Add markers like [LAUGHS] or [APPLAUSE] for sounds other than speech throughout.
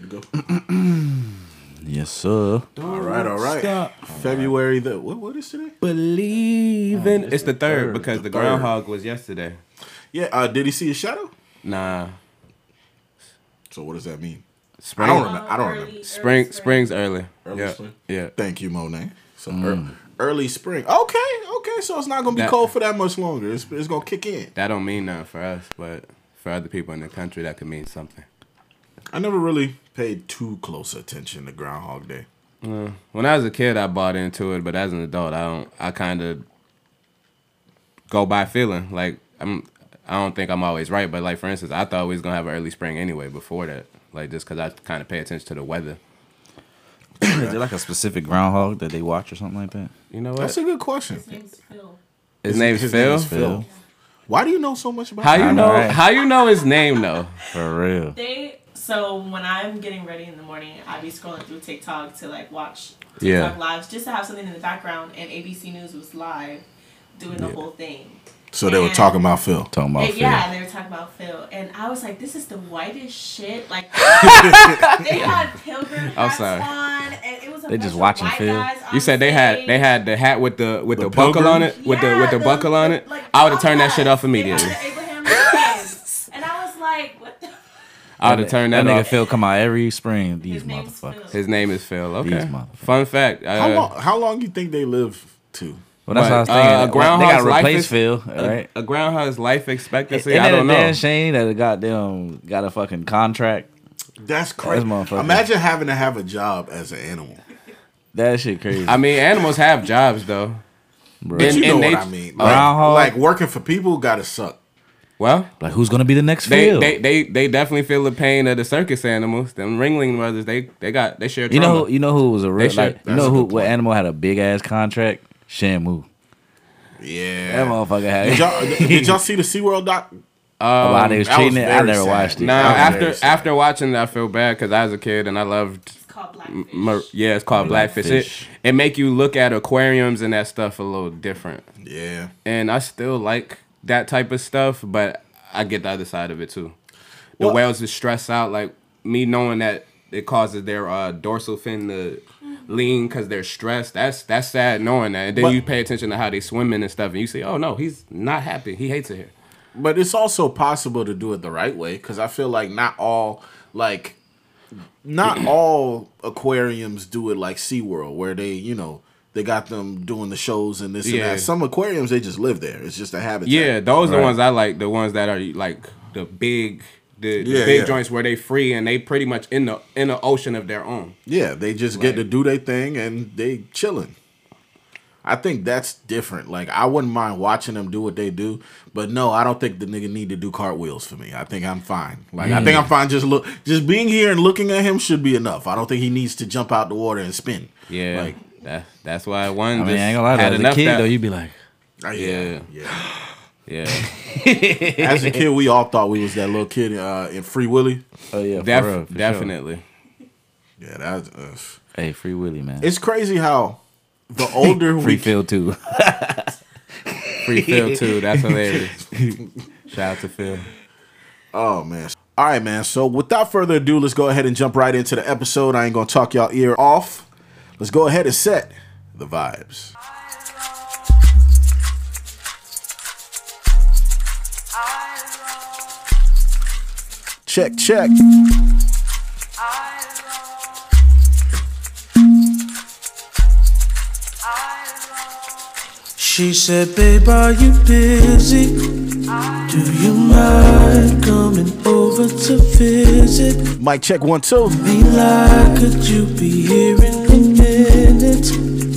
Good to go. [CLEARS THROAT] Yes, sir. All right, all right. Stop. February the what? What is today? Believe in. It's the third third. because the, The groundhog was yesterday. Yeah. Uh, did he see a shadow? Nah. So what does that mean? Spring. I don't remember. I don't early- remember. early Spring. Spring's early. Early yeah. spring? Yeah. Thank you, Monet. So ear- early spring. Okay, okay. So it's not gonna be That- cold for that much longer. It's, it's gonna kick in. That don't mean nothing for us, but for other people in the country, that could mean something. I never really paid too close attention to Groundhog Day. When I was a kid, I bought into it, but as an adult, I don't. I kind of go by feeling. Like I'm. I don't think I'm always right, but like for instance, I thought we was gonna have an early spring anyway before that. Like just because I kind of pay attention to the weather. Is there like a specific groundhog that they watch or something like that? You know what? That's a good question. His name's Phil. His name's his Phil. name is Phil. Why do you know so much about? How him? you know, know? right? How you know his name though? For real. They so when I'm getting ready in the morning, I be scrolling through TikTok to like watch TikTok Yeah. lives just to have something in the background. And ABC News was live doing the whole thing. So they were talking about Phil. Talking about And, Phil. yeah, and they were talking about Phil, and I was like, "This is the whitest shit." Like [LAUGHS] they had pilgrim I'm hats sorry. on, and it was a They bunch just of watching white Phil. guys You on said they had they had the hat with the with The the, buckle on it with the with the Yeah, buckle on it. like, I would have turned that shit off They immediately. had the Abraham Lincoln. and I was like, "What the?" I would have turned that, That nigga off. Phil come out every spring. These His name's motherfuckers. Phil. His name is Phil. Okay. These motherfuckers. Fun fact. Uh, How long? How long you think they live to? Well, that's But, what I was uh, thinking. a Well, they groundhog's gotta life replace is- Phil, a, right? a groundhog's life expectancy. Ain't I that don't a know. Dan Shane that goddamn got a fucking contract? That's crazy. motherfucker. Imagine having to have a job as an animal. That shit crazy. I mean, animals have jobs though. bro. But In- you know what nat- I mean. Like, Groundhog? like working for people gotta suck. Well, like who's gonna be the next they, Phil? they they they definitely feel the pain of the circus animals. Them Ringling brothers, they they got they share. you know, who, you know who was a real should- like you know who what animal had a big ass contract? Shamu. Yeah. That motherfucker had. Did y'all, [LAUGHS] did y'all see the SeaWorld doc? About they um, was that was cheating it. I never sad. watched it. Now after after watching that, I feel bad because I was a kid and I loved. It's called Blackfish. Mar- yeah, it's called Blackfish. It, Blackfish. it make you look at aquariums and that stuff a little different. Yeah. and I still like that type of stuff, but I get the other side of it too. The Well- whales is stressed out, like me knowing that it causes their uh, dorsal fin to lean because they're stressed. That's that's sad knowing that. And then But- you pay attention to how they swimming and stuff, and you say, "Oh no, he's not happy. He hates it here." But it's also possible to do it the right way because I feel like not all like not [CLEARS THROAT] all aquariums do it like SeaWorld where they, you know, they got them doing the shows and this and Yeah. that. Some aquariums they just live there. It's just a habitat. Yeah, those are the ones I like. The ones that are like the big, the, the Yeah, big yeah. joints where they free and they pretty much in the in the ocean of their own. Yeah, they just get to do their thing and they chilling. I think that's different. Like I wouldn't mind watching them do what they do, but no, I don't think the nigga need to do cartwheels for me. I think I'm fine. Like I think I'm mm. fine. Just look, just being here and looking at him should be enough. I don't think he needs to jump out the water and spin. Yeah, Like- that that's why one. I mean, just I ain't gonna lie. had As a enough kid that- though, you'd be like, uh, Yeah. yeah. yeah. [GASPS] [LAUGHS] As a kid, we all thought we was that little kid uh, in Free Willy. oh yeah, for real, for sure. definitely. Yeah, that's. Uh, Hey, Free Willy, man. it's crazy how the older [LAUGHS] Free we Phil too. [LAUGHS] Free Phil too. That's hilarious. Shout out to Phil. Oh man. All right, man. So without further ado, let's go ahead and jump right into the episode. I ain't gonna talk y'all ear off. Let's go ahead and set the vibes. Check, check. She said, Babe, are you busy? Do you mind coming over to visit Mic check one, two. me? Like, could you be here in a minute?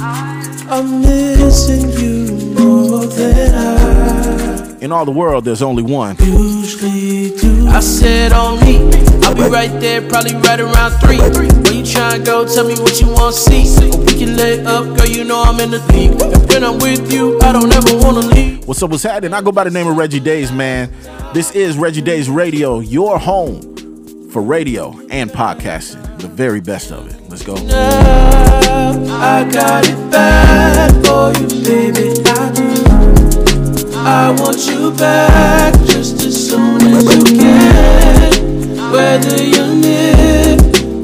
I'm missing you more than I In all the world, there's only one. usually do. I said on me, I'll be right there, probably right around three. Where you tryna go? Tell me what you want to see. Or we can lay up, girl. You know I'm in the deep. When I'm with you, I don't ever wanna leave. What's up, what's happening? I go by the name of Reggie Days, man. This is Reggie Days Radio, your home for radio and podcasting. The very best of it. Let's go. Now, I got it bad for you, baby. I do. I want you back just as soon as you can. Whether you near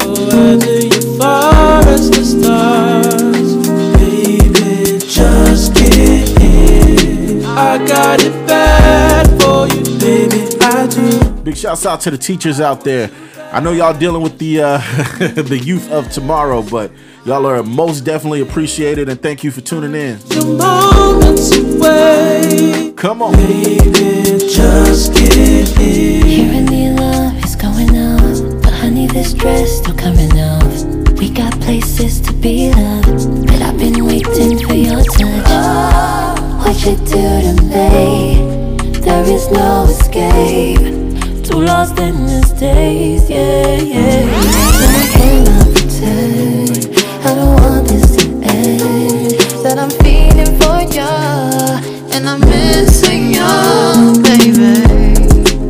or whether you're far as the stars, baby, just get here. I got it bad for you, baby. I do. Big shouts out to the teachers out there I know y'all dealing with the uh, [LAUGHS] the youth of tomorrow, but y'all are most definitely appreciated and thank you for tuning in. Your moments away. Come on. Baby, just get here. Hearing the alarm is going off, but honey, this dress still coming off. We got places to be loved, but I've been waiting for your touch. What you do to me? There is no escape. Too lost in these days, yeah, yeah. I cannot pretend. I don't want this to end. That I'm feeling for you, and I'm missing you, baby.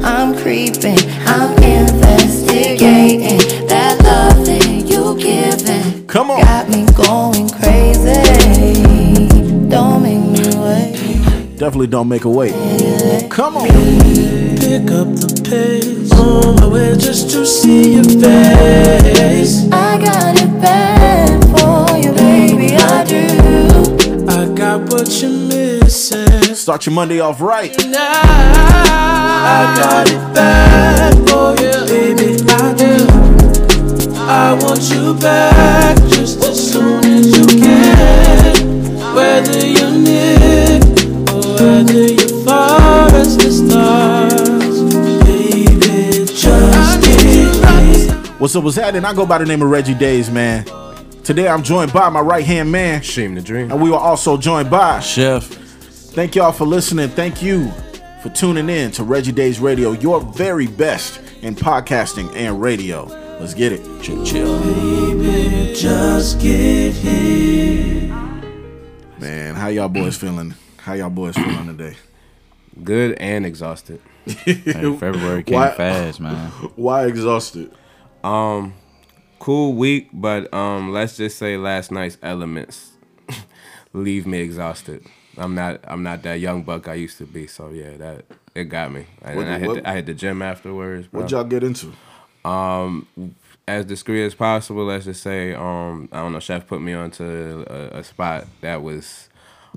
I'm creeping, I'm investigating that love that you giving. Come on. Got me going crazy. Don't make me wait. Definitely don't make a wait. Come on. Pick up the pace. On my way just to see your face. I got it bad for you, baby. I do. I got what you're missing. Start your Monday off right. Now I got it bad for you, baby. I do. I want you back just as soon as you can. Whether you're near or whether you're far as the stars, What's up, what's happening? I go by the name of Reggie Days, man. Today I'm joined by my right hand man, Shame the dream. and we were also joined by. Chef. Thank y'all for listening. Thank you for tuning in to Reggie Days Radio, your very best in podcasting and radio. Let's get it. Chill, chill. Baby, just get here. Man, how y'all boys feeling? How y'all boys feeling today? Good and exhausted. [LAUGHS] Hey, February came Why- fast, man. Why exhausted? Um, cool week, but um, let's just say last night's elements [LAUGHS] leave me exhausted. I'm not I'm not that young buck I used to be. So yeah, that it got me. And What- I hit what- the, I hit the gym afterwards. bro. What'd y'all get into? Um, as discreet as possible. Let's just say, um, I don't know, Chef put me onto a, a spot that was.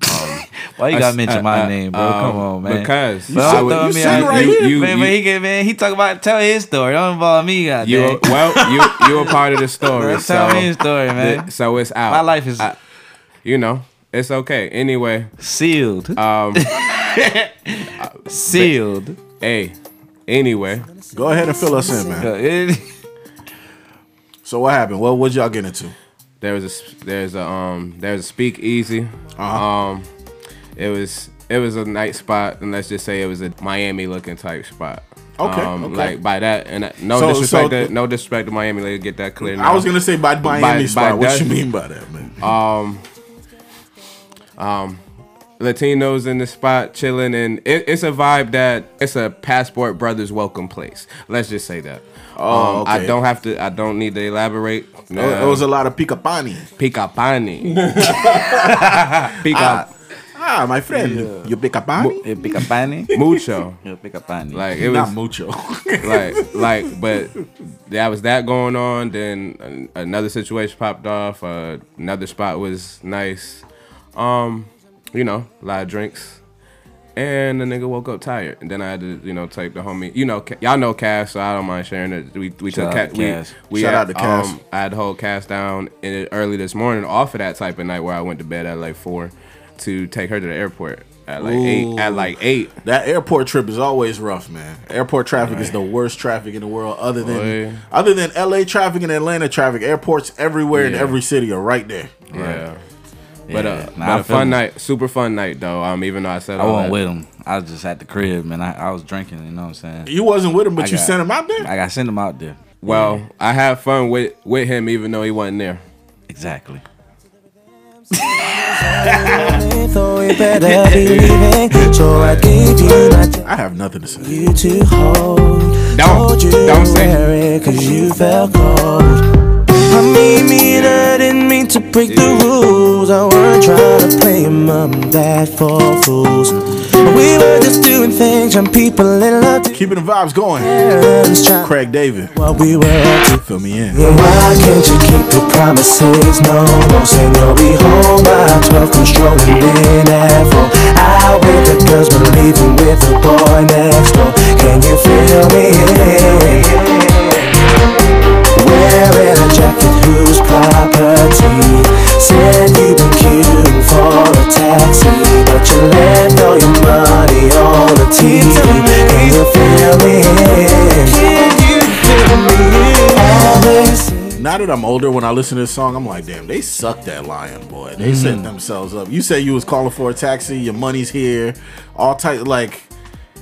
Um, Why you a- gotta mention uh, my uh, name, bro? um, Come on, man. Because But I I'm would- you me sitting out- right you- here. you- man, man, he get man. He talk about tell his story. Don't involve me, goddamn. You well, you you were part of the [LAUGHS] story. So, tell me his story, man. the- so it's out. My life is- I- you know, it's okay. Anyway, sealed. um, [LAUGHS] sealed. hey, anyway, Go ahead and fill us in, man. Uh, [LAUGHS] So what happened? What would y'all get into? There was a there's a um there's a speakeasy. Uh-huh. Um, it was it was a night spot, and let's just say it was a Miami looking type spot. Okay, um, okay. like by that, and uh, no So- disrespect, so- to, no disrespect to Miami. Let's get that clear. I was gonna say by Miami by spot. what that- you mean by that, man? Um, um, Latinos in the spot chilling, and it, it's a vibe that it's a passport brothers welcome place. Let's just say that. Oh, Um, I don't have to. I don't need to elaborate. There was a lot of picapani. Picapani. [LAUGHS] Pica Ah, my friend, you picapani? You pick a pani. mucho. You pick a pani. Like it Not was mucho. [LAUGHS] like like, but that was that going on. Then another situation popped off. Uh, another spot was nice. Um, you know, a lot of drinks. And the nigga woke up tired, and then I had to, you know, take the homie. You know, y'all know Cass, so I don't mind sharing it. We we Shout took Ca- to we Cass. we Shout had, out to Cass. Um, I had the whole cast down in it early this morning off of that type of night where I went to bed at like four to take her to the airport at like eight. At like eight, That airport trip is always rough, man. Airport traffic is the worst traffic in the world, other than Boy. other than LA traffic and Atlanta traffic. Airports everywhere in every city are right there. yeah. But Yeah. uh, Nah, but I a feel fun him. night, super fun night though. Um, even though I said I all wasn't that. with him. I was just at the crib, man. I, I was drinking. You know what I'm saying? You wasn't with him, but I you got- sent him out there. I got sent him out there. Well, I had fun with with him even though he wasn't there. Exactly. Thought [LAUGHS] we better be leaving, so I gave you my I have nothing to say. you to hold. Don't- don't say- wear it cause you felt cold. I mean, I didn't mean to break the rules. I weren't trying to play mom and dad for fools. We were just doing things and people in love Keeping the vibes going. Craig David, what we were up to. fill me in. Yeah, why can't you keep your promises? No, no, saying you'll be home by 12, come strolling in at 4. Out with the girls, but leaving with the boy next door. Can you feel me? A jacket whose property Said you've been queuing for a taxi But you left all your money on the TV Can you feel me? Can you feel me? Always Now that I'm older, when I listen to this song, I'm like, damn, they sucked that lion, boy. They set mm. themselves up. You said you was calling for a taxi, your money's here, all type like,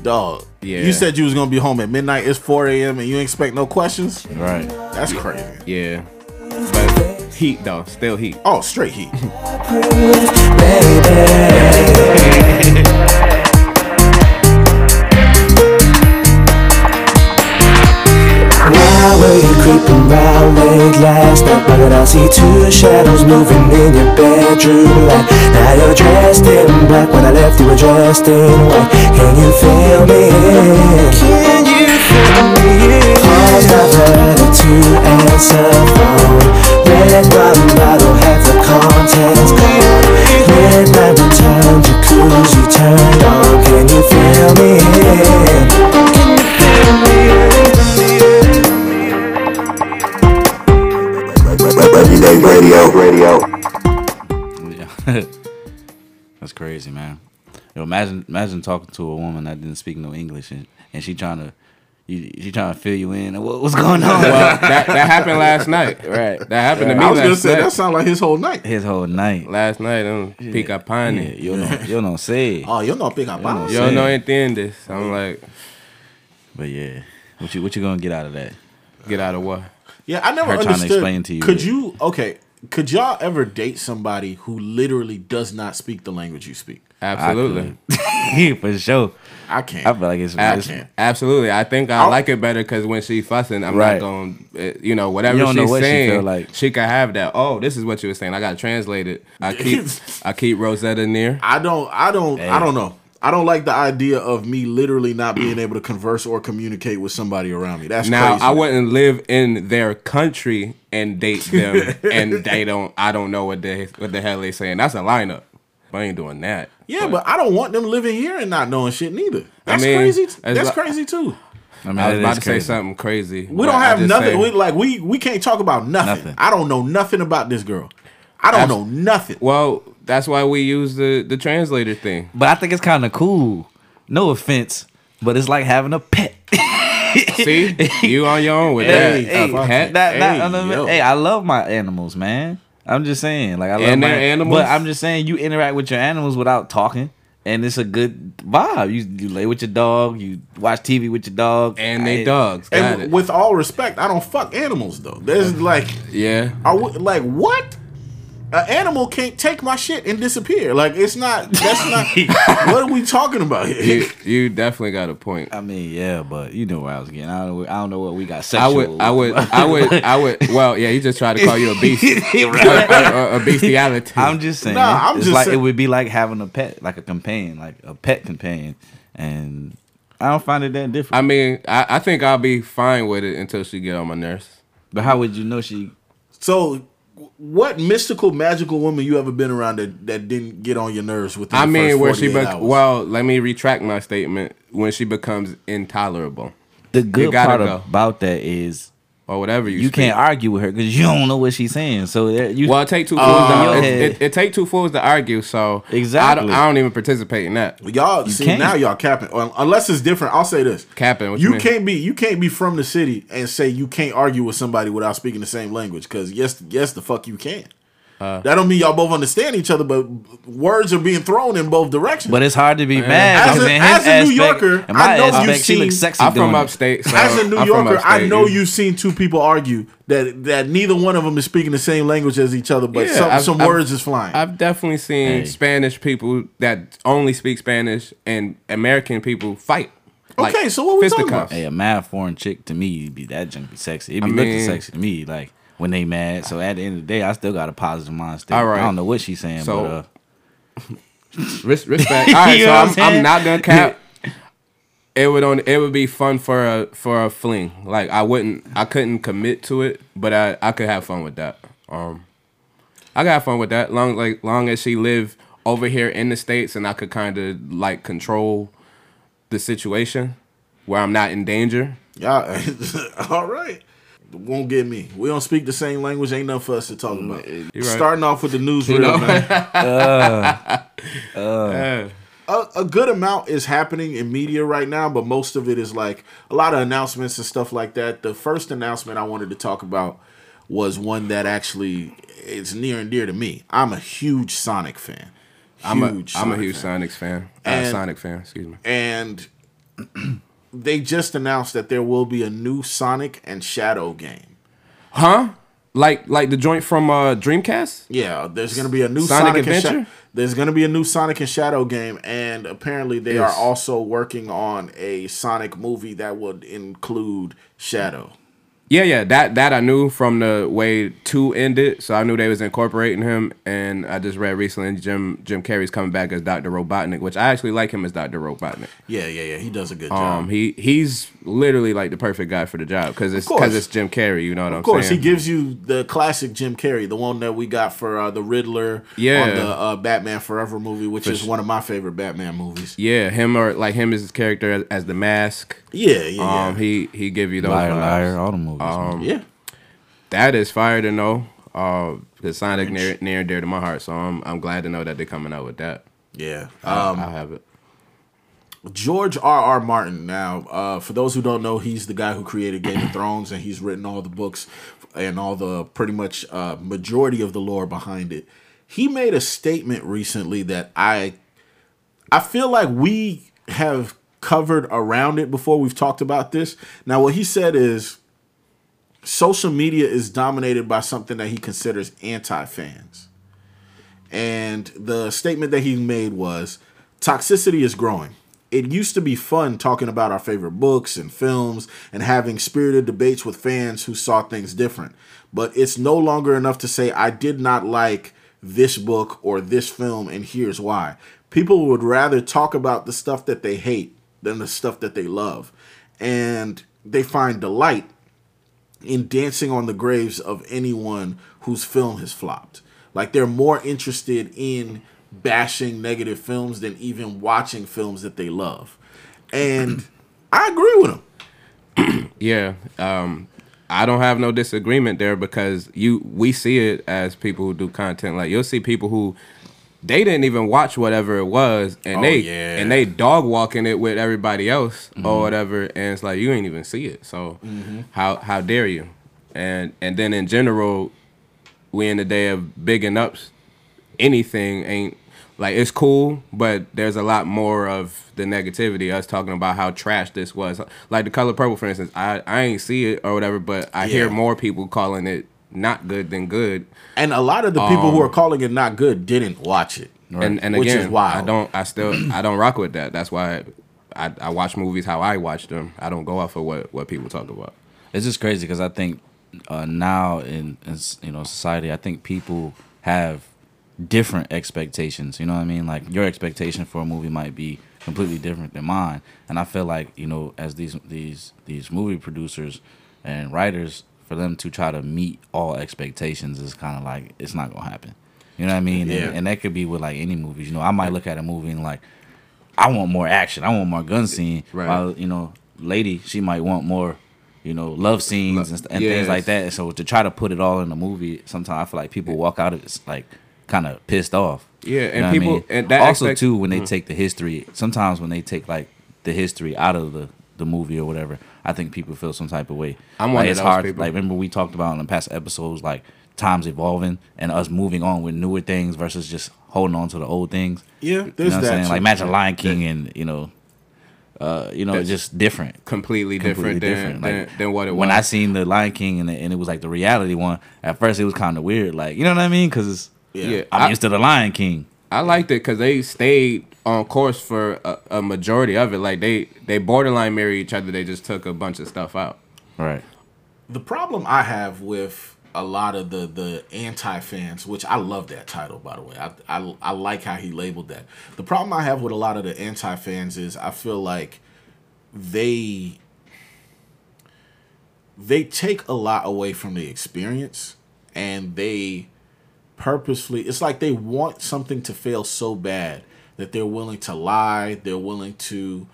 dog. Yeah. You said you was gonna be home at midnight. It's 4 a.m. and you ain't expect no questions. Right. That's crazy. Yeah. But heat though, still heat. Oh, straight heat. [LAUGHS] were you creeping round late last night? Why did I see two shadows moving in your bedroom light? Now you're dressed in black when I left you were dressed in white Can you feel me? Can you feel me? Calls diverted to answer phone imagine imagine talking to a woman that didn't speak no English and, and she trying to you, she trying to fill you in. What, what's going on? Well, that, that happened last night. right. That happened to me I was gonna say night. that sound like his whole night. His whole night. last night on Pica Yeah, Pani. you know, you don't say. Oh, you know, pick up. know, Yo no oh, entiendes. I'm like, But yeah, what you what you gonna get out of that? get out of what? Yeah, I never Her trying to explain to you Could that- you okay? Could y'all ever date somebody who literally does not speak the language you speak? Absolutely. [LAUGHS] For sure. I can't. I feel like it's, Ab- it's can't. Absolutely. I think I I'll- like it better because when she fussing, I'm Right. not going to, eh, you know, whatever You don't know she's what she saying, feel like. she can have that. Oh, this is what you were saying. I got to translate it. I keep, [LAUGHS] I keep Rosetta near. I don't. I don't. Hey. I don't know. I don't like the idea of me literally not being able to converse or communicate with somebody around me. That's Now crazy. I wouldn't live in their country and date them, [LAUGHS] and they don't. I don't know what the what the hell they saying. That's a lineup. I ain't doing that. Yeah, but I don't want them living here and not knowing shit neither. That's mean, crazy. That's lo- crazy too. I mean, I was about is to say something crazy. We don't have nothing. say- we, like we we can't talk about nothing. Nothing. I don't know nothing about this girl. I don't Abs- know nothing. well, that's why we use the the translator thing. But I think it's kind of cool. No offense, but it's like having a pet. [LAUGHS] See, you on your own with Hey, that. hey, A pet. that- that- Hey, I know- yo. hey, I love my animals, man. I'm just saying, like I love and my animals. But I'm just saying, you interact with your animals without talking, and it's a good vibe. You you lay with your dog, you watch TV with your dog, and they I- dogs. Got And it. with all respect, I don't fuck animals though. There's like, yeah. are we, like what? An animal can't take my shit and disappear. Like it's not. That's not. [LAUGHS] what are we talking about here? You, you definitely got a point. I mean, yeah, but you know where I was getting. I don't. I don't know what we got. I would, I would, I would, [LAUGHS] I would. Well, yeah, he just tried to call you a [LAUGHS] beast, a, a, a bestiality. I'm just saying. Nah, I'm it's just like saying- it would be like having a pet, like a companion, like a pet companion, and I don't find it that different. I mean, I, I think I'll be fine with it until she get on my nerves. but how would you know she? So, what mystical, magical woman you ever been around that, that didn't get on your nerves within? I mean, first where she, 48 bec- well, let me retract my statement. When she becomes intolerable, The good part go. about that is or whatever you, you, speak. can't argue with her because you don't know what she's saying. So there, you Well, it take two fools. Uh, to, it, it, it take two fools to argue. So Exactly. I don't, I don't even participate in that. Y'all see can't. now y'all capping. Unless it's different, I'll say this. Capping, what you you mean? can't be you can't be from the city and say you can't argue with somebody without speaking the same language. Because yes, yes, the fuck you can. Uh. that don't mean y'all both understand each other, but words are being thrown in both directions. But it's hard to be mad. As a- as his a New Yorker, I know you've she looks seen- sexy. I'm from upstate. So As a New I'm from Yorker, I know You- you've seen two people argue that that neither one of them is speaking the same language as each other, but Yeah, some, I've- some I've- words is flying. I've definitely seen Hey. Spanish people that only speak Spanish and American people fight. Okay, so what we talking about? Hey, a mad foreign chick to me it'd be that junk be sexy. It be I looking sexy to me, like when they mad. So at the end of the day, I still got a positive mind. Still, All right. I don't know what she's saying, So- but uh, [LAUGHS] Res- respect. [LAUGHS] All right, You so I'm, I'm? I'm not gonna cap. [LAUGHS] It would on. It would be fun for a for a fling. Like I wouldn't. I couldn't commit to it, but I I could have fun with that. Um, I could have fun with that. Long like long as she live over here in the states and I could kind of like control the situation. where I'm not in danger. Y'all, all right. Won't get me. We don't speak the same language. Ain't nothing for us to talk about. Mm, right. Starting off with the newsreel, know? man. [LAUGHS] Uh, a, a good amount is happening in media right now, but most of it is like a lot of announcements and stuff like that. The first announcement I wanted to talk about was one that actually is near and dear to me. I'm a huge Sonic fan. I'm a Huge I'm a Sonic huge fan. Sonics fan. Uh, And- Sonic fan. Excuse me. and [CLEARS THROAT] they just announced that there will be a new Sonic and Shadow game. Huh? Like like the joint from uh, Dreamcast? Yeah, there's gonna be a new Sonic Sonic, and Adventure? Sha- there's gonna be a new Sonic and Shadow game, and apparently they are also working on a Sonic movie that would include Shadow. Yeah, yeah, that that I knew from the way two ended, so I knew they was incorporating him. And I just read recently Jim Jim Carrey's coming back as Doctor Robotnik, which I actually like him as Doctor Robotnik. Yeah, yeah, yeah. He does a good Um, job. he he's literally like the perfect guy for the job because it's because it's Jim Carrey. You know what I'm saying? Of course, he gives you the classic Jim Carrey, the one that we got for uh, the Riddler Yeah. on the uh, Batman Forever movie, which is sure. one of my favorite Batman movies. yeah, him or like him as his character as, as the mask. Yeah, yeah, Um, he he give you those Liar, vibes. liar, all the movies. Um, yeah. yeah. That is fire to know. Uh, because Sonic near near and dear to my heart, so I'm I'm glad to know that they're coming out with that. Yeah. Um, Um, I have it. George R. R. Martin. Now, uh, for those who don't know, he's the guy who created Game of Thrones, and he's written all the books and all the pretty much uh, majority of the lore behind it. He made a statement recently that I, I feel like we have covered around it before. We've talked about this. Now, what he said is, social media is dominated by something that he considers anti-fans. And the statement that he made was toxicity is growing. It used to be fun talking about our favorite books and films and having spirited debates with fans who saw things different. But it's no longer enough to say, I did not like this book or this film, and here's why. People would rather talk about the stuff that they hate than the stuff that they love. And they find delight in dancing on the graves of anyone whose film has flopped. Like they're more interested in bashing negative films than even watching films that they love. And I agree with him. [CLEARS THROAT] Yeah. Um, I don't have no disagreement there because you we see it as people who do content. Like you'll see people who they didn't even watch whatever it was, and Oh, they yeah. and they dog walking it with everybody else or whatever, and it's like you ain't even see it. So how how dare you? And and then in general, we in the day of bigging ups. Anything ain't like it's cool, but there's a lot more of the negativity. Us talking about how trash this was, like the color purple, for instance. I I ain't see it or whatever, but I hear more people calling it not good than good. And a lot of the people who are calling it not good didn't watch it. And and Which again, is wild. I don't. I still. [CLEARS THROAT] I don't rock with that. That's why I, I watch movies how I watch them. I don't go off of what what people talk about. it's just crazy because I think uh, now in, in you know society, I think people have different expectations. You know what I mean? Like your expectation for a movie might be completely different than mine, and I feel like you know as these these these movie producers and writers, for them to try to meet all expectations is kind of like it's not gonna happen. You know what I mean? Yeah. And, and that could be with like any movies. You know, I might look at a movie and like. I want more action. I want more gun scene. Right. While, you know, lady, she might want more, you know, love scenes and, st- and things like that. And so to try to put it all in the movie, sometimes I feel like people walk out of it like kind of pissed off. Yeah, You and know what I people- mean? and that also expect- too when they take the history. Sometimes when they take like the history out of the the movie or whatever, I think people feel some type of way. I'm like, one of it's those hard. people. Like remember we talked about in the past episodes like times evolving and us moving on with newer things versus just holding on to the old things. Yeah, You know that. saying? Like imagine Lion King and you know, uh, you know, That's just different, Completely, completely different, than, different. than, Like than what it was. when I seen the Lion King and it, and it was like the reality one. At first, it was kind of weird, like you know what I mean? Because Yeah. yeah, I'm I, used to the Lion King. I liked it because they stayed on course for a, a majority of it. Like they they borderline marry each other. They just took a bunch of stuff out. Right. the problem I have with a lot of the the anti fans, which I love that title by the way. I, I I like how he labeled that. The problem I have with a lot of the anti fans is I feel like they they take a lot away from the experience and they purposefully it's like they want something to fail so bad that they're willing to lie, they're willing to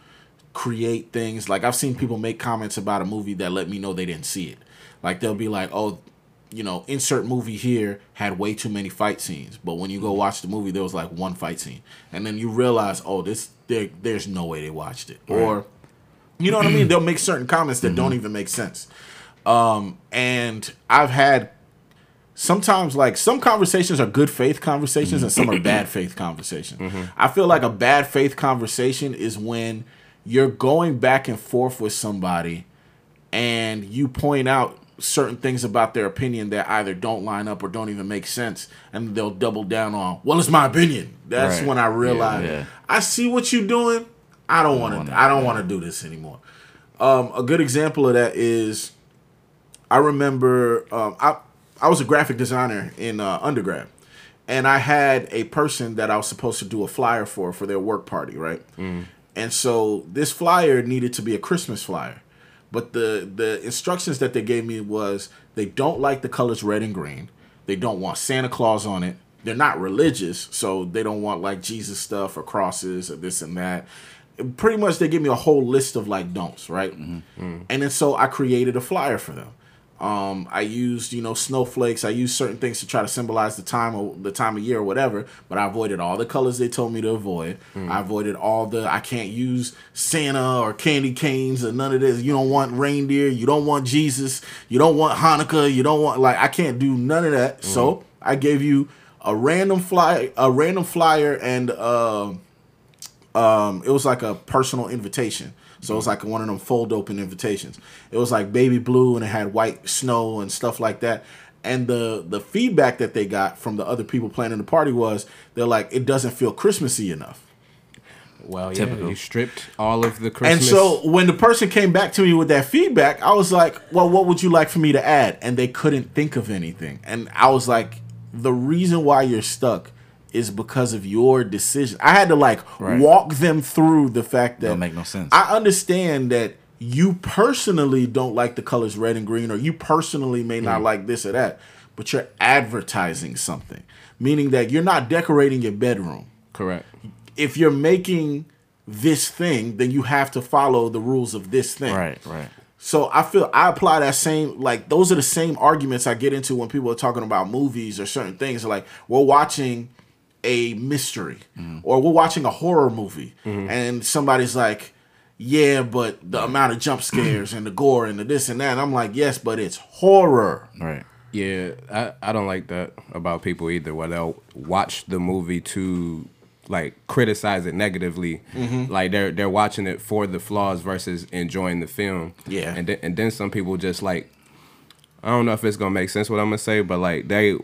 create things. Like I've seen people make comments about a movie that let me know they didn't see it. Like they'll be like, "Oh, you know, insert movie here had way too many fight scenes, but when you go watch the movie, there was like one fight scene, and then you realize, oh, this there, there's no way they watched it, or you know what I mean? They'll make certain comments that don't even make sense. Um, and I've had sometimes like some conversations are good faith conversations and some are bad [CLEARS THROAT] faith conversations. I feel like a bad faith conversation is when you're going back and forth with somebody and you point out certain things about their opinion that either don't line up or don't even make sense and they'll double down on well it's my opinion that's Right. when i realize yeah. i see what you're doing i don't want to i don't want to do this anymore um, a good example of that is I remember um, I I was a graphic designer in uh, undergrad, and I had a person that I was supposed to do a flyer for for their work party, right? Mm. And so this flyer needed to be a Christmas flyer, but the the instructions that they gave me was they don't like the colors red and green. They don't want Santa Claus on it. They're not religious, so they don't want like Jesus stuff or crosses or this and that. Pretty much, they give me a whole list of like don'ts, right? Mm-hmm. Mm. And then so I created a flyer for them. Um, I used, you know, snowflakes. I used certain things to try to symbolize the time of the time of year or whatever. But I avoided all the colors they told me to avoid. I avoided all the. I can't use Santa or candy canes or none of this. You don't want reindeer. You don't want Jesus. You don't want Hanukkah. You don't want like I can't do none of that. So I gave you a random fly, a random flyer, and uh, um, it was like a personal invitation. So it was like one of them fold open invitations. It was like baby blue and it had white snow and stuff like that. And the the feedback that they got from the other people planning the party was they're like it doesn't feel Christmassy enough. Well, yeah, you stripped all of the Christmas. And so when the person came back to me with that feedback, I was like, "Well, what would you like for me to add?" And they couldn't think of anything. And I was like, "The reason why you're stuck is because of your decision." I had to like Right. walk them through the fact that Don't make no sense. I understand that you personally don't like the colors red and green, or you personally may not mm. like this or that, but you're advertising something, meaning that you're not decorating your bedroom correct. if you're making this thing, then you have to follow the rules of this thing. Right, right. So I feel I apply that same like those are the same arguments I get into when people are talking about movies or certain things. Like we're watching a mystery or we're watching a horror movie and somebody's like, Yeah, but the amount of jump scares and the gore and the this and that. And I'm like, Yes, but it's horror. Right. Yeah, I, I don't like that about people either. Where they'll watch the movie to like criticize it negatively, Mm-hmm. like they're they're watching it for the flaws versus enjoying the film. Yeah. and then, and then some people just like I don't know if it's gonna make sense what I'm gonna say, but like they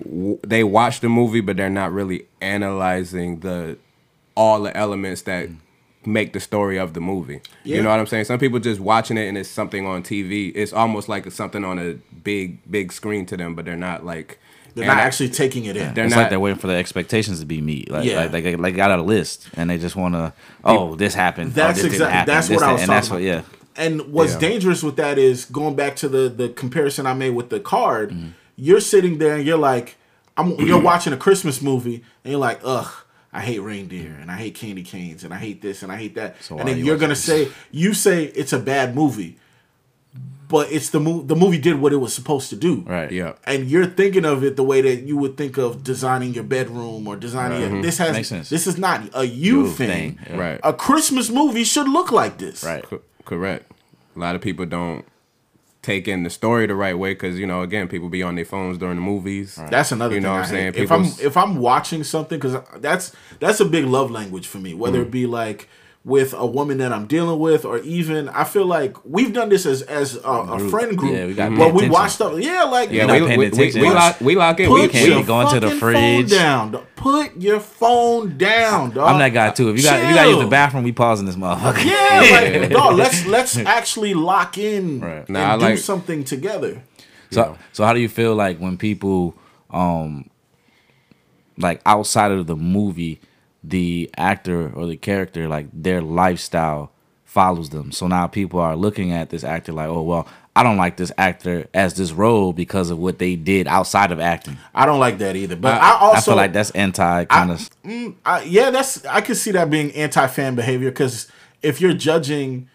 they watch the movie, but they're not really analyzing the all the elements that mm. make the story of the movie. Yeah. You know what I'm saying? Some people just watching it and it's something on TV. It's almost like it's something on a big big screen to them, but they're not like They're not ana- actually taking it in. They're it's not- like they're waiting for the expectations to be meet. Like, Yeah. like they, like got a list and they just want to. Oh, this happened. Oh, that's oh, this didn't exactly happen. that's this, what I that- was and talking that's about. what. Yeah. And what's Yeah. dangerous with that is going back to the the comparison I made with the card. Mm-hmm. You're sitting there and you're like, I'm you're watching a Christmas movie and you're like, ugh. I hate reindeer and I hate candy canes and I hate this and I hate that. So and then you you're gonna this? say you say it's a bad movie, but it's the movie. The movie did what it was supposed to do. Right. yeah. And you're thinking of it the way that you would think of designing your bedroom or designing your, this has Makes sense. this is not a you, You thing. thing. Right. A Christmas movie should look like this. Right. Co- correct. A lot of people don't take in the story the right way because you know again people be on their phones during the movies. That's another You thing know what I'm saying? If I'm if I'm watching something because that's that's a big love language for me. Whether Mm. it be like with a woman that I'm dealing with, or even I feel like we've done this as as a, a friend group. Yeah, we gotta where pay we attention. watch stuff. Yeah, like Yeah, not we, we, we, we lock we lock in. We, can't your we, be going to the fucking fridge. phone down. Put your phone down, dog. I'm that guy too. If you got if you got to use the bathroom, we pausing this motherfucker. Yeah, [LAUGHS] like dog. Let's let's actually lock in Right. and Nah, do like- something together. So so how do you feel like when people um like outside of the movie, the actor or the character, like their lifestyle follows them. So now people are looking at this actor like, oh well, I don't like this actor as this role because of what they did outside of acting. I don't like that either. But I- I, also I feel like that's anti kind of. Mm, I, yeah, that's I could see that being anti-fan behavior because if you're judging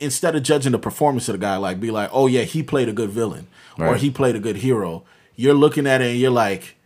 instead of judging the performance of the guy, like be like, oh yeah, he played a good villain or he played a good hero. You're looking at it and you're like,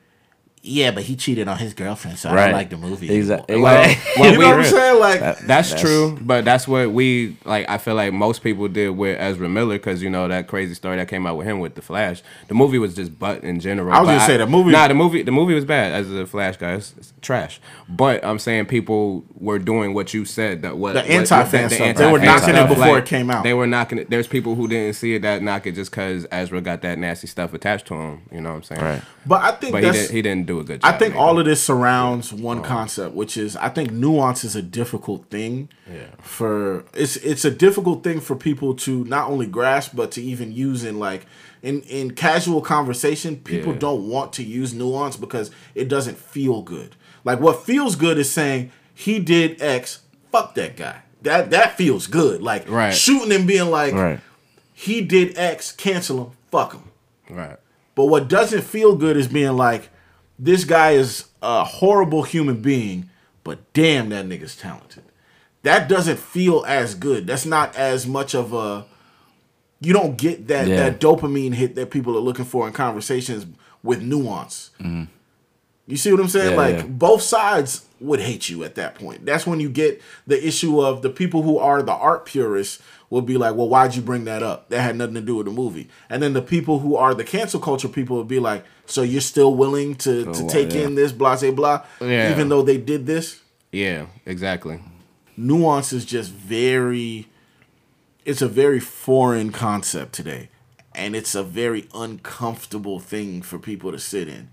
yeah, but he cheated on his girlfriend, so I don't like the movie. Exactly. anymore." Like, [LAUGHS] Well, you know what I'm saying? Like, That's, That's- true, but that's what we like. I feel like most people did with Ezra Miller because you know that crazy story that came out with him with the Flash. The movie was just butt in general. I was but gonna say, the movie- Nah, the movie, the movie was bad as a Flash guy. It's, it's trash. But I'm saying people were doing what you said. That what The anti-fan the- the stuff. They were anti-fan knocking it stuff, before it came out. They were knocking it. There's people who didn't see it that knock it just because Ezra got that nasty stuff attached to him. You know what I'm saying? Right. but I think But he, did, he didn't do a good job. I think all it. of this surrounds one oh. concept, which is I think nuance is a difficult thing. Yeah. For it's it's a difficult thing for people to not only grasp but to even use in like in in casual conversation. People Yeah. don't want to use nuance because it doesn't feel good. Like what feels good is saying he did X. Fuck that guy. That that feels good. Like Right. shooting and being like Right. he did X. Cancel him. Fuck him. right. But what doesn't feel good is being like, this guy is a horrible human being, but damn, that nigga's talented. That doesn't feel as good. That's not as much of a. You don't get that Yeah. that dopamine hit that people are looking for in conversations with nuance. Mm-hmm. You see what I'm saying? Yeah, like yeah. both sides would hate you at that point. That's when you get the issue of the people who are the art purists will be like, "Well, why'd you bring that up? That had nothing to do with the movie." And then the people who are the cancel culture people will be like, "So you're still willing to to take yeah. in this blah blah blah, Yeah. even though they did this?" Yeah. Exactly. nuance is just very it's a very foreign concept today and it's a very uncomfortable thing for people to sit in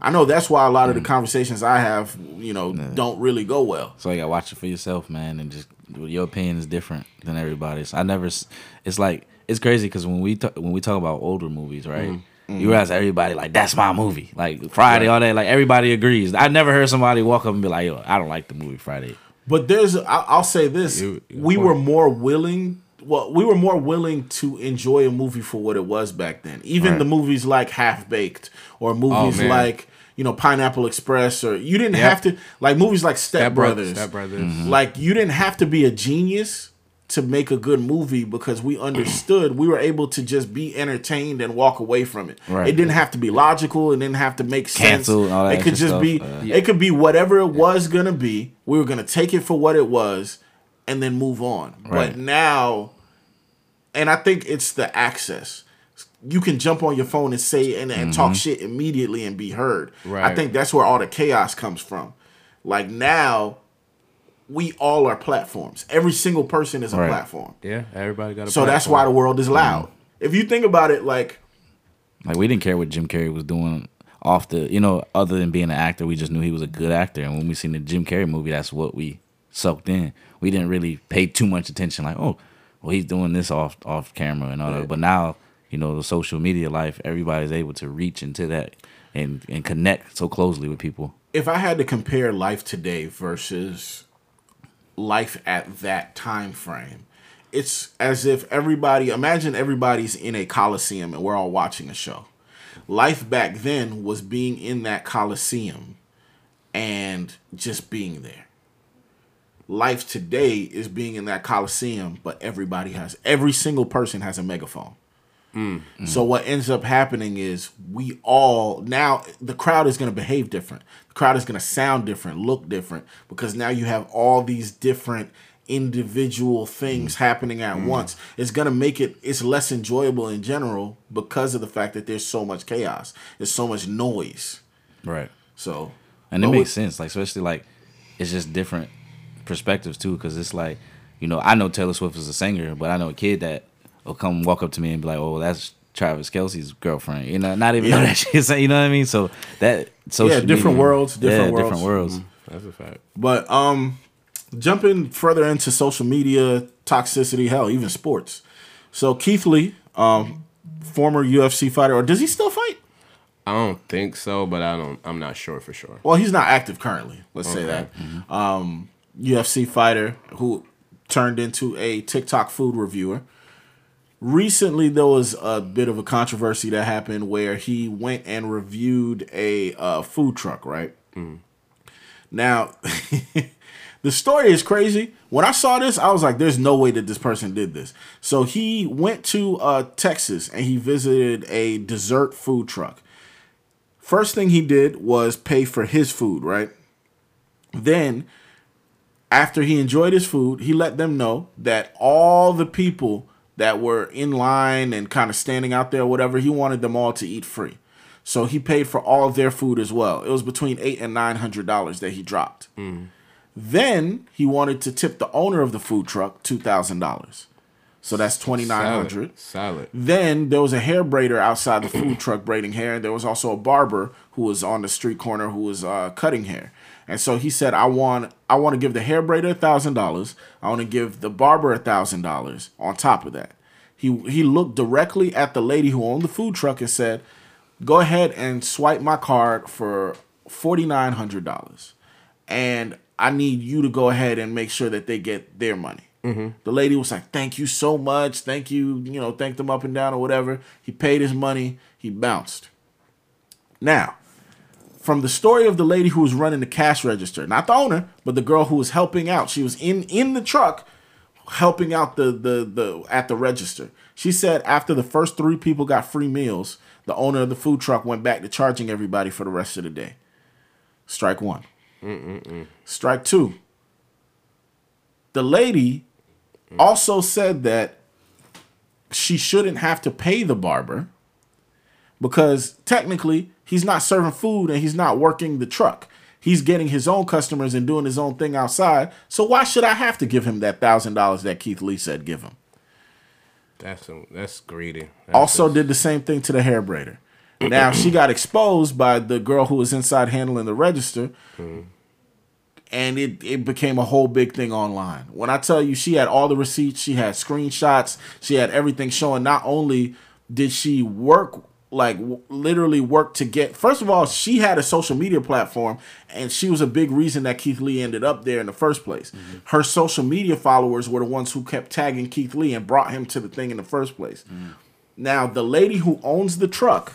i know that's why a lot of Mm. the conversations i have you know don't really go well So you gotta watch it for yourself, man, and just your opinion is different than everybody's. I never. It's like it's crazy because when we talk, when we talk about older movies, right? Mm-hmm. You realize everybody like that's my movie. Like Friday, all that. Like everybody agrees. I never heard somebody walk up and be like, "Yo, I don't like the movie Friday." but there's i'll say this You- we were more willing well we were more willing to enjoy a movie for what it was back then even Right. the movies like half baked or movies man. like you know pineapple express or you didn't Yep. have to like movies like step, Step Brothers. brothers Step Brothers. Mm-hmm. Like you didn't have to be a genius to make a good movie because we understood we were able to just be entertained and walk away from it. Right. It didn't have to be logical. It didn't have to make sense. Cancel and all that it could extra just be stuff. Uh, it could be whatever it was gonna be. We were gonna take it for what it was and then move on. Right. But now and I think it's the access. You can jump on your phone and say and, and talk mm-hmm. shit immediately and be heard. I think that's where all the chaos comes from. Like now, we all are platforms. Every single person is a Right. platform. Yeah. Everybody got a So that's why the world is loud. Mm-hmm. If you think about it, like Like we didn't care what Jim Carrey was doing off the, you know, other than being an actor, we just knew he was a good actor. And when we seen the Jim Carrey movie, that's what we soaked in. We didn't really pay too much attention. Like, oh, well, he's doing this off off camera and all that. But now, you know, the social media life, everybody's able to reach into that and and connect so closely with people. if I had to compare life today versus life at that time frame, it's as if everybody imagine everybody's in a coliseum and we're all watching a show. Life back then was being in that coliseum and just being there. Life today is being in that coliseum, but everybody has every single person has a megaphone. Mm. So what ends up happening is we all now the crowd is going to behave different. The crowd is going to sound different, look different because now you have all these different individual things mm. happening at mm. once. It's going to make it it's less enjoyable in general because of the fact that there's so much chaos. There's so much noise. Right. So And it makes sense, like especially like it's just different perspectives too, because it's like you know I know Taylor Swift is a singer, but I know a kid that will come walk up to me and be like, "Oh, that's Travis Kelce's girlfriend," you know, not even know Yeah. that [LAUGHS] she's you know what I mean. So that social different media- worlds, different yeah, worlds. different worlds. That's a fact. But um jumping further into social media toxicity, hell, even sports. So Keith Lee, um, former UFC fighter, or does he still fight? I don't think so, but I don't. I'm not sure for sure. Well, he's not active currently. Let's say Okay. that. Um, UFC fighter who turned into a TikTok food reviewer. Recently, there was a bit of a controversy that happened where he went and reviewed a uh, food truck. Right now, [LAUGHS] The story is crazy. When I saw this, I was like, "There's no way that this person did this." So he went to uh, Texas and he visited a dessert food truck. First thing he did was pay for his food, right? Then, after he enjoyed his food, he let them know that all the people that were in line and kind of standing out there, whatever, he wanted them all to eat free. So he paid for all their food as well. It was between eight and nine hundred dollars that he dropped. Then he wanted to tip the owner of the food truck two thousand dollars. So that's twenty nine hundred. Solid. Then there was a hair braider outside the food [CLEARS THROAT] truck braiding hair. And there was also a barber who was on the street corner who was uh, cutting hair. And so he said, "I want, I want to give the hair braider thousand dollars. I want to give the barber a thousand dollars on top of that." He he looked directly at the lady who owned the food truck and said, "Go ahead and swipe my card for forty nine hundred dollars, and I need you to go ahead and make sure that they get their money." Mm-hmm. The lady was like, "Thank you so much. Thank you. You know, thanked him up and down or whatever." He paid his money. He bounced. Now, from the story of the lady who was running the cash register, not the owner, but the girl who was helping out. She was in in the truck helping out the the the at the register. She said after the first three people got free meals, the owner of the food truck went back to charging everybody for the rest of the day. Strike one. Strike two. The lady mm. also said that she shouldn't have to pay the barber because technically he's not serving food and he's not working the truck. He's getting his own customers and doing his own thing outside. So why should I have to give him that thousand dollars that Keith Lee said give him? That's some, that's greedy. That's Also just- did the same thing to the hair braider. Now she got exposed by the girl who was inside handling the register. And it, it became a whole big thing online. When I tell you she had all the receipts, she had screenshots, she had everything showing not only did she work like w- literally work to get first of all she had a social media platform and she was a big reason that keith lee ended up there in the first place. Mm-hmm. Her social media followers were the ones who kept tagging keith lee and brought him to the thing in the first place. Mm-hmm. Now the lady who owns the truck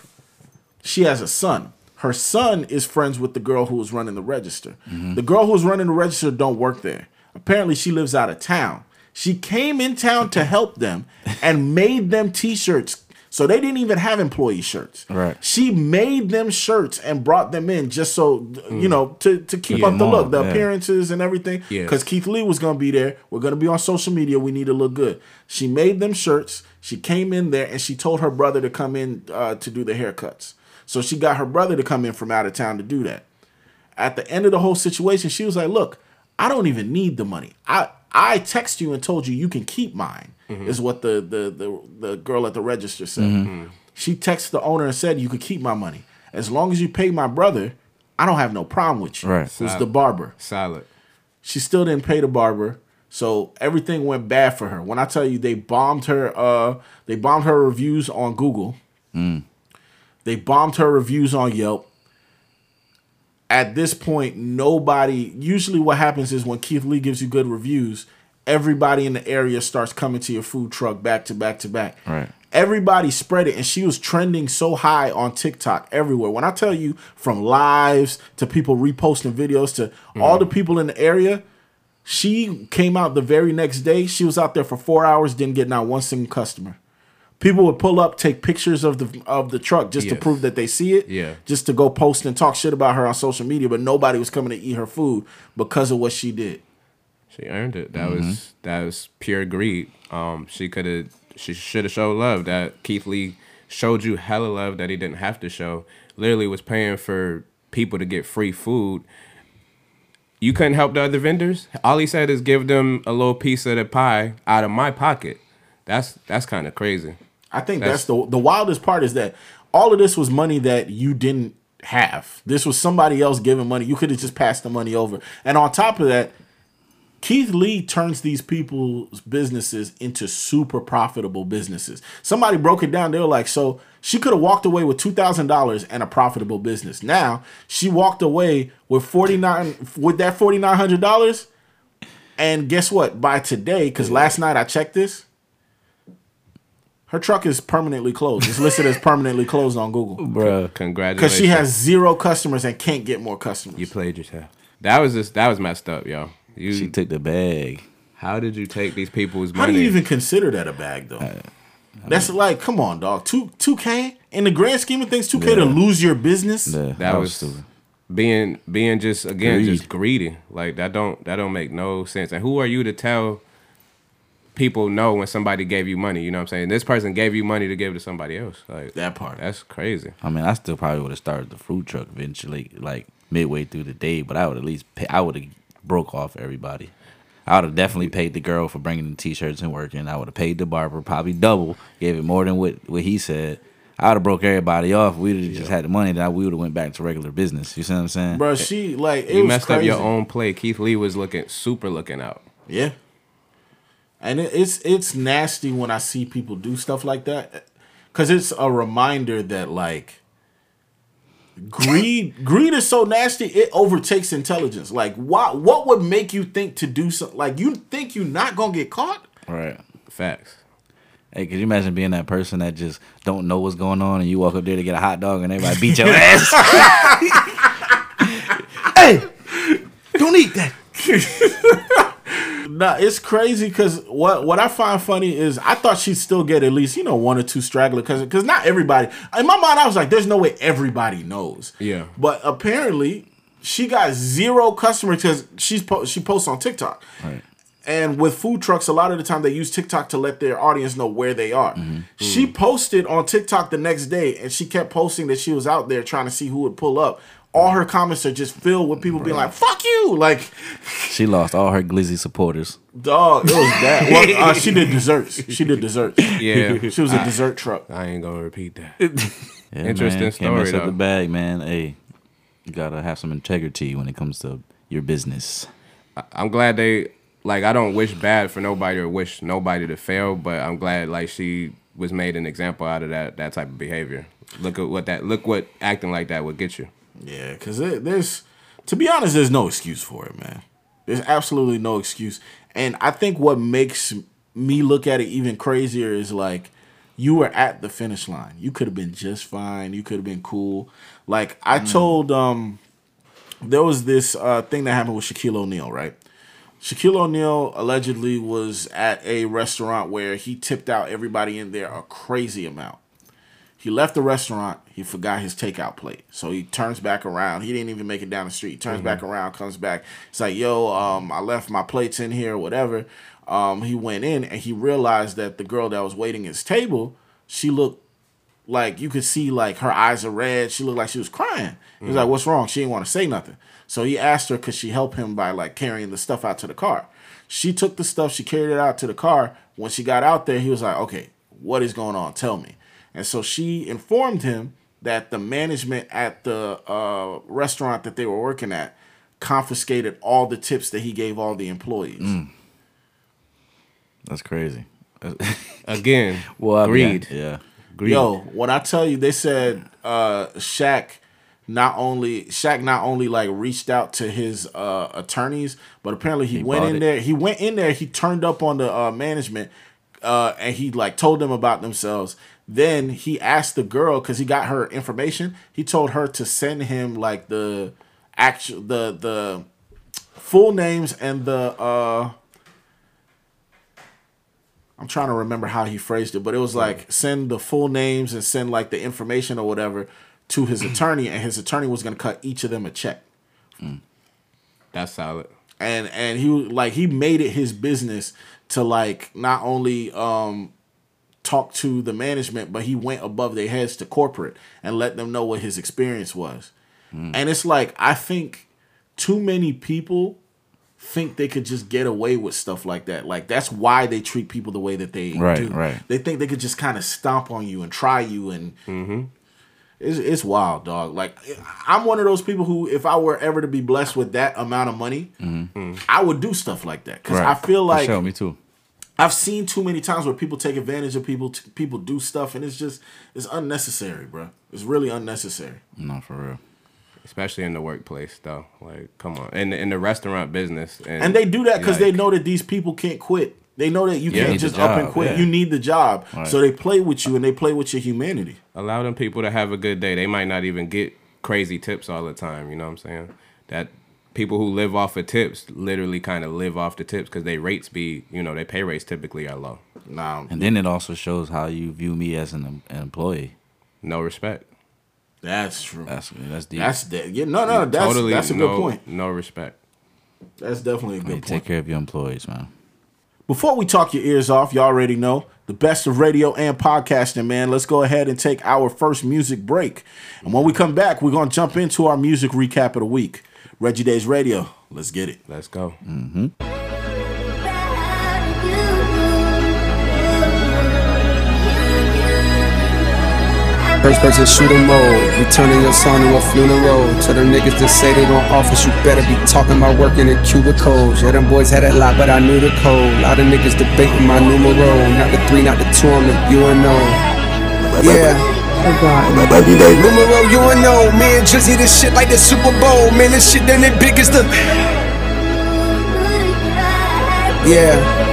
she has a son. Her son is friends with the girl who was running the register. Mm-hmm. The girl who was running the register don't work there. Apparently she lives out of town. She came in town to help them and made them t-shirts so they didn't even have employee shirts. Right. she made them shirts and brought them in just so you know to, to keep Yeah, up the look the yeah. appearances and everything. Yeah. because keith lee was going to be there. We're going to be on social media. We need to look good. She made them shirts. She came in there and she told her brother to come in uh, to do the haircuts. So she got her brother to come in from out of town to do that. At the end of the whole situation she was like look i don't even need the money. I i text you and told you you can keep mine mm-hmm. is what the, the the the girl at the register said. Mm-hmm. Mm-hmm. She texted the owner and said you could keep my money. As long as you pay my brother i don't have no problem with you. Right. who's the barber? Solid. she still didn't pay the barber so everything went bad for her. When i tell you they bombed her uh they bombed her reviews on google. Mm. They bombed her reviews on yelp at this point nobody usually what happens is when keith lee gives you good reviews everybody in the area starts coming to your food truck back to back to back. Right. everybody spread it and she was trending so high on tiktok everywhere. When i tell you from lives to people reposting videos to mm-hmm. all the people in the area she came out the very next day. She was out there for four hours didn't get not one single customer people would pull up take pictures of the of the truck just to prove that they see it Yeah. just to go post and talk shit about her on social media but nobody was coming to eat her food because of what she did She earned it. That was that was pure greed. Um, she could have, she should have showed love. That Keith Lee showed you hella love that he didn't have to show. Literally was paying for people to get free food. You couldn't help the other vendors. All he said is give them a little piece of the pie out of my pocket. That's that's kind of crazy. I think That's- that's, the the wildest part is that all of this was money that you didn't have. This was somebody else giving money. You could have just passed the money over. And on top of that, Keith Lee turns these people's businesses into super profitable businesses. Somebody broke it down. They were like, so she could have walked away with two thousand dollars and a profitable business. Now she walked away with forty nine with that forty nine hundred dollars. And guess what? By today, because last night I checked this, her truck is permanently closed. It's listed as permanently closed on Google [LAUGHS] Bruh. Congratulations. because she has zero customers and can't get more customers. You played yourself. That was just that was messed up, yo. You, She took the bag. how did you take these people's money? How money? do you even consider that a bag though? That's like, come on, dog. Two two K in the grand scheme of things, two K to lose your business. Yeah, that was stupid. being being just again just greedy. Like that don't that don't make no sense. And who are you to tell people know when somebody gave you money? You know what I'm saying? This person gave you money to give to somebody else. Like That part. That's crazy. I mean, I still probably would have started the food truck eventually, like midway through the day. But I would at least pay, I would have broke off everybody. I would have definitely paid the girl for bringing the t-shirts and working. I would have paid the barber probably double, gave it more than what what he said. I would have broke everybody off. We'd have just had the money. that we would have went back to regular business. You see what I'm saying? Bro, she like it You was messed crazy. up your own play. Keith Lee was looking super looking out. Yeah. And it's it's nasty when I see people do stuff like that, because it's a reminder that like greed [LAUGHS] greed is so nasty it overtakes intelligence. Like what what would make you think to do something? Like you think you're not gonna get caught? Right. Facts. Hey, could you imagine being that person that just don't know what's going on and you walk up there to get a hot dog and everybody beat your [LAUGHS] ass? [LAUGHS] hey, don't eat that. Nah, it's crazy because what what I find funny is I thought she'd still get at least you know one or two straggler because because not everybody in my mind I was like there's no way everybody knows Yeah. but apparently she got zero customers because she's po- she posts on TikTok Right. and with food trucks a lot of the time they use TikTok to let their audience know where they are. Mm-hmm. She posted on TikTok the next day and she kept posting that she was out there trying to see who would pull up. All her comments are just filled with people being like "fuck you," like She lost all her glizzy supporters. Dog, it was that. Well, [LAUGHS] uh, she did desserts. She did desserts. Yeah. She was a dessert truck. I ain't gonna repeat that. [LAUGHS] Yeah, [LAUGHS] Interesting man. Can't mess story, up the bag, man. Hey, you gotta have some integrity when it comes to your business. I'm glad they like I don't wish bad for nobody or wish nobody to fail, but I'm glad like she was made an example out of that that type of behavior. Look at what that look what acting like that would get you. Yeah, because there's, to be honest, there's no excuse for it, man. There's absolutely no excuse. And I think what makes me look at it even crazier is like, you were at the finish line. You could have been just fine. You could have been cool. Like I told, um, there was this uh, thing that happened with Shaquille O'Neal, right? Shaquille O'Neal allegedly was at a restaurant where he tipped out everybody in there a crazy amount. He left the restaurant. He forgot his takeout plate. So he turns back around. He didn't even make it down the street. He turns back around, comes back. It's like, yo, um, I left my plates in here, whatever. Um, he went in and he realized that the girl that was waiting his table, she looked like you could see like her eyes are red. She looked like she was crying. He was like, "What's wrong?" She didn't want to say nothing. So he asked her, could she help him by like carrying the stuff out to the car? She took the stuff, she carried it out to the car. When she got out there, he was like, "Okay, what is going on? Tell me." And so she informed him that the management at the uh, restaurant that they were working at confiscated all the tips that he gave all the employees. That's crazy. [LAUGHS] Again, Well, I mean, greed. yeah. Greed. Yo, when I tell you, they said uh Shaq not only Shaq not only like reached out to his uh attorneys, but apparently he, He went in it. there. He went in there. He turned up on the uh, management, uh, and he like told them about themselves. Then he asked the girl because he got her information. He told her to send him like the actual the the full names and the uh I'm trying to remember how he phrased it, but it was like send the full names and send like the information or whatever to his [CLEARS THROAT] attorney, and his attorney was gonna cut each of them a check. That's solid. And and he like he made it his business to like not only um talk to the management, but he went above their heads to corporate and let them know what his experience was. And it's like I think too many people think they could just get away with stuff like that. Like that's why they treat people the way that they Right, do. right. They think they could just kind of stomp on you and try you and Mhm. it's, it's wild, dog. Like I'm one of those people who, if I were ever to be blessed with that amount of money, I would do stuff like that because Right. I feel like sure, me too. I've seen too many times where people take advantage of people, t- people do stuff, and it's just it's unnecessary, bro. It's really unnecessary. No, for real. Especially in the workplace though. Like, come on. In the in the restaurant business. And, And they do that because they know that these people can't quit. They know that you Yeah, can't need the just up and quit. yeah. You need the job, Right. so they play with you and they play with your humanity. allow them people to have a good day. They might not even get crazy tips all the time. You know what I'm saying? That people who live off of tips literally kind of live off the tips because they rates be you know their pay rates typically are low. Nah, And then it also shows how you view me as an, an employee. No respect. that's true. That's that's deep. That's de- yeah. No, no, that's totally that's a no, good point. No respect. That's definitely a good mean, point. take care of your employees, man. Before we talk your ears off, y'all already know the best of radio and podcasting, man. Let's go ahead and take our first music break. And when we come back, we're going to jump into our music recap of the week. Reggie Days Radio. Let's get it. Let's go. Mm-hmm. First person shooter mode, returning your song to a funeral. To them niggas that say they gon' office, you better be talking about working in cubicles. Yeah, them boys had a lot, but I knew the code. lot of niggas debating my numero. Not the three, not the two, I'm the UNO. Yeah. Days. Numero UNO, man, Drizzy, this shit like the Super Bowl. Man, this shit done it big as the. Yeah.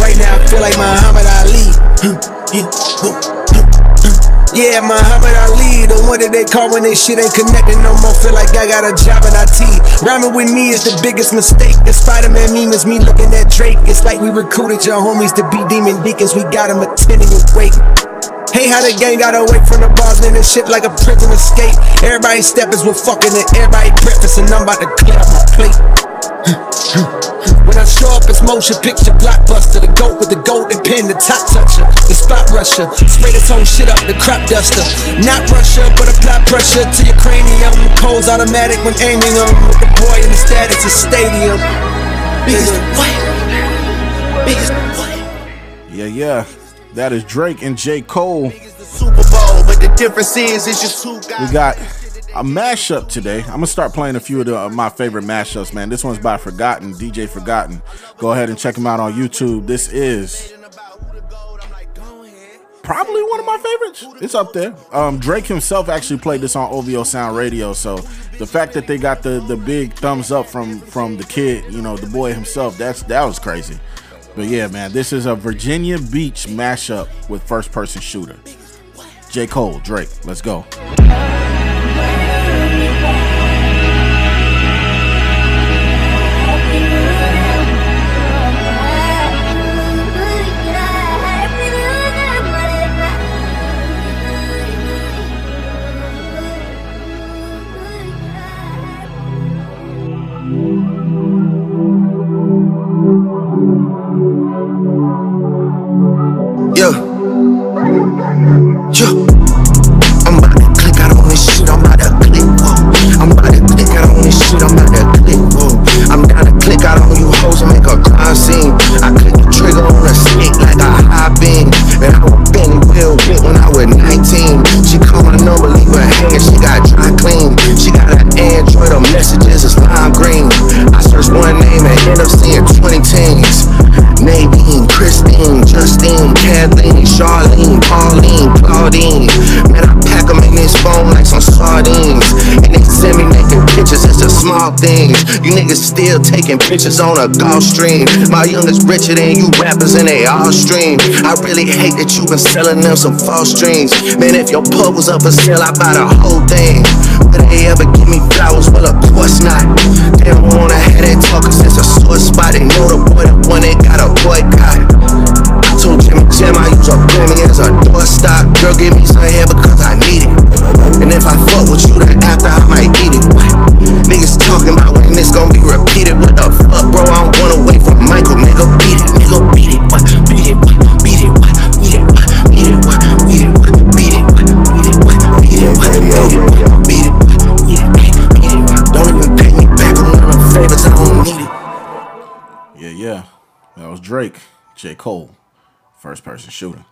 Right now I feel like Muhammad Ali. Yeah, Muhammad Ali, the one that they call when they shit ain't connected no more. Feel like I got a job in IT. Rhyming with me is the biggest mistake. The Spider Man meme is me looking at Drake. It's like we recruited your homies to be demon deacons. We got them attending your wake. Hey, how the gang got away from the bars, and shit like a prison escape. Everybody steppers with fucking and everybody breakfast, and I'm about to clear up my plate. When I show up, it's motion picture blockbuster. The goat with the golden pen, the top toucher, the spot rusher. Spray this whole shit up, the crop duster. Not Russia, but apply pressure to your cranium. Cole's automatic when aiming them. With the boy in the status of stadium. Biggest what? Biggest what? Yeah, yeah. That is Drake and J. Cole. Super Bowl, but the difference is it's just two guys. We got a mashup today. I'm gonna start playing a few of, the, of my favorite mashups, man. This one's by Forgotten, DJ Forgotten. Go ahead and check him out on YouTube. This is probably one of my favorites. It's up there. Um, Drake himself actually played this on OVO Sound Radio, so the fact that they got the the big thumbs up from from the kid, you know, the boy himself, that's that was crazy. But yeah, man, this is a Virginia Beach mashup with first person shooter. J. Cole, Drake, let's go. Name and end up seeing 20 teens. Nadine, Christine, Justine, Kathleen, Charlene, Pauline, Claudine. Man, I pack them in this phone like some sardines. And they send me naked pictures, it's the small things. You niggas still taking pictures on a Gulfstream. My youngest richer than you rappers and they all stream. I really hate that you been selling them some false dreams. Man, if your pub was up for sale, I buy the whole thing. Would they ever give me flowers? Well, of course not. They don't wanna have that talk, cause it's a sore spot. They know the boy, the one that got a boycott. I told Jimmy Jim I use a Grammy as a doorstop. Girl, give me some hair because I need it. And if I fuck with you, then after I might eat it. What? Niggas talking about when this gon' be repeated. What the fuck, bro? I don't wanna wait for Michael. Nigga, beat it. Nigga, beat it. What? Beat it. What? Beat it. What? Beat it. What? Beat it. What? Beat it. What? Beat it. What? Beat it. What? Beat it. What? Beat it. What? Was Drake, J. Cole, first person shooter.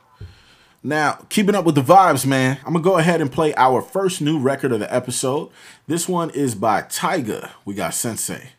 Now, keeping up with the vibes, man, I'm gonna go ahead and play our first new record of the episode. This one is by Tyga. We got Sensei.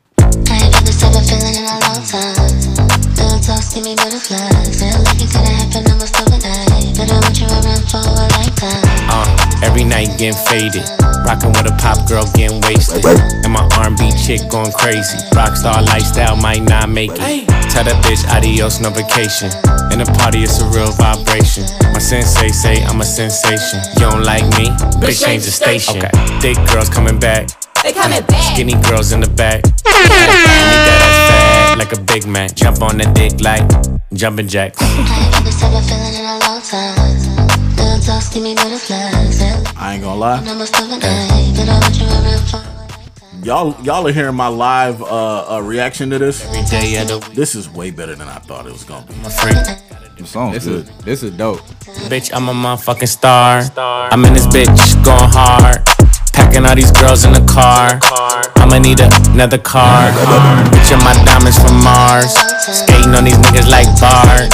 I ain't got this type of feeling in a long time. Little talks give me butterflies. Feel like it could've happened almost overnight. But I want you around for a lifetime. Uh, every night getting faded. Rockin' with a pop girl getting wasted. And my R&B chick going crazy. Rockstar lifestyle might not make it. Tell that bitch adios, no vacation. In the party, it's a real vibration. My sensei say I'm a sensation. You don't like me? Bitch, change the station. Okay. Thick girls coming back. They coming back. Skinny girls in the back. [LAUGHS] like a Big Mac. Jump on the dick like jumping jacks. [LAUGHS] I ain't got this type of feeling in a long time. Little talks give me butterflies. Feel like I ain't gonna lie. almost overnight. But I want you around for a lifetime. Y'all, y'all are hearing my live uh, uh, reaction to this. Every day of the week, This is way better than I thought it was gonna be. I'm a. The song's This good. is this is dope. Bitch, I'm a motherfucking star. I'm in this bitch going hard. Packing all these girls in the car. I'ma need another car. Bitch, and my diamonds from Mars. Skating on these niggas like Bart.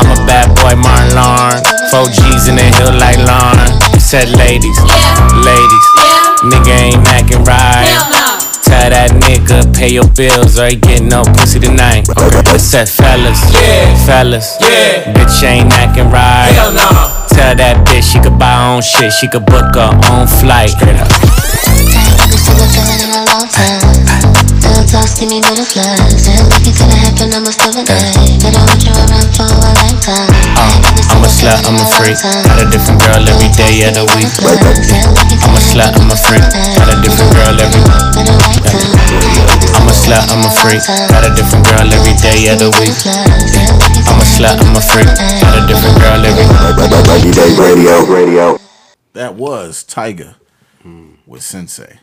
I'm a bad boy, Martin Lawrence. Four G's in the hill like Lauren. Said ladies, ladies. Yeah. Nigga ain't acting right. Hell no. Tell that nigga pay your bills or he get no pussy tonight. I said fellas, Yeah. fellas, Yeah. bitch ain't acting right. Hell no. Tell that bitch she could buy her own shit, she could book her own flight. I ain't I'm a slut, I'm a freak. Got a different girl every day of the week. I'm a slut, I'm a freak. Got a different girl every I'm a slut, I'm a freak. Got a different girl every day of the week. I'm a slut, I'm a freak. Got a different girl every Day Radio. Radio. That was Tyga with Sensei.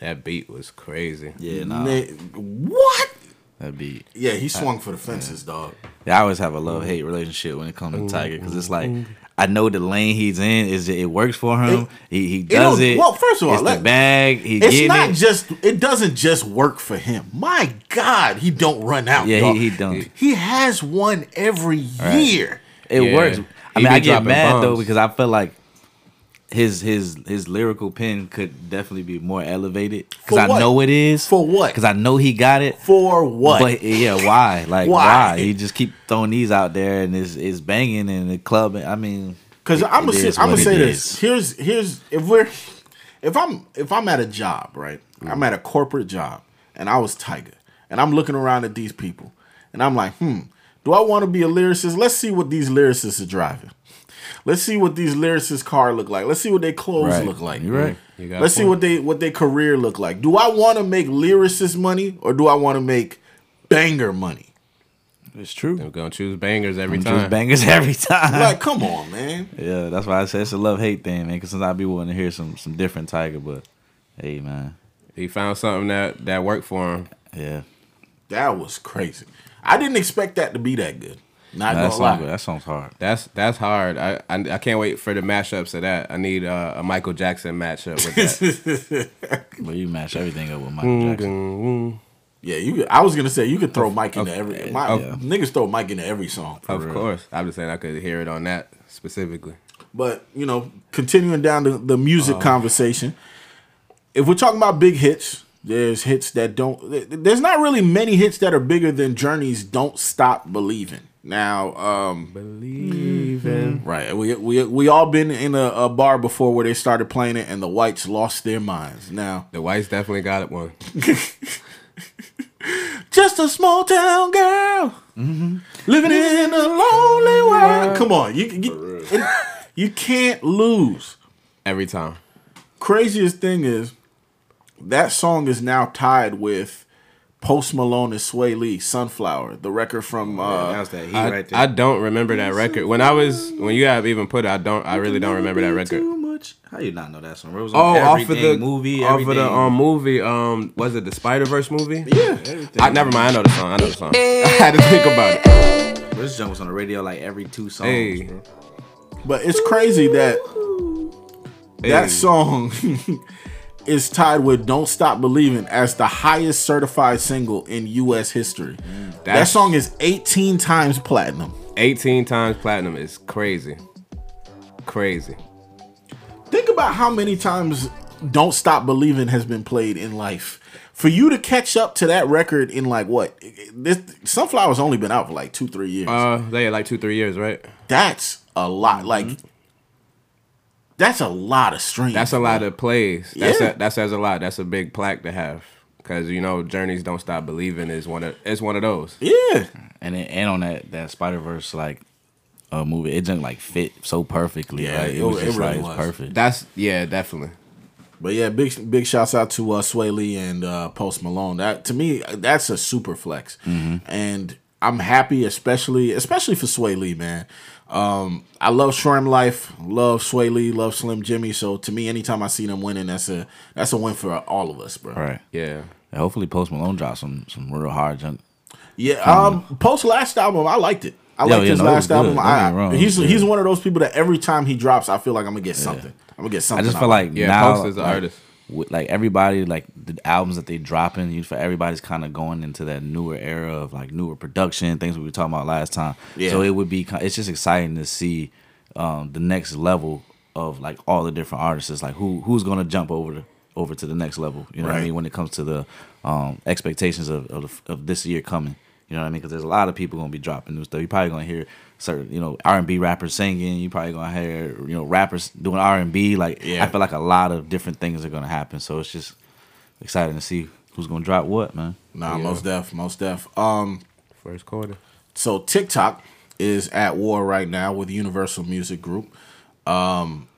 That beat was crazy. Yeah, nah. Ni- what? That beat. Yeah, he swung for the fences, dog. Yeah, I always have a love hate relationship when it comes to Tyga because it's like mm-hmm. I know the lane he's in is it works for him. It- he he does don't- it. well, first of all, it's let- the bag. He It's getting not it. just. It doesn't just work for him. My God, he don't run out. Yeah, dog. he- he don't. He has one every year. it Yeah. works. I He mean, I get dropping mad though because I feel like his his his lyrical pen could definitely be more elevated because I know it is For what? because I know he got it. For what? But yeah, why? [LAUGHS] Like Why? why? He just keep throwing these out there and it's it's banging and the club. I mean, Because I'm gonna say, I'm gonna say this. is. Here's here's if we're if I'm if I'm at a job right, Mm. I'm at a corporate job, and I was Tyga, and I'm looking around at these people, and I'm like, hmm, do I want to be a lyricist? Let's see what these lyricists are driving. Let's see what these lyricists' car look like. Let's see what their clothes Right. look like. You're right. You got a Let's see what they what their career look like. Do I want to make lyricist money or do I want to make banger money? It's true. We're gonna choose bangers every I'm time. just bangers [LAUGHS] every time. Like, come on, man. yeah, that's why I say it's a love hate thing, man. Because sometimes I be wanting to hear some some different Tyga, but hey, man, He found something that that worked for him. yeah, That was crazy. I didn't expect that to be that good. Not that gonna song lie. that song's hard. That's that's hard. I, I I can't wait for the mashups of that. I need uh, a Michael Jackson matchup with that. [LAUGHS] well, you match everything up with Michael Jackson. Yeah, you. Could, I was gonna say you could throw Mike into every. My, yeah. Niggas throw Mike into every song. of course, I'm just saying I could hear it on that specifically. But you know, continuing down the, the music Uh-huh. conversation, if we're talking about big hits, there's hits that don't. There's not really many hits that are bigger than Journey's "Don't Stop Believing." Now, um, Believing. right, we we we all been in a, a bar before where they started playing it and the whites lost their minds. Now, The whites definitely got it one. [LAUGHS] just a small town girl living in a lonely world. Come on, you you, you can't lose. Every time. Craziest thing is that song is now tied with Post Malone and Swae Lee, "Sunflower," the record from. Uh, that was that I, right. I don't remember that record. When I was when you have even put it, I don't I really don't remember that record. Too much. How you not know that song? It was Oh, off of the movie, off everything. of the um movie. Um, was it the Spider Verse movie? yeah, I never mind. I know the song. I know the song. [LAUGHS] I had to think about it. This jump was on the radio like every two songs. Hey. bro. but it's crazy that Hey. [LAUGHS] that song is tied with "Don't Stop Believing" as the highest certified single in U.S. history. that song is 18 times platinum. 18 times platinum is crazy. crazy. Think about how many times "Don't Stop Believing" has been played in life. For you to catch up to that record in like what? This Sunflower's only been out for like two, three years. Uh, they had like two, three years, right? that's a lot. Like that's a lot of streams. That's a lot of plays. That's Yeah. a, that says a lot. That's a big plaque to have. Cause you know, Journeys "Don't Stop Believing" is one of it's one of those. yeah. And it, and on that that Spider Verse like uh, movie, it didn't like fit so perfectly. Yeah, like, it, it- was it just really like was. perfect. That's yeah, definitely. But yeah, big big shouts out to uh, Swae Lee and uh, Post Malone. That to me, that's a super flex, and I'm happy, especially especially for Swae Lee, man. Um, I love Sremm Life, love Swae Lee, love Slim Jxmmi. So to me, anytime I see them winning, that's a that's a win for all of us, bro. right. Yeah. And hopefully, Post Malone drops some some real hard junk. Yeah. Um, Post last album, I liked it. I Yeah, liked yeah, his no, last album. I, wrong, he's it was he's one of those people that every time he drops, I feel like I'm gonna get something. I'm gonna get something. I just feel like. Yeah, now, Post is the like, artist. With, like everybody, like the albums that they dropping, you for everybody's kind of going into that newer era of like newer production, things we were talking about last time. Yeah. So it would be, it's just exciting to see um, the next level of like all the different artists. It's like who who's gonna jump over to over to the next level. You know what I mean? When it comes to the um, expectations of of, of this year coming. You know what I mean? Because there's a lot of people gonna be dropping new stuff. You're probably gonna hear certain, you know, R and B rappers singing. You probably gonna hear, you know, rappers doing R and B. Like, Yeah. I feel like a lot of different things are gonna happen. So it's just exciting to see who's gonna drop what, man. Nah, Yeah. most def, most def. Um, First quarter. so TikTok is at war right now with Universal Music Group. Um,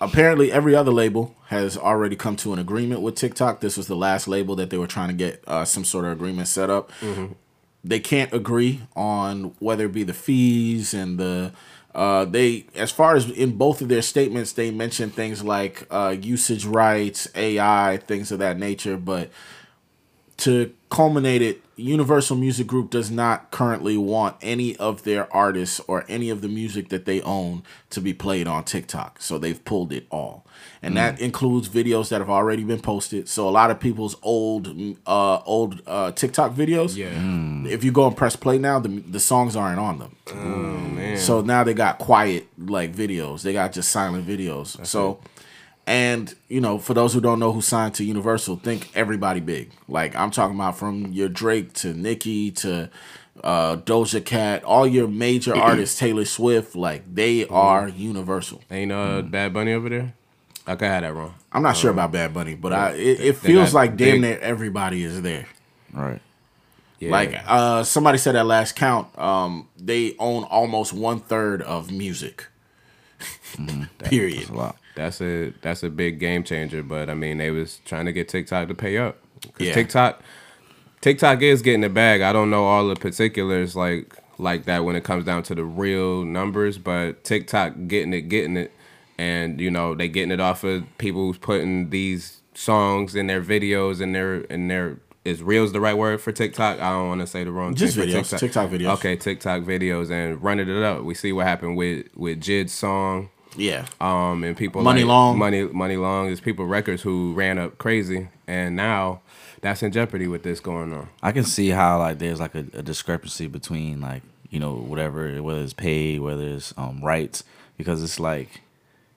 apparently, every other label has already come to an agreement with TikTok. This was the last label that they were trying to get uh, some sort of agreement set up. They can't agree on whether it be the fees and the. Uh, they, as far as in both of their statements, they mentioned things like uh, usage rights, AI, things of that nature. But to culminate it, Universal Music Group does not currently want any of their artists or any of the music that they own to be played on TikTok. So they've pulled it all. And that includes videos that have already been posted. So a lot of people's old uh old uh TikTok videos, Yeah. if you go and press play now, the the songs aren't on them. Oh man. So now they got quiet like videos. They got just silent videos. so and you know, for those who don't know who signed to Universal, think everybody big. Like I'm talking about from your Drake to Nicki to uh, Doja Cat, all your major [CLEARS THROAT] artists, Taylor Swift, like they are Universal. Ain't uh Bad Bunny over there? I could have that wrong. I'm not sure about Bad Bunny, but I it, it feels got like damn big- near everybody is there. Right. Yeah. Like uh, somebody said at last count, um, they own almost one third of music. [LAUGHS] Period. That's a lot. That's a that's a big game changer. But I mean, they was trying to get TikTok to pay up. 'Cause Yeah. TikTok, TikTok is getting the bag. I don't know all the particulars like like that when it comes down to the real numbers, but TikTok getting it, getting it, and you know they getting it off of people who's putting these songs in their videos and their in their is reels the right word for TikTok? I don't want to say the wrong Just thing videos, TikTok videos. Okay, TikTok videos and running it up. We see what happened with with Jid's song. Yeah. Um, and people Money like Long. money, money long. There's people records who ran up crazy, and now that's in jeopardy with this going on. I can see how like there's like a, a discrepancy between like you know whatever whether it's paid whether it's um rights because it's like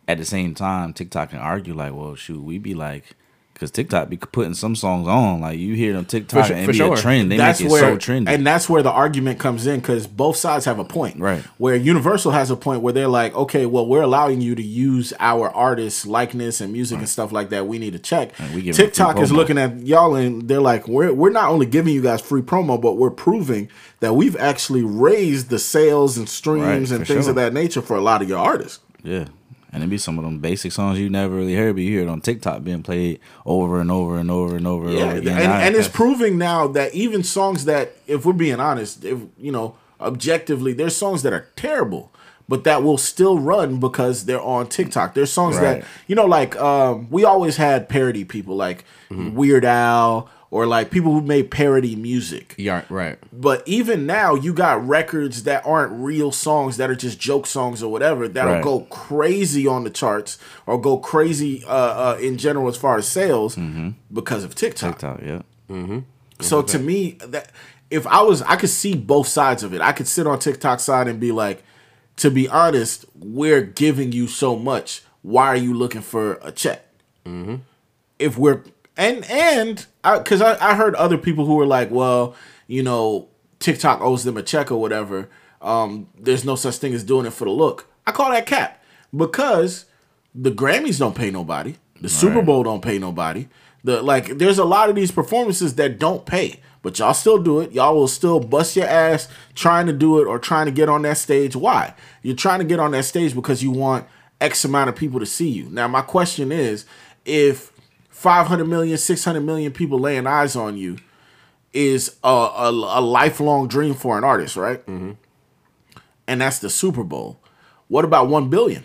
at the same time TikTok can argue like well shoot we be like because TikTok be putting some songs on. Like you hear them TikTok su- and be sure. a trend. They that's make it where so trendy. and that's where the argument comes in because both sides have a point. Right. where universal has a point where they're like okay well we're allowing you to use our artists likeness and music and stuff like that. We need to check. And we give them tiktok is promo. looking at y'all and they're like we're, we're not only giving you guys free promo but we're proving that we've actually raised the sales and streams Right, and things sure. of that nature for a lot of your artists. Yeah and it be some of them basic songs you never really heard but you hear it on TikTok being played over and over and over and over and over again and, I- it's proving now that even songs that, if we're being honest, if you know, objectively, there's songs that are terrible, but that will still run because they're on TikTok. There's songs Right. that you know, like um, we always had parody people like Weird Al or like people who made parody music. Yeah, right. But even now, you got records that aren't real songs that are just joke songs or whatever that'll Right. go crazy on the charts or go crazy uh, uh, in general as far as sales because of TikTok. TikTok yeah So to me, that if I was, I could see both sides of it. I could sit on TikTok side and be like, to be honest, we're giving you so much. Why are you looking for a check? If we're and and because I, I, heard other people who were like, well, you know, TikTok owes them a check or whatever. Um, there's no such thing as doing it for the look. I call that cap because the Grammys don't pay nobody. The Super Bowl don't pay nobody. The like, there's a lot of these performances that don't pay, but y'all still do it. Y'all will still bust your ass trying to do it or trying to get on that stage. Why? You're trying to get on that stage because you want X amount of people to see you. Now, my question is, if 500 million, 600 million people laying eyes on you is a, a, a lifelong dream for an artist, right? Mm-hmm. And that's the Super Bowl. What about 1 billion?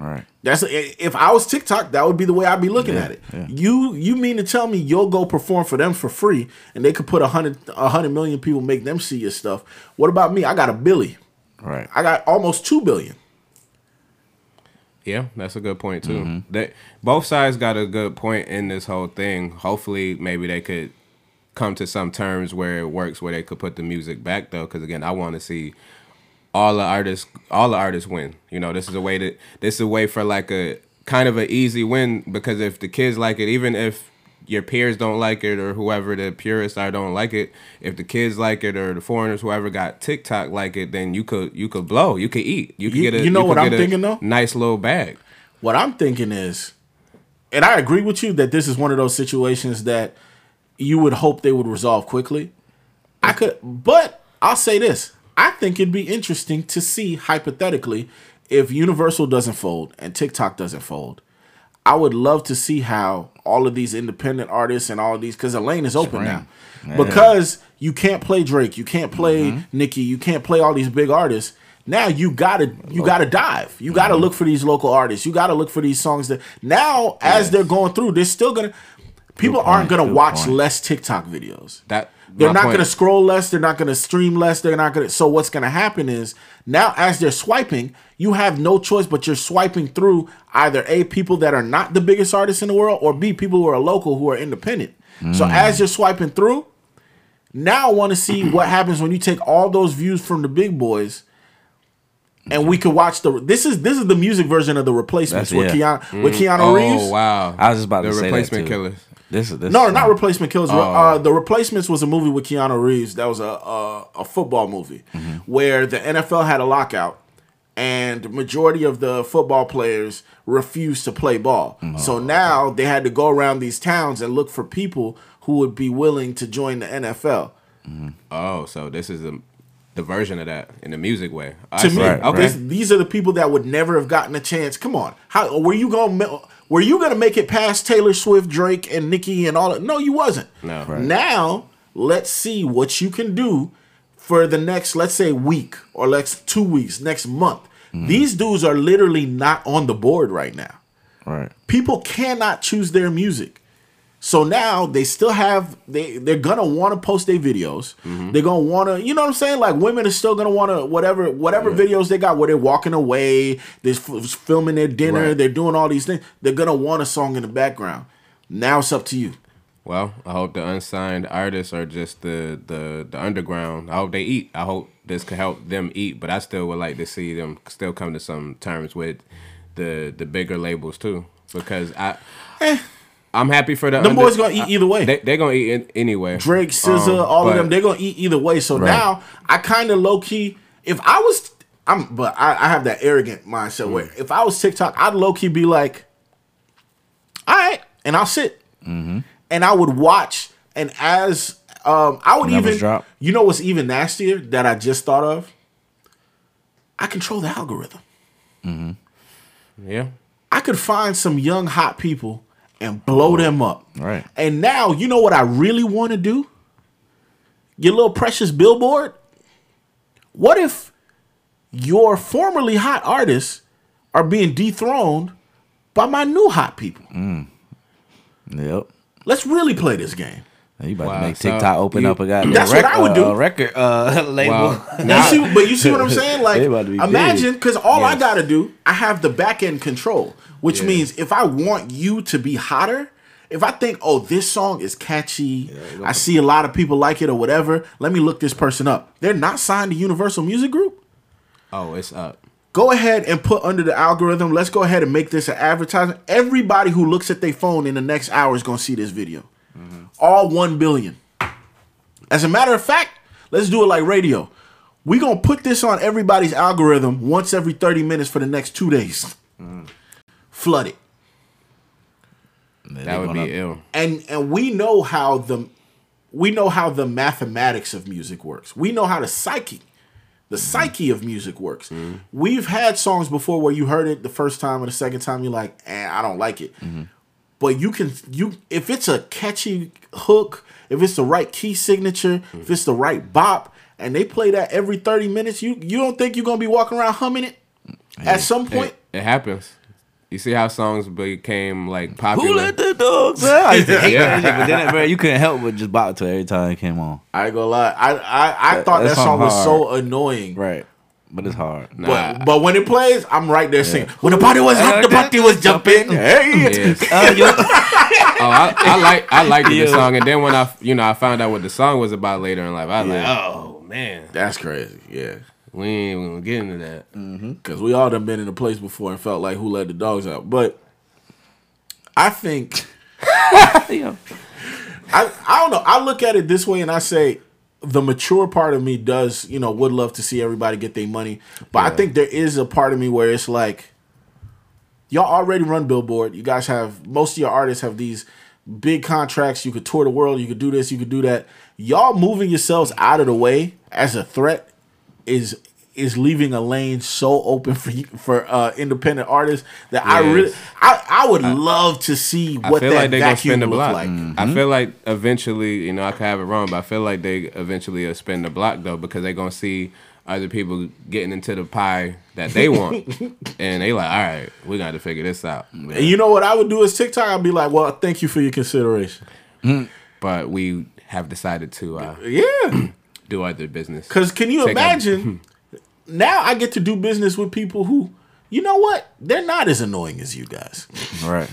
All right. That's if I was TikTok, that would be the way I'd be looking Yeah, at it. yeah. You you mean to tell me you'll go perform for them for free, and they could put a hundred a hundred million people make them see your stuff? What about me? I got a billy. All right. I got almost two billion. Yeah, that's a good point too. Mm-hmm. They both sides got a good point in this whole thing. Hopefully, maybe they could come to some terms where it works, where they could put the music back though. Because again, I want to see all the artists, all the artists win. You know, this is a way that this is a way for like a kind of an easy win because if the kids like it, even if your peers don't like it or whoever the purists are don't like it, if the kids like it or the foreigners whoever got TikTok like it, then you could you could blow, you could eat, you could You- get a you know could what I'm thinking, though? Nice little bag. What I'm thinking is, and I agree with you that this is one of those situations that you would hope they would resolve quickly. I could, but I'll say this: I think it'd be interesting to see hypothetically if Universal doesn't fold and TikTok doesn't fold. I would love to see how all of these independent artists and all of these because the lane is open now. Because you can't play Drake, you can't play Nicki, you can't play all these big artists. Now you gotta you gotta dive. You gotta look for these local artists. You gotta look for these songs that now as they're going through, they're still gonna people aren't gonna watch point. less TikTok videos. That They're my not going to scroll less. They're not going to stream less. They're not going to. So what's going to happen is now, as they're swiping, you have no choice but you're swiping through either a people that are not the biggest artists in the world, or b people who are local who are independent. So Mm. as you're swiping through, now I want to see what happens when you take all those views from the big boys. And we could watch the. This is this is the music version of the replacements That's- with yeah. Keanu with Keanu Reeves. Oh wow! I was just about the to say that, replacement too. killers. This is this. No, not replacement kills. Oh. Uh, the replacements was a movie with Keanu Reeves. That was a a, a football movie Mm-hmm. where the NFL had a lockout, and majority of the football players refused to play ball. Mm-hmm. So now they had to go around these towns and look for people who would be willing to join the NFL. Oh, so this is the the version of that in the music way. I To see. me, Right, okay. these are the people that would never have gotten a chance. Come on, how were you going? To Were you going to make it past Taylor Swift, Drake, and Nicki and all that? No, you wasn't. No. Right. Now let's see what you can do for the next, let's say, week or let's two weeks, next month. Mm-hmm. These dudes are literally not on the board right now. Right. People cannot choose their music. So now they still have they they're gonna want to post their videos. Mm-hmm. They're gonna want to, you know what I'm saying? Like women are still gonna want to whatever whatever videos they got where they're walking away, they're f- filming their dinner, Right. they're doing all these things. They're gonna want a song in the background. Now it's up to you. Well, I hope the unsigned artists are just the the the underground. I hope they eat. I hope this could help them eat. But I still would like to see them still come to some terms with the the bigger labels too, because I. Eh. I'm happy for the. Them under- boys gonna eat either way. They they gonna eat in, anyway. Drake, SZA, Um, all of them, they're gonna eat either way. So now I kind of low key, if I was, I'm, but I, I have that arrogant mindset where Mm. if I was TikTok, I'd low key be like, all right, and I'll sit, Mm-hmm. and I would watch, and as um, I would Numbers even, drop. you know, what's even nastier that I just thought of. I control the algorithm. Yeah. I could find some young hot people and blow them up. Right. And now, you know what I really want to do? Your little precious billboard. What if your formerly hot artists are being dethroned by my new hot people? Yep. Let's really play this game. You about Wow, to make so TikTok open you- up a goddamn That's what I would do. uh, record uh, [LAUGHS] label. Well, [LAUGHS] You now, see, but you see what I'm saying? [LAUGHS] Like, They about to be imagine because all I got to do, I have the back end control, which Yeah. means if I want you to be hotter, if I think, oh, this song is catchy, I see a lot of people like it or whatever, let me look this person up. They're not signed to Universal Music Group. Oh, it's up. Go ahead and put under the algorithm. Let's go ahead and make this an advertisement. Everybody who looks at their phone in the next hour is gonna see this video. Mm-hmm. All one billion. As a matter of fact, let's do it like radio. We're gonna put this on everybody's algorithm once every 30 minutes for the next two days. Mm. Flood it. That would be ill. and and we know how the we know how the mathematics of music works. We know how the psyche, the mm-hmm. psyche of music works. Mm-hmm. We've had songs before where you heard it the first time or the second time you're like, eh, I don't like it. Mm-hmm. But you can you if it's a catchy hook, if it's the right key signature, if it's the right bop, and they play that every 30 minutes, you you don't think you're gonna be walking around humming it at some point? It, it happens. You see how songs became like popular. Who let the dogs out? I used to hate Yeah. that shit, but then bro, [LAUGHS] you couldn't help but just bop to it every time it came on. I ain't gonna lie. I I, I That- thought that that song song was so annoying. Right. But it's hard. But, but when it plays, I'm right there singing. When the party was hot, the party was jumping. Hey, Yes. Uh, yo- Oh, I, I like I liked the song, and then when I you know I found out what the song was about later in life, I was Yeah. like, oh man, that's crazy. Yeah, we ain't gonna get into that. Mm-hmm. because we all done been in a place before and felt like who let the dogs out. But I think [LAUGHS] Yeah. I I don't know. I look at it this way and I say the mature part of me does you know would love to see everybody get their money, but I think there is a part of me where it's like y'all already run Billboard. You guys have most of your artists have these big contracts. You could tour the world. You could do this. You could do that. Y'all moving yourselves out of the way as a threat is is leaving a lane so open for for uh, independent artists that I really I, I would love to see what that like they gonna vacuum spin the look block. like. I feel like eventually, you know, I could have it wrong, but I feel like they eventually will spin the block though because they're gonna see other people getting into the pie that they want, [LAUGHS] and they like, all right, we got to figure this out. And you know what I would do is TikTok? I'd be like, well, thank you for your consideration. But we have decided to uh, Yeah. [CLEARS THROAT] do other business. Because can you Take a- imagine? [LAUGHS] now I get to do business with people who, you know what? They're not as annoying as you guys. Right.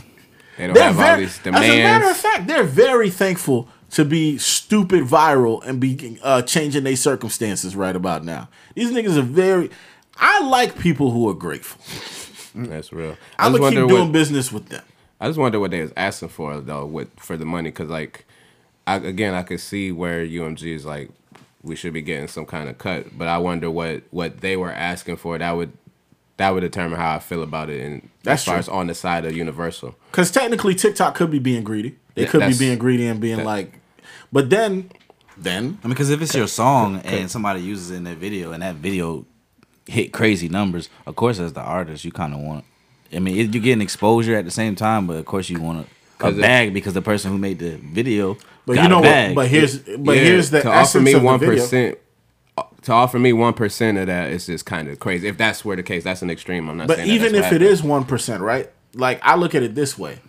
They don't They're have all very, these as a matter of fact, they're very thankful to be stupid viral and be uh, changing their circumstances right about now. These niggas are very. I like people who are grateful. That's real. I'm gonna keep doing what- business with them. I just wonder what they was asking for though, with for the money, because like, I, again, I could see where UMG is like, we should be getting some kind of cut, but I wonder what what they were asking for. That would that would determine how I feel about it, and That's as far true. as on the side of Universal. Because technically, TikTok could be being greedy. They Yeah, could be being greedy and being that- like, but then, then I mean, because if it's your song [LAUGHS] and somebody uses it in their video and that video hit crazy numbers, of course, as the artist, you kind of want. I mean, it, you're getting exposure at the same time, but of course, you want a, a 'Cause it- bag because the person who made the video. But you know what? But here's but Yeah, here's the to offer me one To offer me one percent of that is just kind of crazy. If that's where the case, that's an extreme. I'm not. But saying that even that's if it is one percent, right? Like I look at it this way: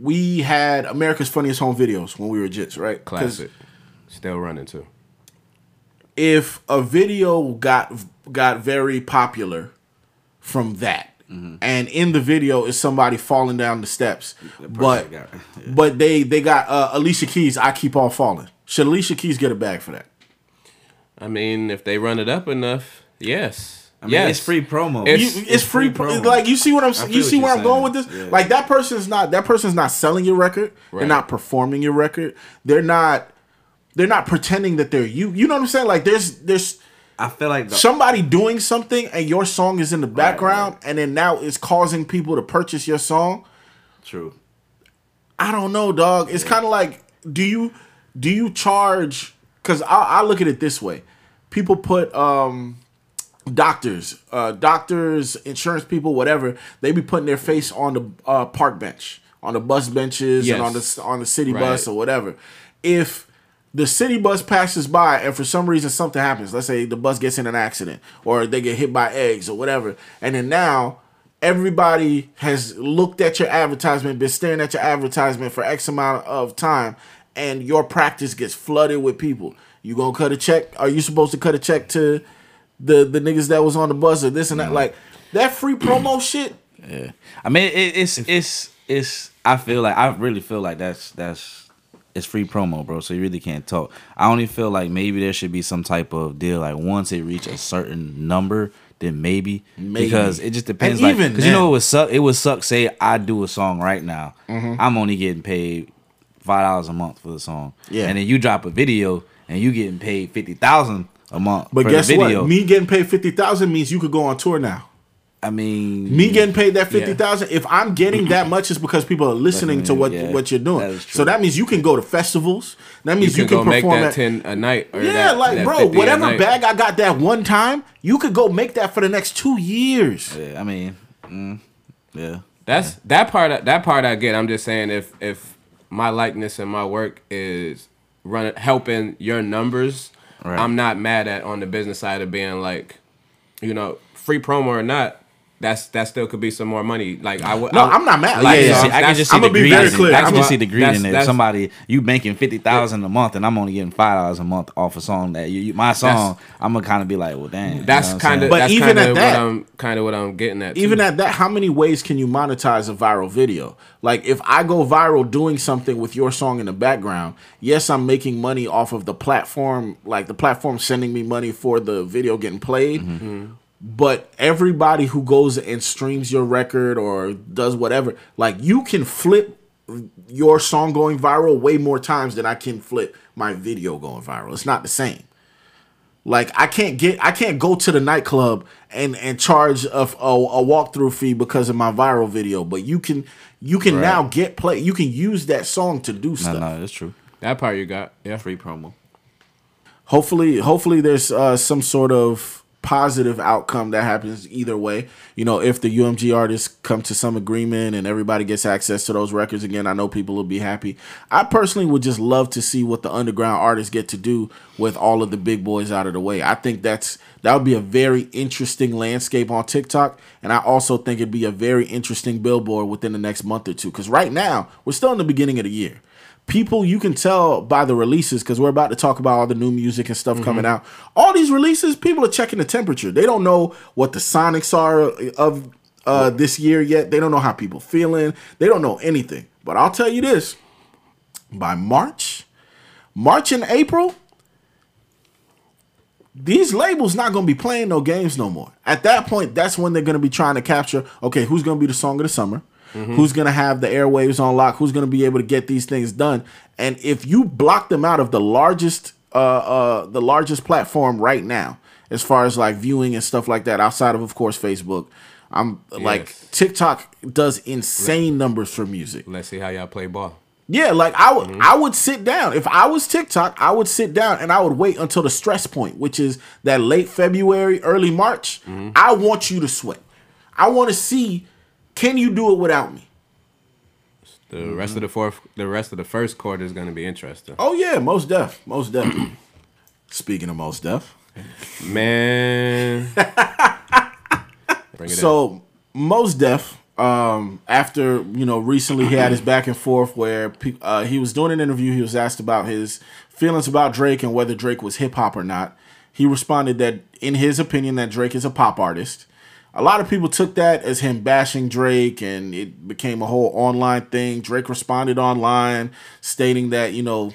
we had America's Funniest Home Videos when we were jits, right? classic, still running too. If a video got got very popular from that, Mm-hmm. and in the video is somebody falling down the steps, but got- [LAUGHS] but they they got uh, Alicia Keys. I keep on falling. Should Alicia Keys get a bag for that? I mean, if they run it up enough, yes. I mean, yes. it's free promo. It's- You- it's, free, promo. like you see what I'm I you see what where I'm going with this Yeah. like that person's not that person's not selling your record they're not performing your record they're not they're not pretending that they're you you know what I'm saying like there's there's I feel like the, somebody doing something and your song is in the background and then now it's causing people to purchase your song true. I don't know, dog. It's kind of like, do you do you charge? Because I, I look at it this way: people put um, doctors, uh, doctors, insurance people, whatever. They be putting their face on the uh, park bench, on the bus benches, and on the on the city Right. bus or whatever. If the city bus passes by and for some reason something happens, let's say the bus gets in an accident or they get hit by eggs or whatever, and then now everybody has looked at your advertisement, been staring at your advertisement for X amount of time, and your practice gets flooded with people. You gonna cut a check? Are you supposed to cut a check to the the niggas that was on the bus or this and that? Like that free promo shit. Yeah, I mean, it, it's it's it's. I feel like I really feel like that's that's it's free promo, bro. So you really can't talk. I only feel like maybe there should be some type of deal. Like once it reach a certain number, then maybe, Maybe. because it just depends. And like, even because you know it would suck. It would suck. Say I do a song right now, Mhm. I'm only getting paid five dollars a month for the song. Yeah. and then you drop a video and you getting paid fifty thousand a month. But for guess the video. what? Me getting paid fifty thousand means you could go on tour now. I mean, Me getting paid that fifty thousand. If I'm getting that much, it's because people are listening to what Yeah, what you're doing. that is true. so that means you can go to festivals. That You means can, you can, go make perform that at- ten a night. Or yeah, that, like that bro, whatever bag I got that one time, you could go make that for the next two years. Yeah, I mean, mm, yeah. That's that part. That part I get. I'm just saying if if my likeness and my work is running helping your numbers, Right. I'm not mad at on the business side of being like, you know, free promo or not. That's that still could be some more money. Like I would. No, I, I'm not mad. Like, Yeah, yeah, yeah, see, I can just see I'ma the be greed. very clear. I can I'm just not- see the greed that's- in it. Somebody you making fifty thousand a month, and I'm only getting five dollars a month off a song that you, you my song, I'm gonna kind of be like, well, damn. you That's know kind of. But That's even kind at of that- what I'm kind of what I'm getting at. Even too. at that, how many ways can you monetize a viral video? Like if I go viral doing something with your song in the background, yes, I'm making money off of the platform, like the platform sending me money for the video getting played. Mm-hmm. But everybody who goes and streams your record or does whatever, like you can flip your song going viral way more times than I can flip my video going viral. It's not the same. Like I can't get I can't go to the nightclub and and charge a, a, a walkthrough fee because of my viral video, but you can you can Right. now get play you can use that song to do no, stuff. no, that's true. that part you got. Yeah. Free promo. Hopefully hopefully there's uh, some sort of positive outcome that happens either way. You know, if the UMG artists come to some agreement and everybody gets access to those records again, I know people will be happy. I personally would just love to see what the underground artists get to do with all of the big boys out of the way. I think that's that would be a very interesting landscape on TikTok, and I also think it'd be a very interesting billboard within the next month or two. Because right now we're still in the beginning of the year people you can tell by the releases because we're about to talk about all the new music and stuff coming out. All these releases people are checking the temperature. They don't know what the sonics are of uh, this year yet. They don't know how people feeling. They don't know anything. But i'll tell you this. By march march and april these labels not going to be playing no games no more. At that point that's when they're going to be trying to capture okay who's going to be the song of the summer who's going to have the airwaves on lock who's going to be able to get these things done and if you block them out of the largest uh uh the largest platform right now as far as like viewing and stuff like that outside of of course facebook i'm like tiktok does insane numbers for music Let's see how y'all play ball. yeah, like I would I would sit down. If I was TikTok, I would sit down and I would wait until the stress point, which is that late February, early March. I want you to sweat. I want to see can you do it without me? The rest of the fourth, the rest of the first quarter is going to be interesting. Oh yeah, Mos Def, Mos Def. [CLEARS THROAT] Speaking of Mos Def, Man, [LAUGHS] bring it in. so Mos Def. um after you know recently he had his back and forth where pe- uh, he was doing an interview he was asked about his feelings about drake and whether drake was hip-hop or not he responded that in his opinion that drake is a pop artist a lot of people took that as him bashing drake and it became a whole online thing drake responded online stating that you know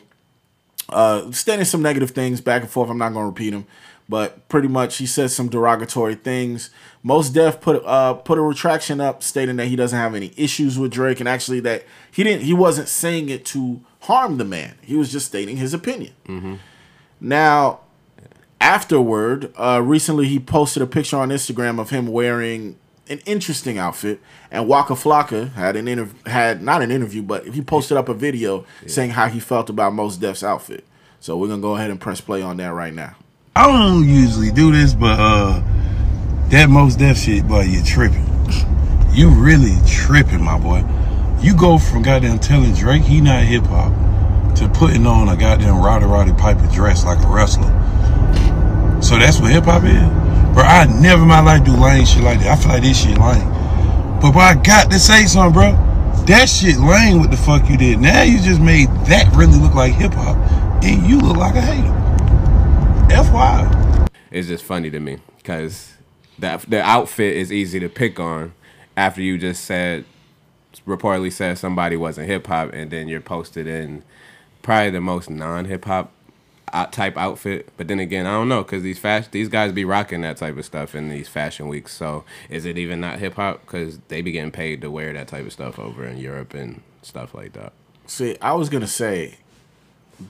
uh, stating some negative things back and forth. I'm not going to repeat them, but pretty much he said some derogatory things. Mos Def put uh put a retraction up stating that he doesn't have any issues with Drake and actually that he didn't he wasn't saying it to harm the man. He was just stating his opinion. Mm-hmm. Now, afterward, uh, recently he posted a picture on Instagram of him wearing an interesting outfit, and Waka Flocka had an interview, had not an interview, but he posted up a video saying how he felt about Mos Def's outfit. So we're gonna go ahead and press play on that right now. I don't usually do this, but uh that Mos Def shit, boy, you tripping. You really tripping, my boy. You go from goddamn telling Drake he not hip hop to putting on a goddamn Roddy Roddy Piper dress like a wrestler. So that's what hip hop is? Bro, I never in my life do lame shit like that. I feel like this shit lame. But bro, I got to say something, bro. That shit lame what the fuck you did. Now you just made that really look like hip hop. And you look like a hater. FY. it's just funny to me because that the outfit is easy to pick on after you just said reportedly said somebody wasn't hip hop and then you're posted in probably the most non hip hop type outfit. But then again, I don't know because these fashion these guys be rocking that type of stuff in these fashion weeks. So is it even not hip hop? Because they be getting paid to wear that type of stuff over in Europe and stuff like that. See, I was gonna say,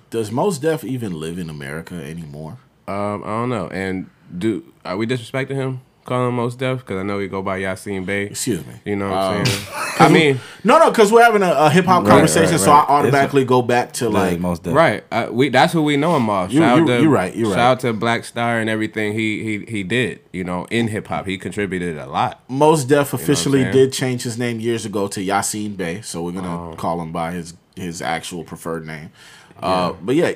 does Mos Def even live in America anymore? Um, I don't know. And do are we disrespecting him? Calling him Mos Def because I know he go by Yasin Bey. Excuse me. You know what I'm Um, saying? [LAUGHS] I mean, No, no, because we're having a, a hip hop Right, conversation, right, so I right. automatically go back to like Mos Def. right? Uh, we that's who we know him off. You- Shout out you- to you're right, you're shout right. out to Black Star and everything he he he did. You know, in hip hop, he contributed a lot. Mos Def officially saying? did change his name years ago to Yasin Bey, so we're Oh. gonna call him by his his actual preferred name. Uh, but yeah,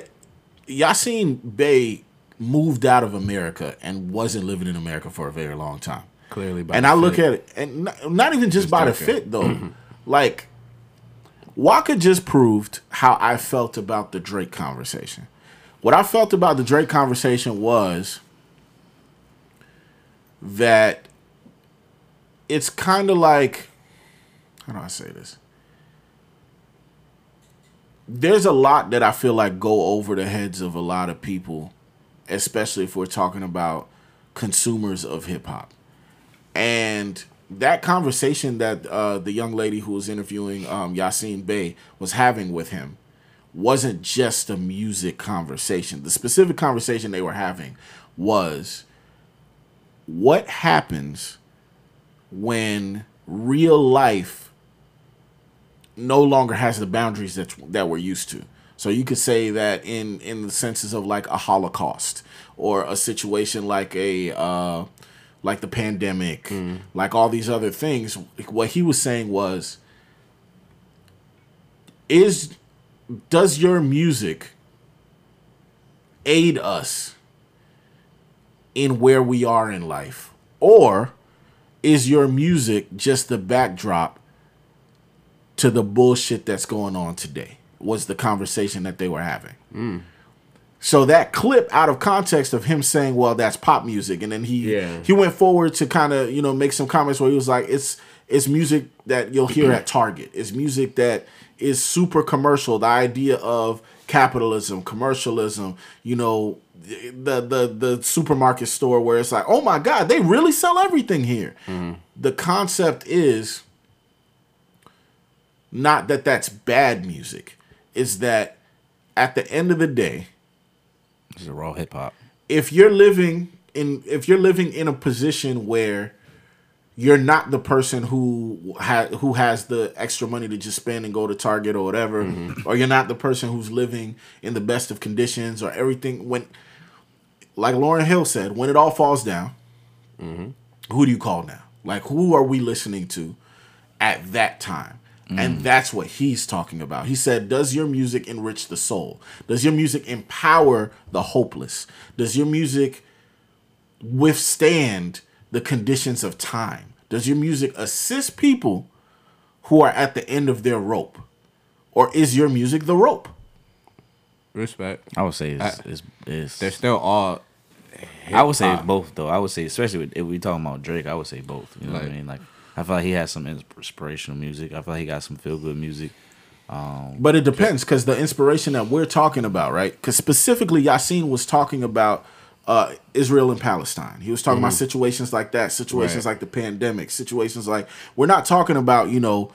Yasin Bey moved out of America and wasn't living in America for a very long time. Clearly, by and I look fit. at it, and not, not even just, by the fit though. Mm-hmm. like Waka just proved how I felt about the Drake conversation. What I felt about the Drake conversation was that it's kind of like how do I say this? There's a lot that I feel like go over the heads of a lot of people, especially if we're talking about consumers of hip hop. And that conversation that uh, the young lady who was interviewing um, Yasin Bey was having with him wasn't just a music conversation. The specific conversation they were having was what happens when real life no longer has the boundaries that that we're used to. So you could say that in in the senses of like a holocaust or a situation like a uh, like the pandemic, like all these other things. What he was saying was, is does your music aid us in where we are in life, or is your music just the backdrop to the bullshit that's going on today? Was the conversation that they were having. So that clip out of context of him saying, "Well, that's pop music," and then he Yeah. he went forward to kind of you know make some comments where he was like, "It's it's music that you'll hear at Target. It's music that is super commercial. The idea of capitalism, commercialism, you know, the the the supermarket store where it's like, oh my god, they really sell everything here. The concept is not that that's bad music, is that at the end of the day." This is raw hip hop. if you're living in if you're living in a position where you're not the person who ha- who has the extra money to just spend and go to Target or whatever, mm-hmm. or you're not the person who's living in the best of conditions or everything when like Lauryn Hill said, when it all falls down, mm-hmm. who do you call now? Like who are we listening to at that time? And mm. that's what he's talking about. He said, Does your music enrich the soul? Does your music empower the hopeless? Does your music withstand the conditions of time? Does your music assist people who are at the end of their rope? Or is your music the rope? Respect. I would say it's, I- it's, it's They're still all. I would say both though. I would say, especially if we talking about Drake, I would say both. You know what I mean? Like I feel like he has some inspirational music. I feel like he got some feel good music. Um, But it depends because the inspiration that we're talking about, right? Because specifically, Yasin was talking about uh, Israel and Palestine. He was talking about situations like that, situations Right. like the pandemic, situations like we're not talking about, you know,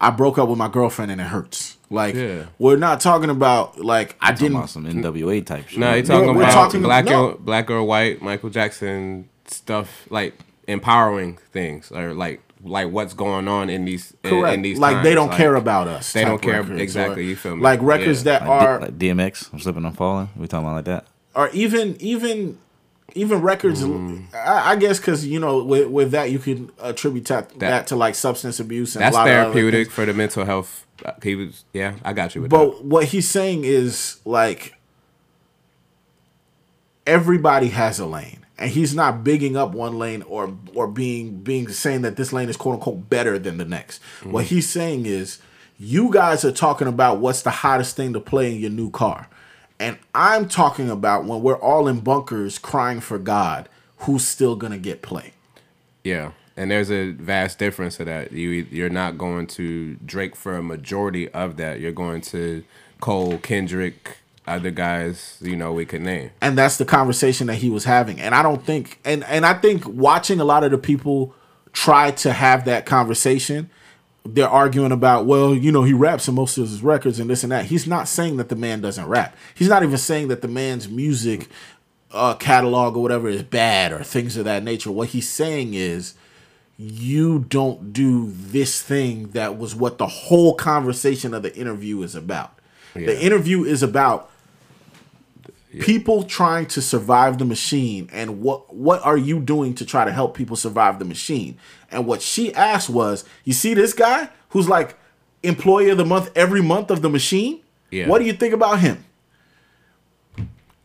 I broke up with my girlfriend and it hurts. Like Yeah. we're not talking about like I talking didn't. about some NWA type shit. No, he No, talking we're about talking- black no. or black or white Michael Jackson stuff, like empowering things or like like what's going on in these in, Correct. in these like they don't care about us. They don't care records, exactly. or, You feel me? Like records Yeah. that like, D- are like DMX. I'm slipping, I'm falling. We talking about like that. or even even even records I, I guess because you know with, with that you can attribute that, that, to like substance abuse and That's a lot therapeutic things. for the mental health. Uh, He was, yeah, I got you with but what he's saying is like everybody has a lane and he's not bigging up one lane or or being being saying that this lane is quote unquote better than the next mm-hmm. what he's saying is you guys are talking about what's the hottest thing to play in your new car and i'm talking about when we're all in bunkers crying for god who's still gonna get play Yeah, and there's a vast difference to that. You you're not going to Drake for a majority of that. You're going to Cole, Kendrick, other guys, you know, we could name. and that's the conversation that he was having. And i don't think and and i think watching a lot of the people try to have that conversation they're arguing about well you know he raps in most of his records and this and that. He's not saying that the man doesn't rap. He's not even saying that the man's music uh, catalog or whatever is bad or things of that nature. What he's saying is you don't do this thing that was what the whole conversation of the interview is about. Yeah. the interview is about people trying to survive the machine and what what are you doing to try to help people survive the machine and what she asked was you see this guy who's like employee of the month every month of the machine Yeah. what do you think about him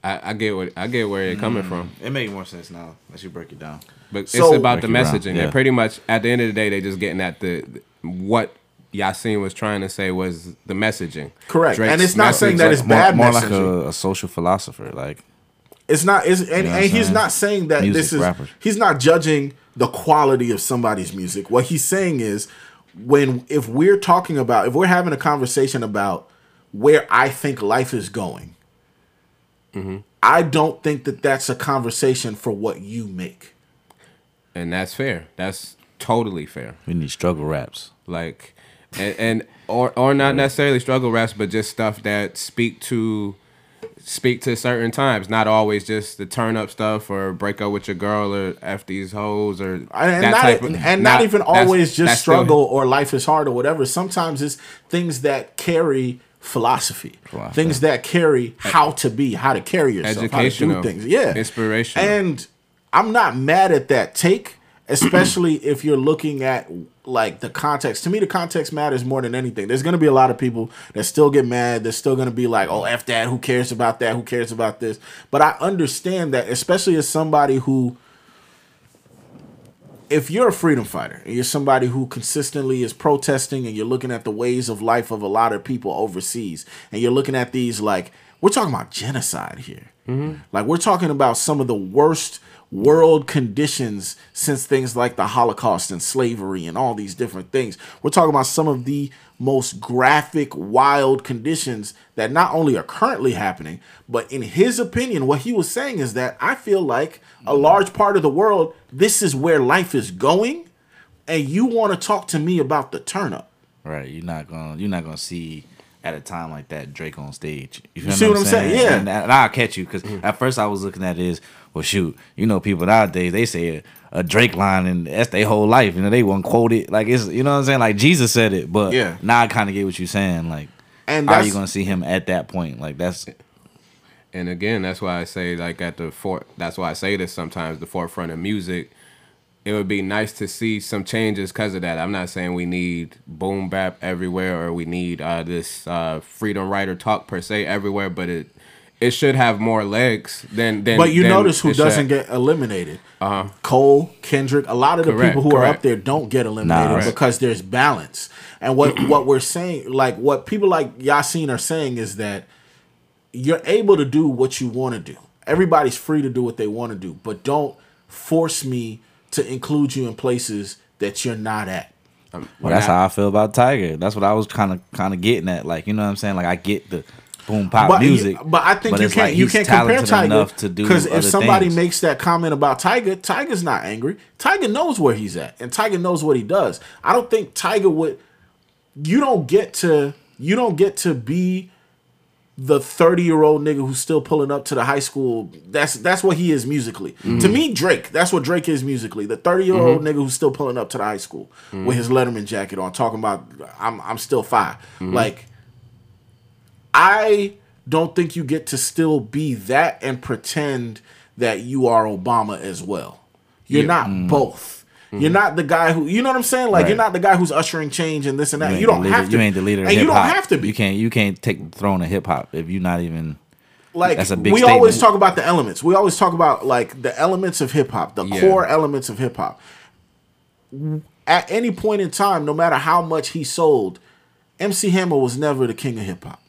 I, I get what I get where you're coming mm. from. It made more sense now as you break it down. But So- it's about the Break it down, messaging. yeah. And pretty much at the end of the day, they're just getting at the what Yasin was trying to say was the messaging. Correct. Drake's And it's not saying that message- it's bad more, more like a, a social philosopher. Like It's not. It's, and, know and he's saying? not saying that Music this is. rappers. He's not judging the quality of somebody's music. What he's saying is, when if we're talking about, if we're having a conversation about where I think life is going, Mm-hmm. I don't think that that's a conversation for what you make. and that's fair. That's totally fair. we need struggle raps. Like, and, and or or not necessarily struggle raps, but just stuff that speak to speak to certain times. Not always just the turn up stuff or break up with your girl or f these hoes or and that not, type of- and not, even that's- always just that's still- struggle or life is hard or whatever. Sometimes it's things that carry philosophy, Philosophy. things that carry how to be, how to carry yourself, how to do things. Yeah, inspiration. And I'm not mad at that take, especially if you're looking at like the context. To me, the context matters more than anything. There's gonna be a lot of people that still get mad. They're still gonna be like, "Oh, f that. Who cares about that? Who cares about this?" But I understand that, especially as somebody who if you're a freedom fighter and you're somebody who consistently is protesting and you're looking at the ways of life of a lot of people overseas and you're looking at these like we're talking about genocide here mm-hmm. like we're talking about some of the worst world conditions since things like the holocaust and slavery and all these different things we're talking about some of the most graphic wild conditions that not only are currently happening but in his opinion what he was saying is that i feel like a large part of the world this is where life is going and you want to talk to me about the turn up Right. You're not gonna you're not gonna see at a time like that Drake on stage. You, see what I'm saying? Yeah. And, and I'll catch you because mm. at first I was looking at it as well. Shoot, you know, people nowadays they say a, a Drake line and that's their whole life. You know, they won't quote it like it's you know what I'm saying. Like Jesus said it, but Yeah. Now I kind of get what you're saying. Like, And how are you gonna see him at that point? Like that's And again, that's why I say like at the fort. That's why I say this sometimes. The forefront of music. It would be nice to see some changes because of that. I'm not saying we need boom bap everywhere or we need uh, this uh, freedom writer talk per se everywhere, but it it should have more legs than than. but you than notice who doesn't have. get eliminated Uh-huh. cole kendrick a lot of the Correct, people who are up there don't get eliminated Nas. because there's balance and what [CLEARS THROAT] what we're saying like what people like yasin are saying is that you're able to do what you want to do everybody's free to do what they want to do but don't force me to include you in places that you're not at Well, that's how I feel about Tyga. That's what I was kind of kind of getting at. Like, you know what I'm saying? Like, I get the boom bap but, music, but I think you can't like you can't compare Tyga enough to do because if somebody things. makes that comment about Tyga, Tyga's not angry. Tyga knows where he's at, and Tyga knows what he does. I don't think Tyga would. You don't get to you don't get to be the 30 year old nigga who's still pulling up to the high school. That's that's what he is musically. Mm-hmm. To me, Drake, that's what Drake is musically. The 30 year old mm-hmm. nigga who's still pulling up to the high school with mm-hmm. his Letterman jacket on, talking about I'm I'm still 5 Like I don't think you get to still be that and pretend that you are Obama as well. You're Yeah. not mm. both. You're mm-hmm. not the guy who you know what I'm saying. Like you're not the guy who's ushering change and this and that. ain't You, don't have to. You ain't the leader. And you don't have to be. You can't. You can't take the throne of hip hop if you're not even. like That's a big we always talk about the elements. We always talk about like the elements of hip hop, the Yeah. core elements of hip hop. At any point in time, no matter how much he sold, MC Hammer was never the king of hip hop.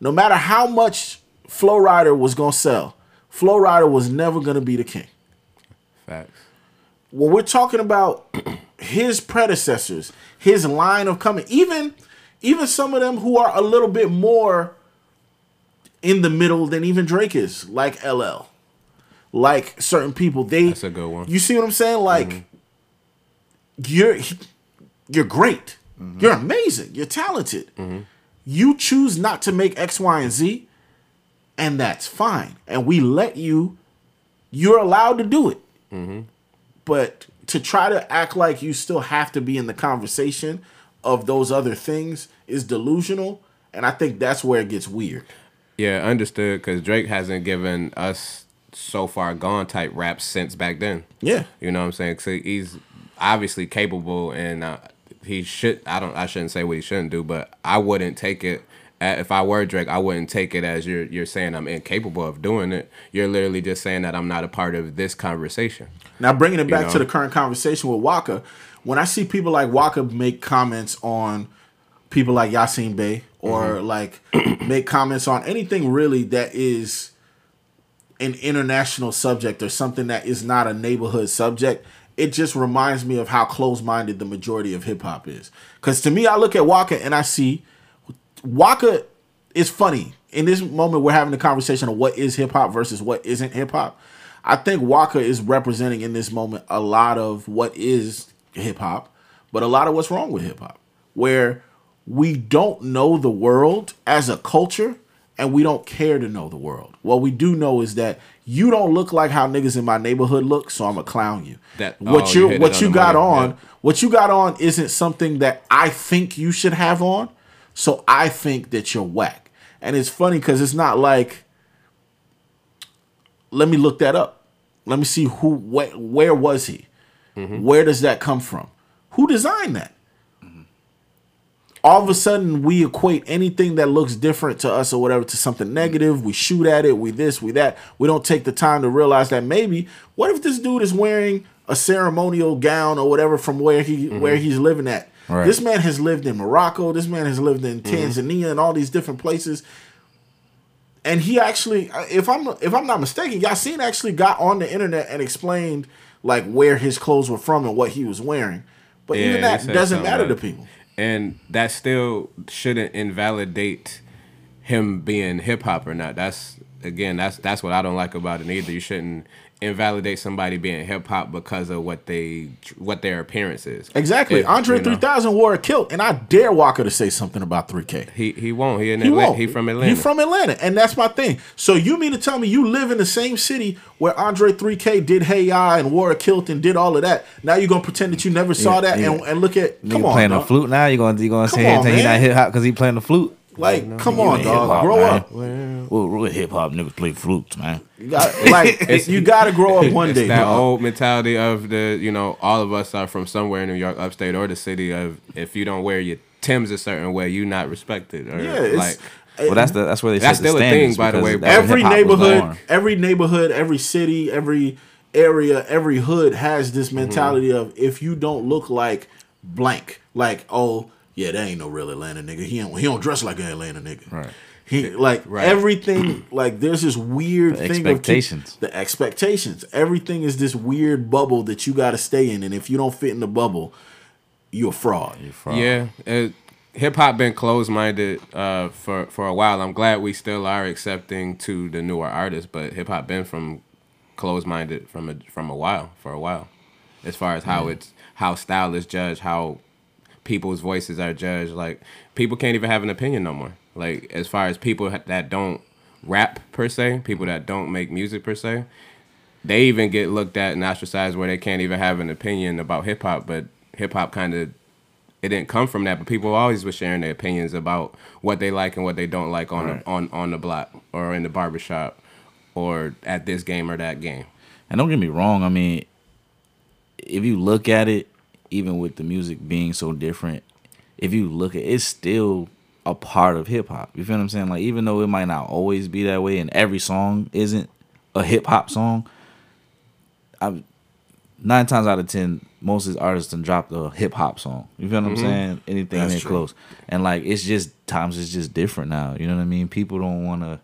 No matter how much Flo Rida was gonna sell, Flo Rida was never gonna be the king. Facts. when we're talking about [CLEARS THROAT] his predecessors, his line of coming, even even some of them who are a little bit more in the middle than even Drake is, like LL. Like certain people, they That's a good one. You see what I'm saying? Like mm-hmm. you're you're great. Mm-hmm. You're amazing. You're talented. Mm-hmm. You choose not to make X, Y, and Z, and that's fine. And we let you. You're allowed to do it. But to try to act like you still have to be in the conversation of those other things is delusional. And I think that's where it gets weird. Yeah, understood. Because Drake hasn't given us so far gone type raps since back then. Yeah. You know what I'm saying? So he's obviously capable, and uh, he should. I don't. I shouldn't say what he shouldn't do, but I wouldn't take it. If I were Drake, I wouldn't take it as you're you're saying I'm incapable of doing it. You're literally just saying that I'm not a part of this conversation. Now bringing it You back know? to the current conversation with Waka, when I see people like Waka make comments on people like Yasin Bey or Mm-hmm. like [CLEARS THROAT] make comments on anything really that is an international subject or something that is not a neighborhood subject, it just reminds me of how close-minded the majority of hip hop is. Cuz to me I look at Waka and I see Waka is funny. In this moment, we're having a conversation of what is hip hop versus what isn't hip hop. I think Waka is representing in this moment a lot of what is hip hop, but a lot of what's wrong with hip hop, where we don't know the world as a culture and we don't care to know the world. What we do know is that you don't look like how niggas in my neighborhood look, so I'm gonna clown you. That- what oh, you what you got on yeah. what you got on isn't something that I think you should have on. So I think that you're whack. And it's funny because it's not like, let me look that up. Let me see who, where, where was he? Where does that come from? Who designed that? All of a sudden, we equate anything that looks different to us or whatever to something negative. We shoot at it. We this, we that. We don't take the time to realize that maybe, what if this dude is wearing a ceremonial gown or whatever from where he where he's living at? Right. This man has lived in Morocco. This man has lived in Tanzania and all these different places. And he actually, if I'm if I'm not mistaken, Yasin actually got on the internet and explained like where his clothes were from and what he was wearing. But even that doesn't matter to people. And that still shouldn't invalidate him being hip hop or not. That's again, that's that's what I don't like about it either. You shouldn't invalidate somebody being hip hop because of what they what their appearance is. Exactly. If, Andre you know, 3000 wore a kilt, and I dare Waka to say something about 3K. He he won't. He in He Atlanta. won't. He from Atlanta. He from Atlanta, and that's my thing. So you mean to tell me you live in the same city where Andre 3K did Hey Ya and wore a kilt and did all of that? Now you're gonna pretend that you never saw Yeah, that yeah. and, and look at come Nigga on, playing the flute now. You gonna you gonna Come say on, anything he not hip hop because he playing the flute? Like, come on, ain't dog. Grow man. up. Well, real hip hop niggas play flutes, man. You got, like [LAUGHS] you got to grow up one it's day, that dog. old mentality of the you know all of us are from somewhere in New York, upstate or the city. Of if you don't wear your Tim's a certain way, you not respected. Or Yeah, it's- like Well, that's the that's where they That's set the still a thing, by the way. every neighborhood, every neighborhood, every city, every area, every hood has this Mm-hmm. mentality of if you don't look like blank, like oh yeah, that ain't no real Atlanta nigga. He don't he don't dress like an Atlanta nigga. Right. He like Right. everything [CLEARS THROAT] like there's this weird The thing expectations. of keep, the expectations. Everything is this weird bubble that you got to stay in, and if you don't fit in the bubble, you're a fraud. Yeah, hip hop been closed minded uh, for for a while. I'm glad we still are accepting to the newer artists, but hip hop been from closed minded from a from a while for a while, as far as how it's how style is judged, how people's voices are judged. Like people can't even have an opinion no more. Like as far as people that don't rap per se, people that don't make music per se, they even get looked at and ostracized where they can't even have an opinion about hip hop. But hip hop kind of it didn't come from that, but people always were sharing their opinions about what they like and what they don't like on Right. the, on on the block or in the barbershop or at this game or that game. And don't get me wrong. I mean, if you look at it, even with the music being so different, if you look at it's still a part of hip hop. You feel what I'm saying? Like even though it might not always be that way, and every song isn't a hip hop song, I nine times out of ten, most of these artists done dropped a hip hop song. You feel what I'm Mhm. saying? Anything That's close, and like it's just times it's just different now. You know what I mean? People don't want to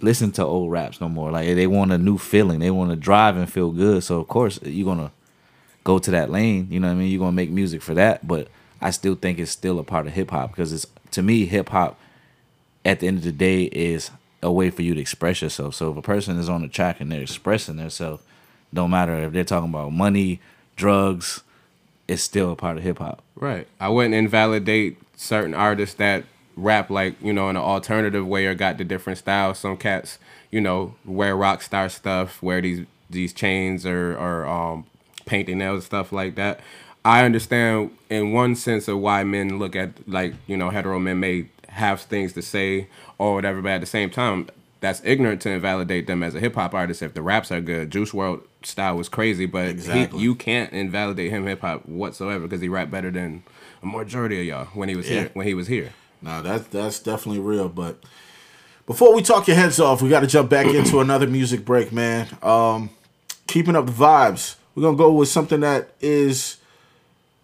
listen to old raps no more. Like they want a new feeling. They want to drive and feel good. So of course you're gonna go to that lane. You know what I mean? You're gonna make music for that. But I still think it's still a part of hip hop because it's to me hip hop at the end of the day is a way for you to express yourself. So if a person is on the track and they're expressing themselves, don't matter if they're talking about money, drugs, it's still a part of hip hop. Right. I wouldn't invalidate certain artists that rap like, you know, in an alternative way or got the different styles. Some cats, you know, wear rock star stuff, wear these these chains or or um painting nails and stuff like that. I understand in one sense of why men look at like, you know, hetero men may have things to say or whatever, but at the same time, that's ignorant to invalidate them as a hip hop artist if the raps are good. Juice WRLD style was crazy, but Exactly. he, you can't invalidate him hip hop whatsoever because he rapped better than a majority of y'all when he was Yeah. here. When he was here, No, that's that's definitely real. But before we talk your heads off, we got to jump back into another music break, man. Um, keeping up the vibes, we're gonna go with something that is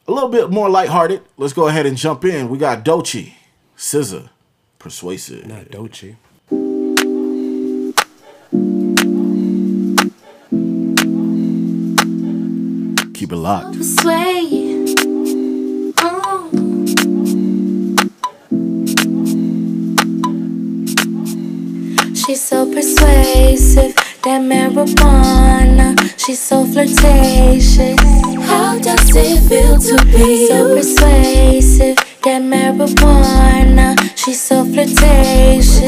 a little bit more lighthearted. Let's go ahead and jump in. We got Dolce, Scissor, Persuasive. not Dolce. Keep it locked. Sway. Oh. She's so persuasive, that marijuana. She's so flirtatious. How does it feel to be so persuasive? That marijuana. She's so flirtatious.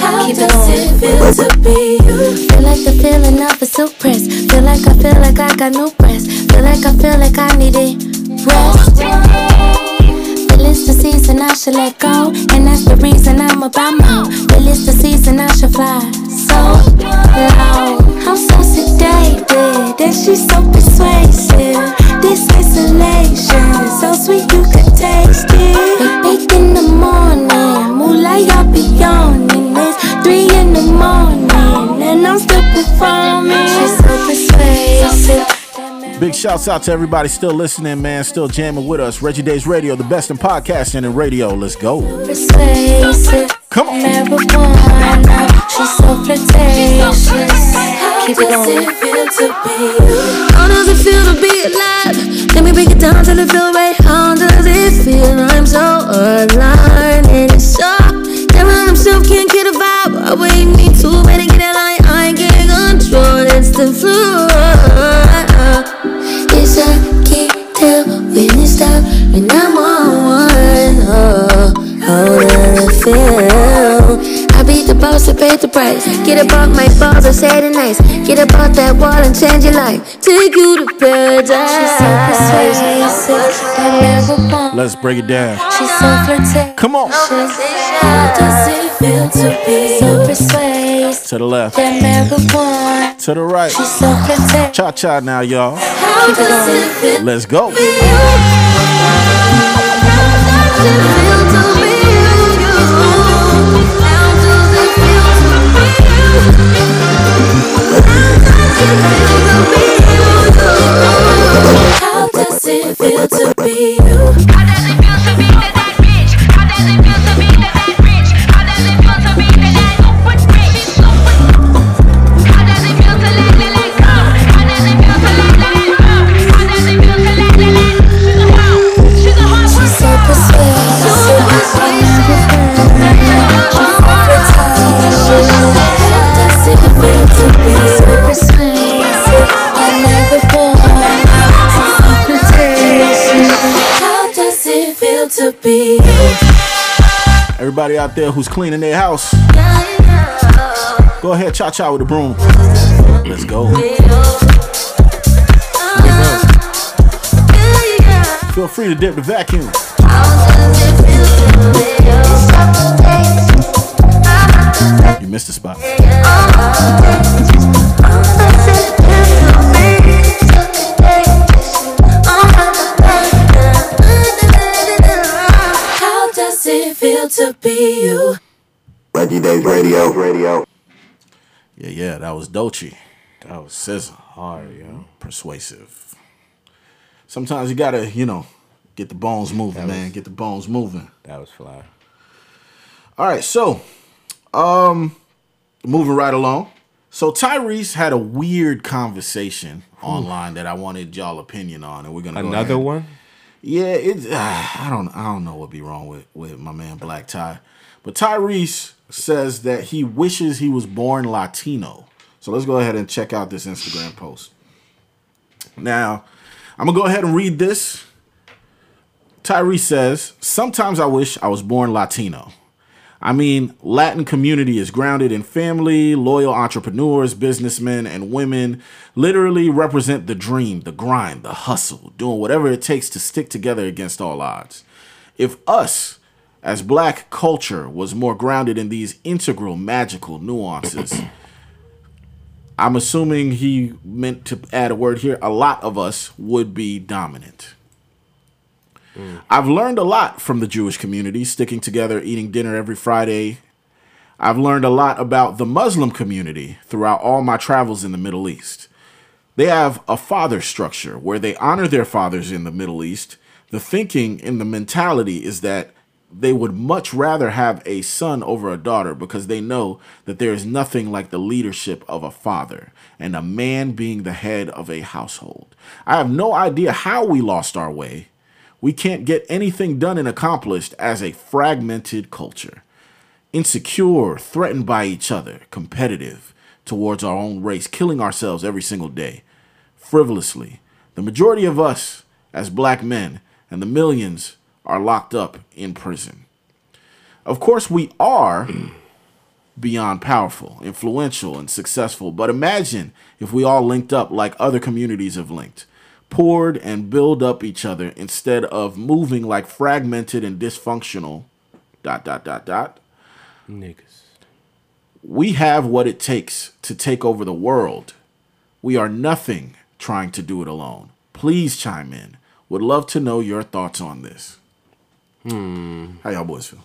How does it feel to be you? Feel like the feeling of a silk press. Feel like I feel like I got new breasts. Feel like I feel like I need it. Rest. It's the season I should let go. And that's the reason I'm about more. Feel it's the season I should fly so low. I'm so sedated. And she's so persuasive. This isolation is so sweet you could taste it. Big in the morning. Moonlight, y'all be yawning. It's three in the morning. And I'm still performing. She's so persuasive. Big shouts out to everybody still listening, man. Still jamming with us. Reggie DAE$ Radio, the best in podcasting and radio. Let's go. Come on. She's so flirtatious. Keep it going. How does it feel to be alive? Let me break it down till it feel right. How does it feel? I'm so aligned and it's so. Himself can't get a vibe. I wait me too get in line. I can't control. It's the flow. Stop when I'm one. Oh, how does it feel? I beat the boss and paid the price. Get about my balls and say the nice. Get about that wall and change your life. Take you to paradise. She's so persuasive. That marijuana. Let's break it down. She's so flirtatious. Come on. How does it feel to be so persuasive? To the left, to the right. She's so flirtatious. Cha cha now, y'all. How does it feel? To be you? How does it feel to be you? To be? Everybody out there who's cleaning their house, go ahead, cha cha with the broom. Let's go. Feel free to dip the vacuum. You missed the spot. It to be you? Reggie DAE$ Radio. Radio. Yeah, yeah, that was Dolce. That was Scissor. hard, yo. Persuasive. Sometimes you gotta, you know, get the bones moving, man. Get the bones moving. That was fly. All right, so um moving right along. So Tyrese had a weird conversation online that I wanted y'all opinion on, and we're gonna go Another one. Yeah, it. [SIGHS] I don't. I don't know what be wrong with with my man Black Ty, but Tyrese says that he wishes he was born Latino. So let's go ahead and check out this Instagram post. Now, I'm gonna go ahead and read this. Tyrese says, "Sometimes I wish I was born Latino." I mean, Latin community is grounded in family, loyal entrepreneurs, businessmen, and women literally represent the dream, the grind, the hustle, doing whatever it takes to stick together against all odds. If us, as black culture, was more grounded in these integral, magical nuances, I'm assuming he meant to add a word here, a lot of us would be dominant. I've learned a lot from the Jewish community, sticking together, eating dinner every Friday. I've learned a lot about the Muslim community throughout all my travels in the Middle East. They have a father structure where they honor their fathers in the Middle East. The thinking and the mentality is that they would much rather have a son over a daughter because they know that there is nothing like the leadership of a father and a man being the head of a household. I have no idea how we lost our way. We can't get anything done and accomplished as a fragmented culture. Insecure, threatened by each other, competitive towards our own race, killing ourselves every single day. Frivolously. The majority of us, as black men, and the millions are locked up in prison. Of course, we are [CLEARS THROAT] beyond powerful, influential, and successful, but imagine if we all linked up like other communities have linked poured and build up each other instead of moving like fragmented and dysfunctional dot dot dot dot. Niggas. we have what it takes to take over the world. We are nothing trying to do it alone. Please chime in. Would love to know your thoughts on this. Hmm. how y'all boys feel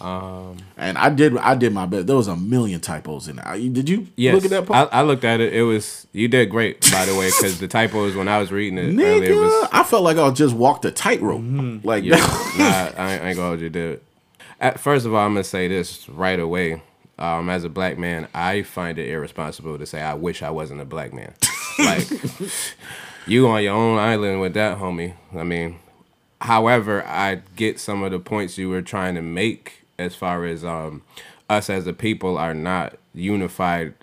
Um. and i did i did my best there was a million typos in it did you Yes, look at that post? I, I looked at it. It was you did great, by the way, because the typos when I was reading it earlier Nigga, was I felt like I just walked a tightrope. Like Yeah, [LAUGHS] nah, I, ain't- I ain't gonna hold you, dude. At, first of all, I'm gonna say this right away. Um, as a black man, I find it irresponsible to say I wish I wasn't a black man. [LAUGHS] Like you on your own island with that, homie. I mean, however, I get some of the points you were trying to make as far as um, us as a people are not unified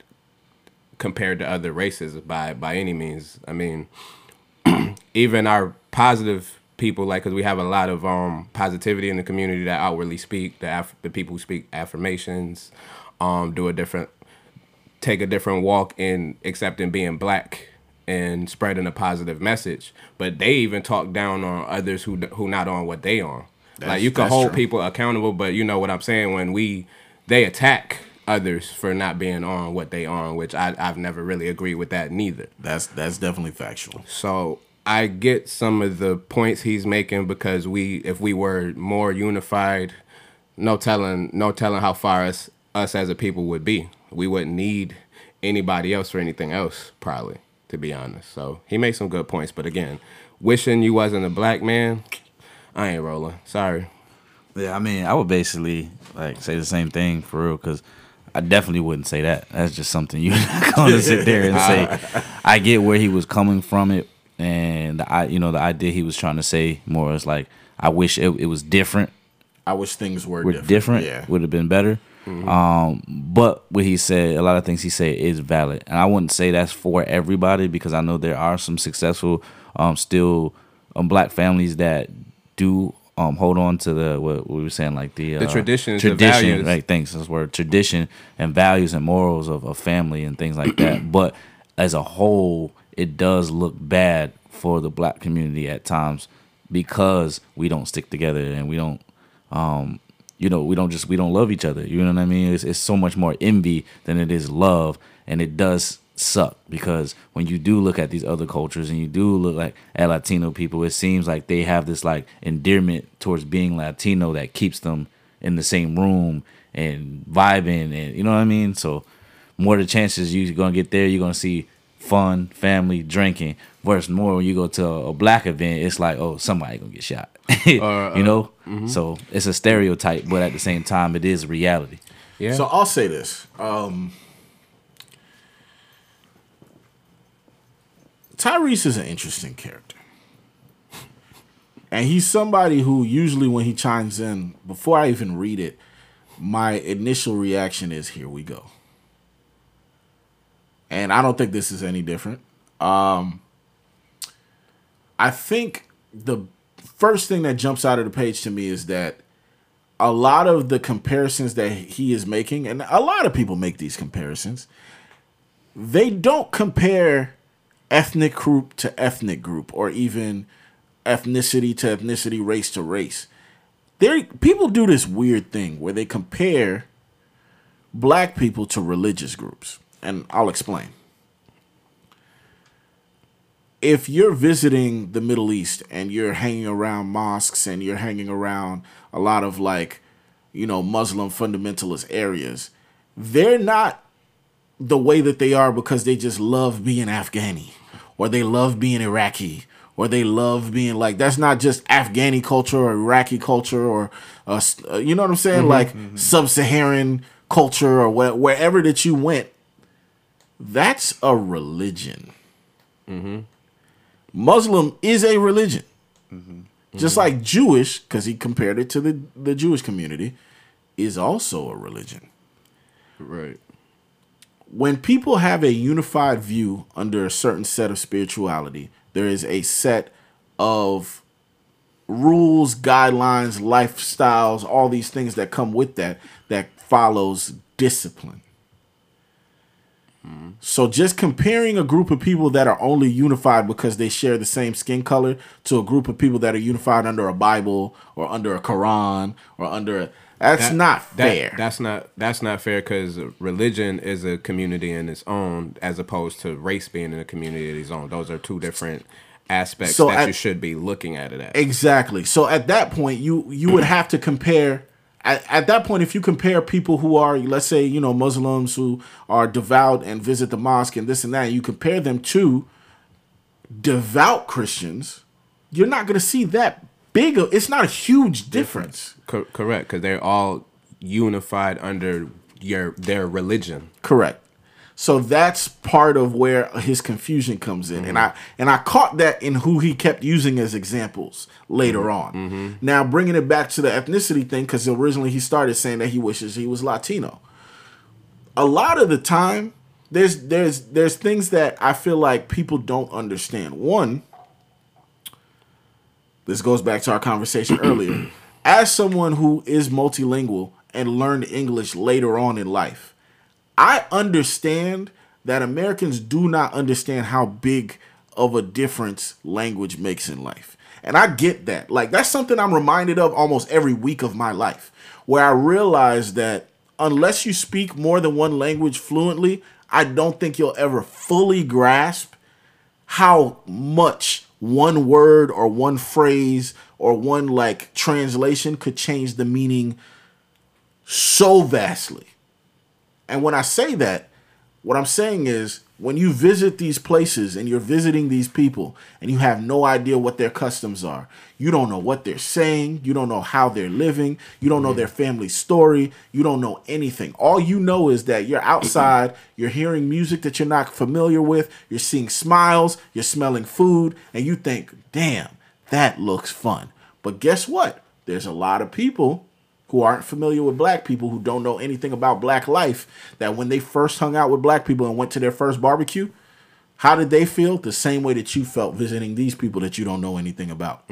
compared to other races by by any means. I mean, [CLEARS THROAT] even our positive people, like, because we have a lot of um positivity in the community that outwardly speak, the aff- the people who speak affirmations, um, do a different, take a different walk in accepting being black and spreading a positive message. But they even talk down on others who who not on what they on. That's- like you can hold true. people accountable, but you know what I'm saying when we they attack others for not being on what they are on, which I I've never really agreed with that neither. That's that's definitely factual. So I get some of the points he's making because we if we were more unified, no telling no telling how far us us as a people would be. We wouldn't need anybody else for anything else, probably, to be honest. So he makes some good points, but again, wishing you wasn't a black man, I ain't rolling. Sorry. Yeah, I mean, I would basically like say the same thing for real because I definitely wouldn't say that. That's just something you're [LAUGHS] not going to sit there and say. [LAUGHS] I get where he was coming from it, and I, you know, the idea he was trying to say more is like, I wish it, it was different. I wish things were, were different. different. Yeah. Would have been better. Mhm. Um, but what he said, a lot of things he said is valid, and I wouldn't say that's for everybody because I know there are some successful, um, still, um, black families that do um hold on to the what we were saying like the The uh, traditions, tradition, values. right? Thanks. That's word tradition and values and morals of, a family and things like that. [CLEARS THROAT] But as a whole, it does look bad for the black community at times because we don't stick together and we don't um you know we don't just we don't love each other you know what i mean it's, it's so much more envy than it is love and it does suck because when you do look at these other cultures and you do look like at latino people it seems like they have this like endearment towards being latino that keeps them in the same room and vibing and you know what i mean so more the chances you're gonna get there you're gonna see fun family drinking versus more when you go to a black event it's like oh somebody gonna get shot [LAUGHS] you uh, know mhm. so it's a stereotype but at the same time it is reality Yeah. So I'll say this. Um, Tyrese is an interesting character. And he's somebody who usually when he chimes in, before I even read it, my initial reaction is here we go. And I don't think this is any different. Um I think the first thing that jumps out of the page to me is that a lot of the comparisons that he is making, and a lot of people make these comparisons, they don't compare ethnic group to ethnic group or even ethnicity to ethnicity, race to race. There people do this weird thing where they compare black people to religious groups. And I'll explain. If you're visiting the Middle East and you're hanging around mosques and you're hanging around a lot of like, you know, Muslim fundamentalist areas, they're not the way that they are because they just love being Afghani or they love being Iraqi or they love being like that's not just Afghani culture or Iraqi culture or uh, uh, you know what I'm saying Mhm, like mhm. sub-Saharan culture or wh- wherever that you went that's a religion Mm-hmm. Muslim is a religion just like Jewish because he compared it to the the Jewish community is also a religion Right. When people have a unified view under a certain set of spirituality, there is a set of rules, guidelines, lifestyles, all these things that come with that that follows discipline. So just comparing a group of people that are only unified because they share the same skin color to a group of people that are unified under a Bible or under a Quran or under a that's That- not that- fair. that's not that's not fair because religion is a community in its own, as opposed to race being in a community of its own. Those are two different aspects So that at- you should be looking at it at. Exactly. So at that point, you you would have to compare. At, at that point, if you compare people who are, let's say, you know, Muslims who are devout and visit the mosque and this and that, you compare them to devout Christians, you're not going to see that big. Of, it's not a huge difference. Co- correct, because they're all unified under your their religion. Correct. So that's part of where his confusion comes in, and mm-hmm. I and I caught that in who he kept using as examples later mm-hmm. on. Mm-hmm. Now bringing it back to the ethnicity thing, because originally he started saying that he wishes he was Latino. A lot of the time, there's there's there's things that I feel like people don't understand. One, this goes back to our conversation earlier. [CLEARS THROAT] As someone who is multilingual and learned English later on in life, I understand that Americans do not understand how big of a difference language makes in life. And I get that. Like, that's something I'm reminded of almost every week of my life, where I realize that unless you speak more than one language fluently, I don't think you'll ever fully grasp how much one word or one phrase or one like translation could change the meaning so vastly. And when I say that, what I'm saying is when you visit these places and you're visiting these people and you have no idea what their customs are, you don't know what they're saying, you don't know how they're living, you don't know their family story, you don't know anything. All you know is that you're [CLEARS THROAT] outside, you're hearing music that you're not familiar with, you're seeing smiles, you're smelling food, and you think, damn, that looks fun. But guess what? There's a lot of people who aren't familiar with black people who don't know anything about black life that when they first hung out with black people and went to their first barbecue how did they feel the same way that you felt visiting these people that you don't know anything about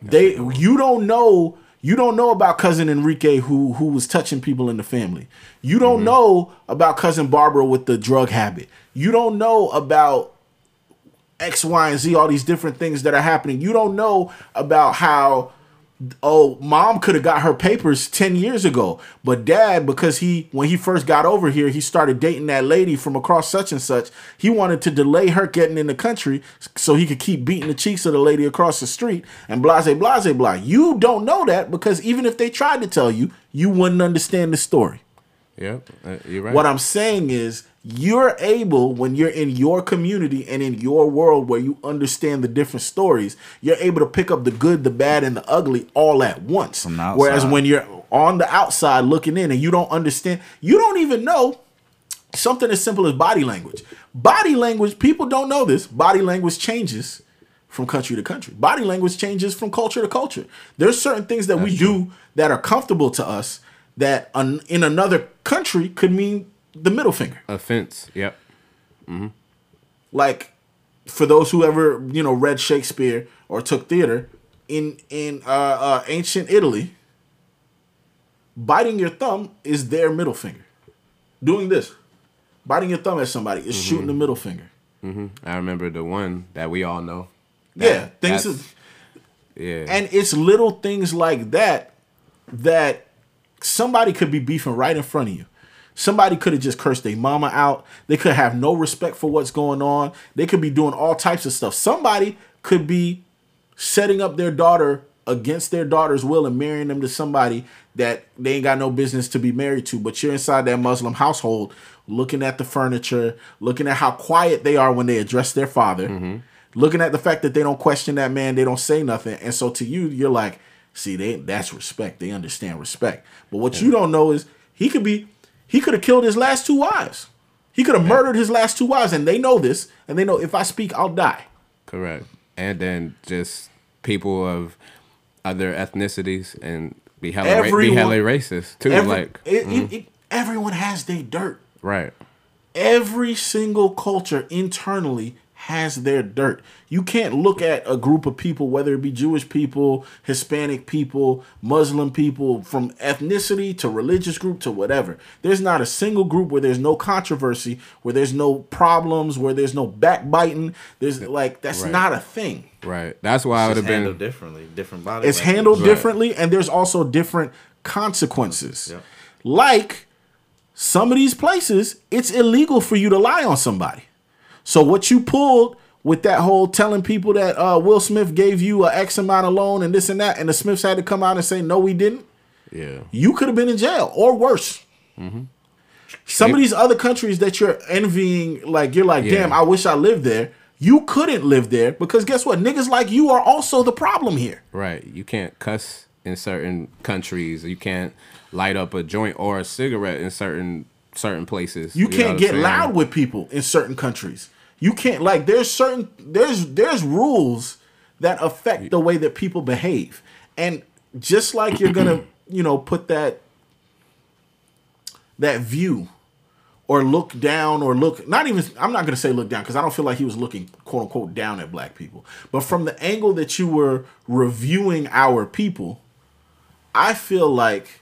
they you don't know you don't know about cousin Enrique who who was touching people in the family. You don't know about cousin Barbara with the drug habit. You don't know about X, Y, and Z, all these different things that are happening. You don't know about how oh, mom could have got her papers 10 years ago. But dad, because he, when he first got over here, he started dating that lady from across such and such. He wanted to delay her getting in the country so he could keep beating the cheeks of the lady across the street and blase, blase, blah. You don't know that because even if they tried to tell you, you wouldn't understand the story. Yep, uh, you're right. What I'm saying is, you're able when you're in your community and in your world where you understand the different stories, you're able to pick up the good, the bad, and the ugly all at once. From the outside. Whereas when you're on the outside looking in and you don't understand, you don't even know something as simple as body language. Body language, people don't know this. Body language changes from country to country. Body language changes from culture to culture. There's certain things that we do that are comfortable to us that in another country could mean the middle finger. Offense. Yep. Like for those who ever you know read Shakespeare or took theater in in uh, uh, ancient Italy, biting your thumb is their middle finger. Doing this, biting your thumb at somebody is shooting the middle finger. hmm I remember the one that we all know. Yeah, things. Is, Yeah. and it's little things like that that somebody could be beefing right in front of you. Somebody could have just cursed their mama out. They could have no respect for what's going on. They could be doing all types of stuff. Somebody could be setting up their daughter against their daughter's will and marrying them to somebody that they ain't got no business to be married to. But you're inside that Muslim household looking at the furniture, looking at how quiet they are when they address their father, mm-hmm. looking at the fact that they don't question that man, they don't say nothing. And so to you, you're like, see, they that's respect. They understand respect. But what you don't know is he could be he could have killed his last two wives. He could have murdered his last two wives, and they know this, and they know if I speak, I'll die. Correct. And then just people of other ethnicities and be hella, ra- be Everyone- hella racist too. Every- like, it- mhm. it- it- everyone has their dirt. right. Every single culture internally has their dirt. You can't look at a group of people, whether it be Jewish people, Hispanic people, Muslim people, from ethnicity to religious group to whatever. There's not a single group where there's no controversy, where there's no problems, where there's no backbiting. There's like that's Right. not a thing. Right. That's why I would have been. handled differently, different body. It's language. handled Right. differently, and there's also different consequences. Like some of these places, it's illegal for you to lie on somebody. So what you pulled with that whole telling people that uh, Will Smith gave you a X amount of loan and this and that, and the Smiths had to come out and say no, we didn't. Yeah. You could have been in jail or worse. Some of these other countries that you're envying, like you're like, Yeah. damn, I wish I lived there. You couldn't live there because guess what? Niggas like you are also the problem here. Right. You can't cuss in certain countries. You can't light up a joint or a cigarette in certain certain places. You what can't get loud with people in certain countries. You can't like there's certain there's there's rules that affect the way that people behave. And just like you're going to, [CLEARS THROAT] you know, put that that view or look down or look not even I'm not going to say look down because I don't feel like he was looking quote unquote down at black people. But from the angle that you were reviewing our people, I feel like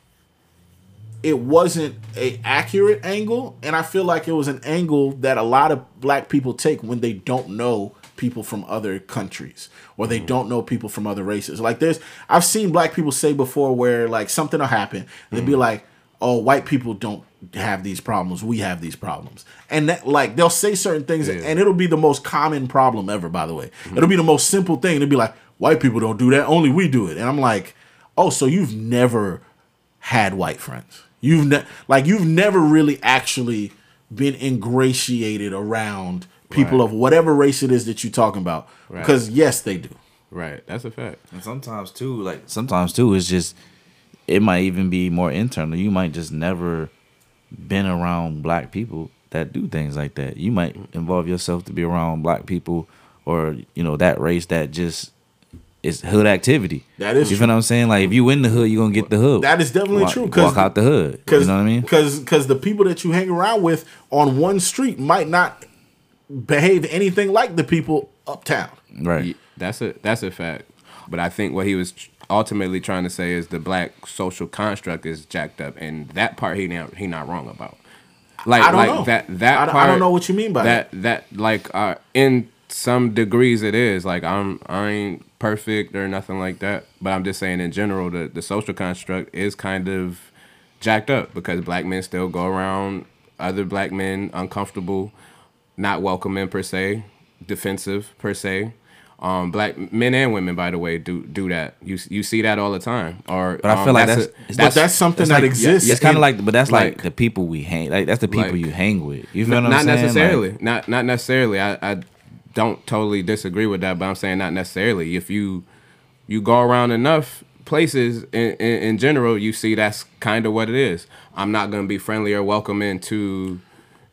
it wasn't a accurate angle and i feel like it was an angle that a lot of black people take when they don't know people from other countries or they mm. don't know people from other races. Like there's i've seen black people say before where like something will happen they'd be mm. like oh white people don't have these problems we have these problems. And that like they'll say certain things and it'll be the most common problem ever by the way. Mm-hmm. It'll be the most simple thing it'll be like white people don't do that only we do it. And i'm like oh so you've never had white friends. You've ne- like you've never really actually been ingratiated around people Right. of whatever race it is that you're talking about. Right. Because yes, they do. Right. That's a fact. And sometimes too, like sometimes too, it's just it might even be more internal. You might just never been around black people that do things like that. You might involve yourself to be around black people or you know that race that just is hood activity. That is you true. feel what I'm saying? Like if you in the hood, you are gonna get the hood. That is definitely walk, true. 'cause- Walk out the hood. You know what I mean? Because because the people that you hang around with on one street might not behave anything like the people uptown. Right. Ye- That's a that's a fact. But I think what he was ultimately trying to say is the black social construct is jacked up, and that part he not he not wrong about. Like I don't like know. that that I don't- I don't know what you mean by that. That like uh, in some degrees it is like I'm I ain't perfect or nothing like that, but I'm just saying in general the the social construct is kind of jacked up because black men still go around other black men uncomfortable, not welcoming per se, defensive per se. Um, black men and women, by the way, do do that. You you see that all the time. Or But I um, feel like a- that's, But that's something it's that like- exists It's kind of like, but that's like, like- the people we hang. Like that's the people Like- you hang with. You feel not, what I'm not saying? Like, necessarily. not not necessarily. I, I don't totally disagree with that, but I'm saying not necessarily. If you you go around enough places in, in, in general, you see that's kind of what it is. I'm not gonna be friendly or welcoming to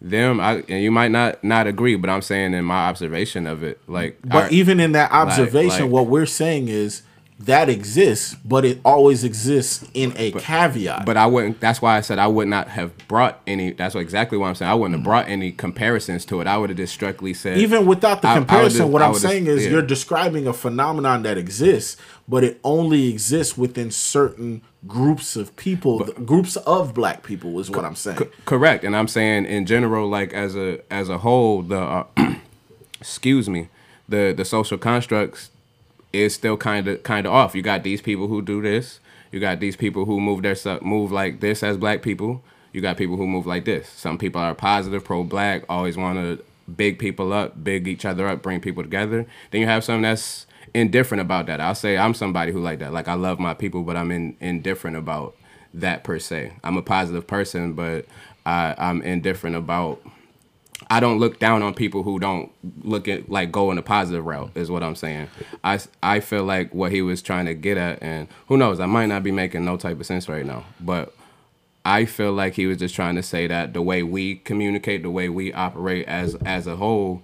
them, I and you might not not agree, but I'm saying in my observation of it, like, But our- even in that like- observation, like- what we're saying is that exists, but it always exists in a caveat. But I wouldn't. That's why I said I would not have brought any. That's what, exactly what I'm saying. I wouldn't have brought any comparisons to it. I would have just strictly said. even without the I- comparison, what I'm saying is yeah. you're describing a phenomenon that exists, but it only exists within certain groups of people, groups of black people, is what I'm saying. correct, and I'm saying in general, like as a as a whole, the uh, [CLEARS THROAT] excuse me, the the social constructs is still kind of kind of off. You got these people who do this. You got these people who move their move like this as black people. You got people who move like this. Some people are positive, pro black, always want to big people up, big each other up, bring people together. Then you have some that's indifferent about that. I'll say I'm somebody who like that. Like I love my people, but I'm in, indifferent about that per se. I'm a positive person, but I, I'm indifferent about I don't look down on people who don't look at like go in a positive route is what I'm saying. I I feel like what he was trying to get at, and who knows, I might not be making no type of sense right now, but I feel like he was just trying to say that the way we communicate, the way we operate as as a whole,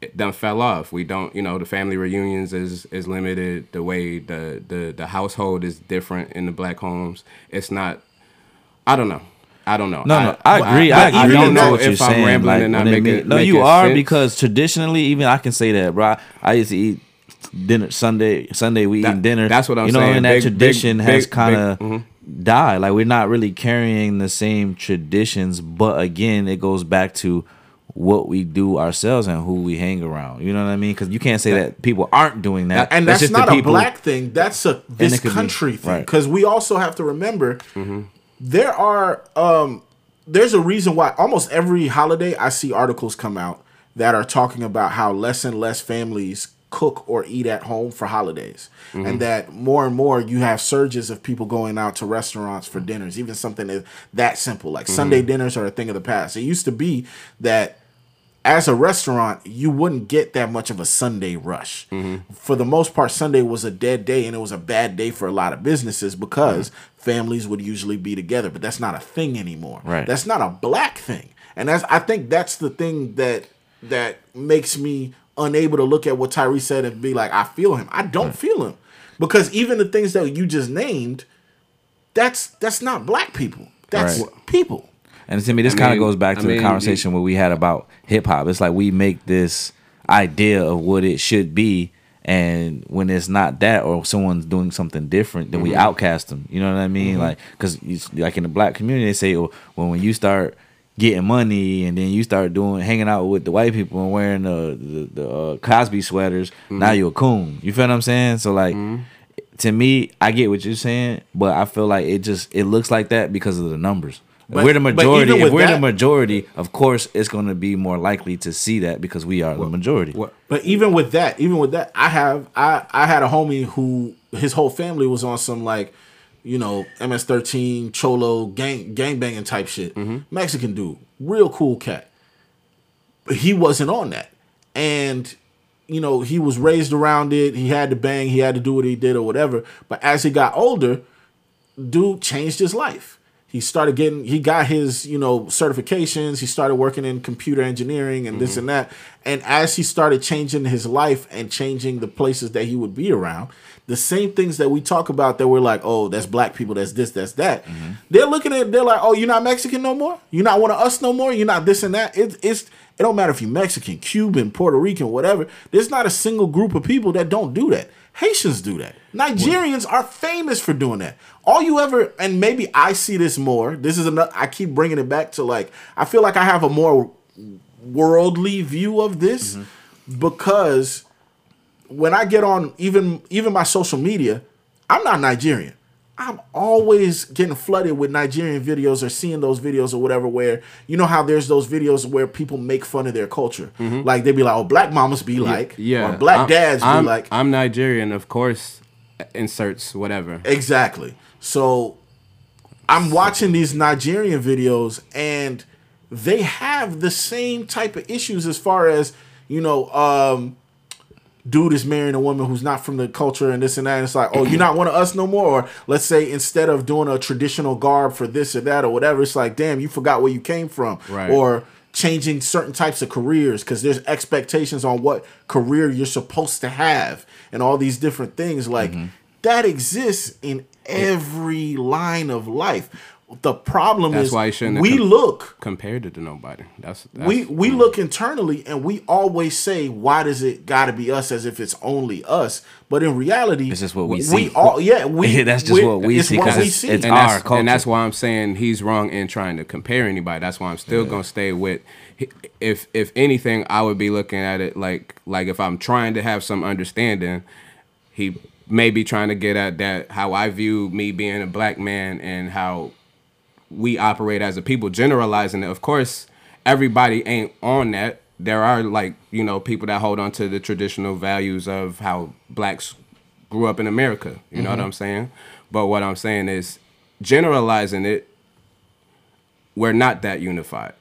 it done fell off. We don't, you know, the family reunions is is limited. The way the the the household is different in the black homes. It's not. I don't know. I don't know. No, no, I agree. I, but I even don't know that, what you're if I'm saying. rambling like, and not when making, mean- no, making you are sense. because traditionally, even I can say that, bro. I used to eat dinner Sunday. Sunday we That- eating dinner. that's what I'm saying. you know, saying. and that Big- big- tradition has kind of big- mhm. died. Like we're not really carrying the same traditions. But again, it goes back to what we do ourselves and who we hang around. You know what I mean? Because you can't say that, people aren't doing that. and that's, just not the a black thing. That's a this it could be- country thing. right. Because we also have to remember Mm-hmm. There are um there's a reason why almost every holiday I see articles come out that are talking about how less and less families cook or eat at home for holidays. Mm-hmm. And that more and more you have surges of people going out to restaurants for dinners, even something that, that simple. Like Mm-hmm. Sunday dinners are a thing of the past. It used to be that as a restaurant, you wouldn't get that much of a Sunday rush. Mm-hmm. For the most part, Sunday was a dead day and it was a bad day for a lot of businesses because families would usually be together. But that's not a thing anymore. Right. That's not a black thing. And that's I think that's the thing that that makes me unable to look at what Tyrese said and be like, I feel him. I don't feel him. Because even the things that you just named, that's that's not black people. That's Right. people. And to me, this I kind of goes back I to the mean, conversation where we had about hip hop. It's like we make this idea of what it should be, and when it's not that, or someone's doing something different, then we Mhm. outcast them. You know what I mean? Mhm. Like, because like in the black community, they say, well, when when you start getting money and then you start doing hanging out with the white people and wearing the the, the uh, Cosby sweaters, now Mhm. you're a coon. You feel what I'm saying? So like. To me, I get what you're saying, but I feel like it just it looks like that because of the numbers. But- we're the majority. If we're the majority, of course, it's going to be more likely to see that because we are the majority. But even with that, even with that, I have I I had a homie who his whole family was on some like, you know, MS13 cholo gang gang banging type shit. Mm-hmm. Mexican dude, real cool cat. But he wasn't on that, and you know he was raised around it. He had to bang. He had to do what he did or whatever. But as he got older, dude changed his life. He started getting, he got his, you know, certifications. He started working in computer engineering and this mm-hmm. and that. And as he started changing his life and changing the places that he would be around, the same things that we talk about that we're like, oh, that's black people, that's this, that's that. Mm-hmm. They're looking at, they're like, oh, you're not Mexican no more. You're not one of us no more. You're not this and that. It, it's, it don't matter if you're Mexican, Cuban, Puerto Rican, whatever. There's not a single group of people that don't do that. Haitians do that. Nigerians are famous for doing that. All you ever, and maybe I see this more. This is another. I keep bringing it back to like I feel like I have a more worldly view of this mm-hmm. because when I get on even even my social media, I'm not Nigerian. I'm always getting flooded with Nigerian videos or seeing those videos or whatever where you know how there's those videos where people make fun of their culture. Like they be like, "Oh, black mamas be like," yeah, or "Black I'm- dads I'm, be like." I'm Nigerian, of course. Inserts whatever. Exactly. So I'm watching these Nigerian videos and they have the same type of issues as far as, you know, um, dude is marrying a woman who's not from the culture and this and that. And it's like, oh, you're not one of us no more. Or let's say instead of doing a traditional garb for this or that or whatever, it's like, damn, you forgot where you came from. Right. Or changing certain types of careers because there's expectations on what career you're supposed to have and all these different things like Mm-hmm. that exists in every line of life the problem That's is why you shouldn't we com- look compared it to nobody. That's, that's we we mm. look internally and we always say why does it got to be us as if it's only us but in reality It's just what we we see. all yeah [LAUGHS] we That's just we- what we it's see, what 'cause we it's- see it's and our that's, culture. and that's why I'm saying he's wrong in trying to compare anybody. That's why I'm still gonna stay with. If if anything, I would be looking at it like like if I'm trying to have some understanding, he may be trying to get at that how I view me being a black man and how we operate as a people. Generalizing it, of course, everybody ain't on that. There are like you know people that hold on to the traditional values of how blacks grew up in America. You know what Mhm. I'm saying? But what I'm saying is generalizing it, we're not that unified.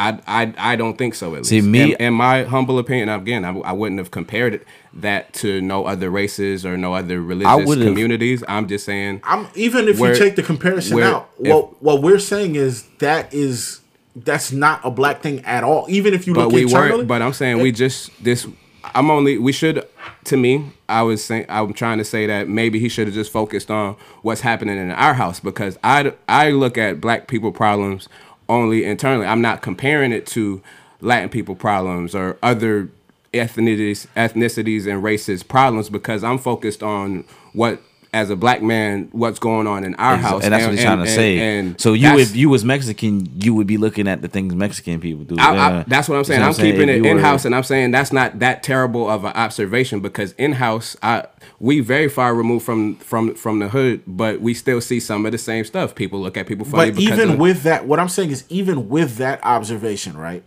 I, I, I don't think so. At See, least, me- in, in my humble opinion, again, I, I wouldn't have compared it, that to no other races or no other religious communities. I'm just saying. I'm even if you take the comparison we're- out, if- what what we're saying is that is that's not a black thing at all. Even if you but look we internally, were but i'm saying we just this i'm only we should to me i was saying i'm trying to say that maybe he should have just focused on what's happening in our house because i i look at black people problems only internally. I'm not comparing it to latin people problems or other ethnicities ethnicities and races problems because i'm focused on what as a black man what's going on in our Ex- house and that's what he's trying to say. and so you, if you was Mexican, you would be looking at the things Mexican people do. I, I, that's what I'm You see saying. I'm keeping If it in house, and I'm saying that's not that terrible of an observation because in house, I we very far removed from from from the hood, but we still see some of the same stuff. People look at people funny. but because even of- with that, what I'm saying is even with that observation, right?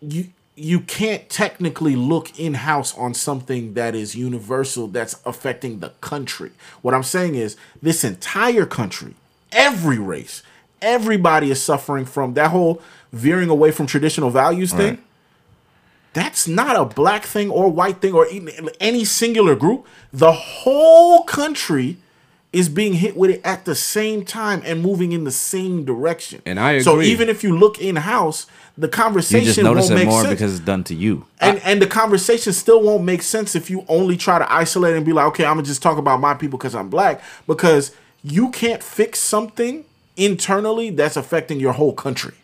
You you can't technically look in house on something that is universal that's affecting the country. What I'm saying is this entire country, every race, everybody is suffering from that whole veering away from traditional values thing. That's not a black thing or white thing or any singular group. The whole country is being hit with it at the same time and moving in the same direction. And I So even if you look in house, the you conversation just notice won't it make more sense. because it's done to you. and and the conversation still won't make sense if you only try to isolate and be like, okay, I'm gonna just talk about my people because I'm black. Because you can't fix something internally that's affecting your whole country.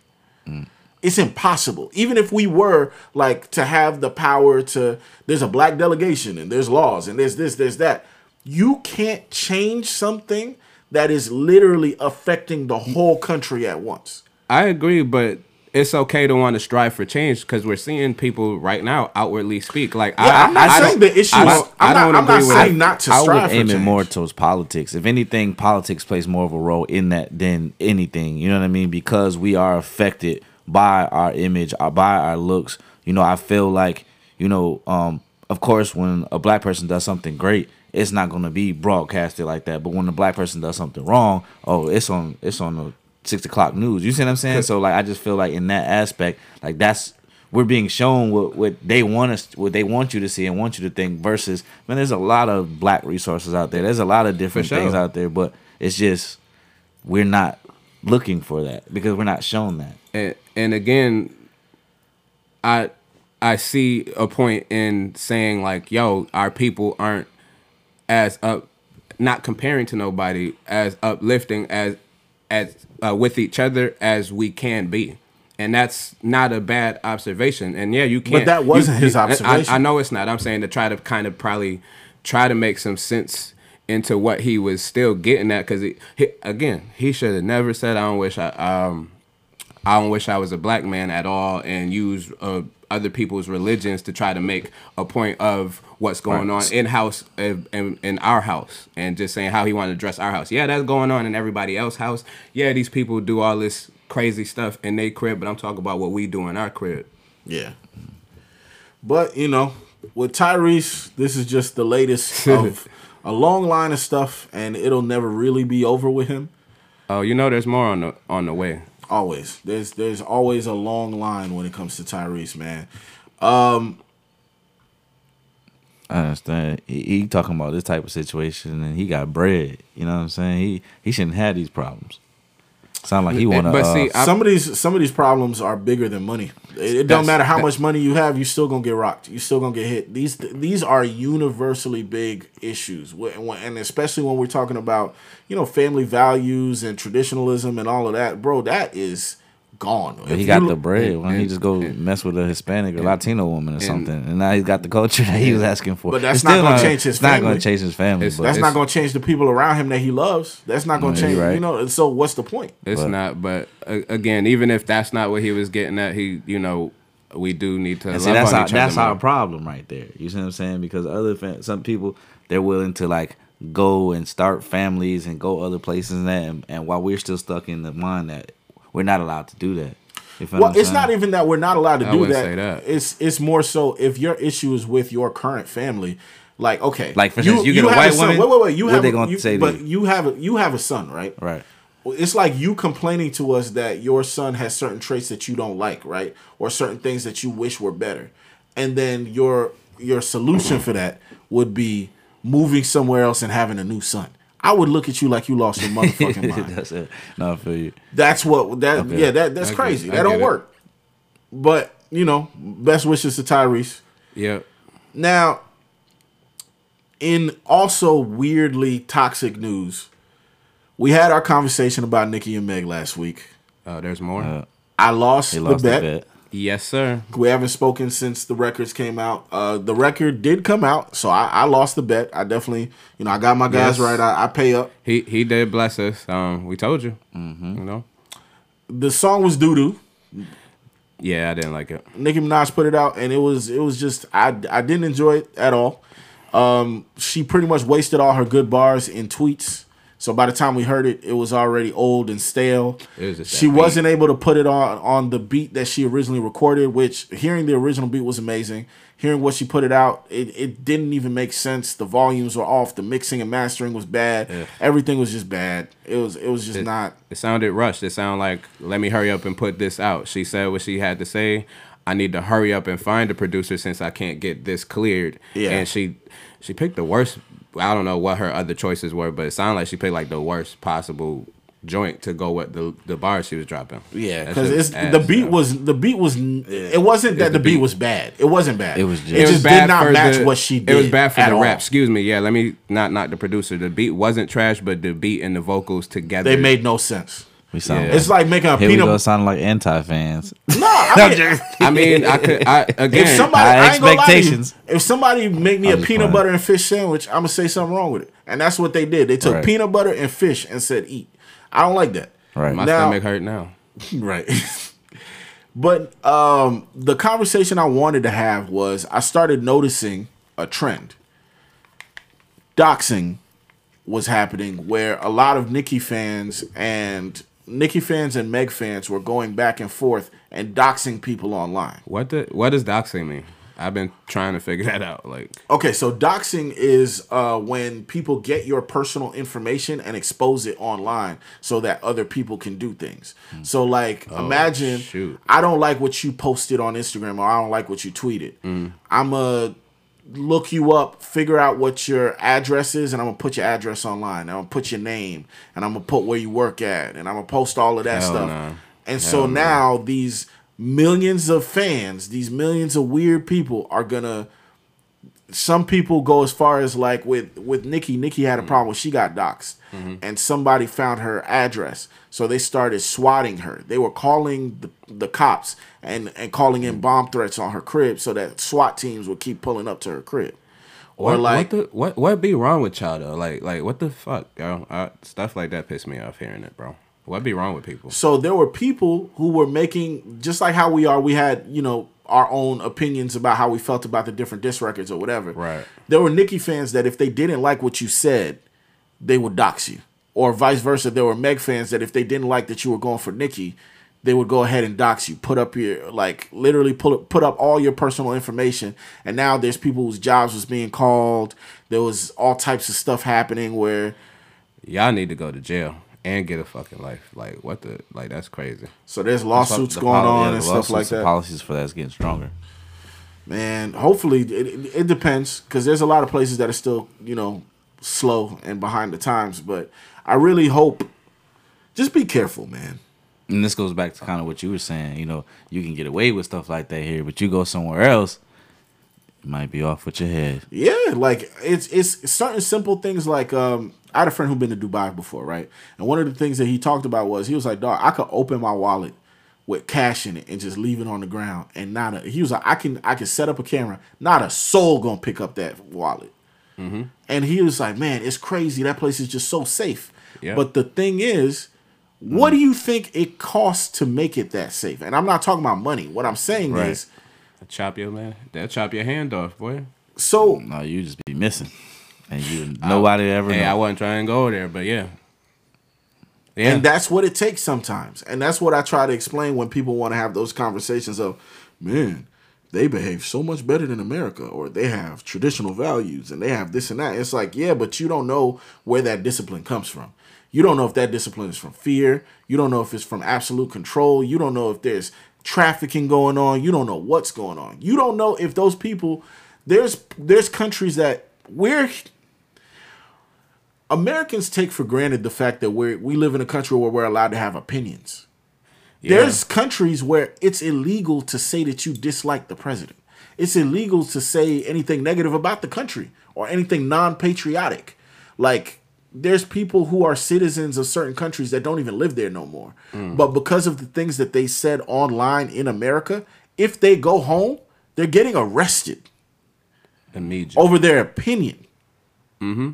Mm. It's impossible. Even if we were like to have the power to, there's a black delegation and there's laws and there's this, there's that. You can't change something that is literally affecting the whole country at once. I agree, but it's okay to want to strive for change because we're seeing people right now outwardly speak. Like Yeah, I, I'm not I saying don't- the issue I is- don't- I'm I not- don't I'm not agree with saying not to I strive would for aim it change. more towards politics. If anything, politics plays more of a role in that than anything. You know what I mean? Because we are affected by our image, uh, by our looks. You know, I feel like you know, um, of course, when a black person does something great, it's not going to be broadcasted like that. But when a black person does something wrong, oh, it's on it's on the six o'clock news. You see what I'm saying? So like, I just feel like in that aspect, like that's we're being shown what, what they want us what they want you to see and want you to think versus man there's a lot of black resources out there there's a lot of different sure. things out there but it's just we're not looking for that because we're not shown that and, and again i i see a point in saying like yo our people aren't as up not comparing to nobody as uplifting as as uh, with each other as we can be. And that's not a bad observation. And yeah you can't But that wasn't his you- I- observation. I, know it's not. I'm saying to try to kind of probably try to make some sense into what he was still getting at because he, he again he should have never said i don't wish i um I don't wish I was a black man at all and use uh, other people's religions to try to make a point of what's going Right. on in house in, in, in our house and just saying how he wanted to dress our house. Yeah, that's going on in everybody else's house. Yeah, these people do all this crazy stuff in their crib, but I'm talking about what we do in our crib. Yeah. But, you know, with Tyrese, this is just the latest [LAUGHS] of a long line of stuff, and it'll never really be over with him. Oh, you know, there's more on the on the way. Always. There's there's always a long line when it comes to Tyrese, man. Um, I understand he, he talking about this type of situation and he got bread you know what I'm saying he he shouldn't have these problems Sound like he want to. But uh, see, I- some of these some of these problems are bigger than money. It, it don't matter how that- much money you have, you still gonna get rocked. You still gonna get hit. These these are universally big issues, Wh- and when- and especially when we're talking about you know family values and traditionalism and all of that, bro. That is gone. If he got look- the bread. Why don't he just go mess with a Hispanic or Latino woman or something? And now he's got the culture that he was asking for. But that's It's not gonna change his It's not family. going to change his family. It's- but That's it's- not gonna change the people around him that he loves. That's not gonna change. you're right. You know. So what's the point? It's But- not, but uh, again, even if that's not what he was getting at, he, you know, we do need to And love see, that's on our, that's our problem right there. You see what I'm saying? Because other fam- some people they're willing to like go and start families and go other places and that, and, and while we're still stuck in the mind that we're not allowed to do that. You Well, it's not even that we're not allowed to I do that. say that. It's it's more so if your issue is with your current family, like okay, Like, for instance, you get a have white son. woman, Wait, wait, wait. You what have they a- gonna you, say to but you? you have a you have a son, right? right. It's like you complaining to us that your son has certain traits that you don't like, right? Or certain things that you wish were better. And then your your solution for that would be moving somewhere else and having a new son. I would look at you like you lost your [LAUGHS] motherfucking mind. that's it. No, I feel you. That's what that Okay. yeah, that that's I crazy. That don't it. work. But, you know, best wishes to Tyrese. Yeah, Now, in also weirdly toxic news, we had our conversation about Nicki and Meg last week. uh, there's more. Uh, I lost, he the, lost bet. the bet. Yes, sir. We haven't spoken since the records came out. Uh, the record did come out, so I, I lost the bet. I definitely, you know, I got my guys Yes. right. I, I pay up. He he did bless us. Um, we told you. Mm-hmm. You know. The song was doo doo. Yeah, I didn't like it. Nicki Minaj put it out, and it was it was just I I didn't enjoy it at all. Um, she pretty much wasted all her good bars in tweets. So by the time we heard it, it was already old and stale. It was she beat. wasn't able to put it on on the beat that she originally recorded. Which hearing the original beat was amazing. Hearing what she put it out, it, it didn't even make sense. The volumes were off. The mixing and mastering was bad. Everything was just bad. It was it was just It- not. It sounded rushed. It sounded like, let me hurry up and put this out. She said what she had to say. I need to hurry up and find a producer since I can't get this cleared. Yeah. And she she picked the worst. I don't know what her other choices were, but it sounded like she picked like the worst possible joint to go with the the bars she was dropping. Yeah, because it's ass, the beat yo. was the beat was. It wasn't that It's the the beat, beat. was bad. It wasn't bad. It was just- It, It was just bad did not for match the- what she did. It was bad for the all. rap. Excuse me. Yeah, let me not not the producer. The beat wasn't trash, but the beat and the vocals together. They made no sense. We sound. Yeah. It's like making a Here we go, peanut. sounding like anti fans. [LAUGHS] No, I mean, I mean, I could. I again. if somebody, high I ain't gonna lie you, expectations. if somebody make me I'm a peanut playing. butter and fish sandwich, I'm gonna say something wrong with it, and that's what they did. They took Right. peanut butter and fish and said eat. I don't like that. Right. my now- stomach hurt now. [LAUGHS] right. but um, the conversation I wanted to have was I started noticing a trend. Doxing was happening where a lot of Nicki fans and Nicki fans and Meg fans were going back and forth and doxing people online. What the what does doxing mean? I've been trying to figure [LAUGHS] that out. Like, Okay, so doxing is uh, when people get your personal information and expose it online so that other people can do things. So, like, imagine shoot. I don't like what you posted on Instagram or I don't like what you tweeted. I'm going to look you up, figure out what your address is, and I'm to put your address online. I'm to put your name and I'm to put where you work at and I'm to post all of that Hell stuff. no. And so now these millions of fans, these millions of weird people are to some people go as far as like with with Nicki. Nicki had a mm-hmm. problem when she got doxxed, mm-hmm. and somebody found her address, so they started swatting her. They were calling the, the cops and and calling in mm-hmm. bomb threats on her crib, so that SWAT teams would keep pulling up to her crib. Or what, like, what the what what be wrong with y'all though? Like like what the fuck, yo? I, stuff like that piss me off hearing it, bro. What be wrong with people? so there were people who were making just like how we are. We had you know our own opinions about how we felt about the different disc records or whatever. Right. There were Nicki fans that if they didn't like what you said, they would dox you. Or vice versa, there were Meg fans that if they didn't like that you were going for Nicki, they would go ahead and dox you. Put up your like literally put put up all your personal information. And now there's people whose jobs was being called. There was all types of stuff happening where Y'all need to go to jail and get a fucking life. Like what the like that's crazy. so there's lawsuits The going on yeah, and stuff like that. Policies for that's getting stronger. Man, hopefully it, it, it depends because there's a lot of places that are still you know slow and behind the times. But I really hope, just be careful, man. And this goes back to kind of what you were saying. You know, you can get away with stuff like that here, but you go somewhere else, you might be off with your head. Yeah, like it's it's certain simple things like um I had a friend who'd been to Dubai before, right? And one of the things that he talked about was he was like, "Dog, I could open my wallet with cash in it and just leave it on the ground, and not a." He was like, "I can I can set up a camera, not a soul gonna pick up that wallet." Mm-hmm. And he was like, "Man, it's crazy. That place is just so safe." Yeah. But the thing is, what do you think it costs to make it that safe? And I'm not talking about money. What I'm saying Right. is, chop your man. They'll chop your hand off, boy. so No, you just be missing, and you nobody ever. Hey, know. I wasn't trying to go there, but yeah. Yeah. And that's what it takes sometimes. And that's what I try to explain when people want to have those conversations of, man, they behave so much better than America, or they have traditional values and they have this and that. It's like, yeah, but you don't know where that discipline comes from. You don't know if that discipline is from fear. You don't know if it's from absolute control. You don't know if there's trafficking going on. You don't know what's going on. You don't know if those people there's there's countries that we're Americans take for granted the fact that we we live in a country where we're allowed to have opinions. There's countries where it's illegal to say that you dislike the president. It's illegal to say anything negative about the country or anything non-patriotic. Like there's people who are citizens of certain countries that don't even live there no more. But because of the things that they said online in America, if they go home, they're getting arrested Immediately. over their opinion. Mm-hmm.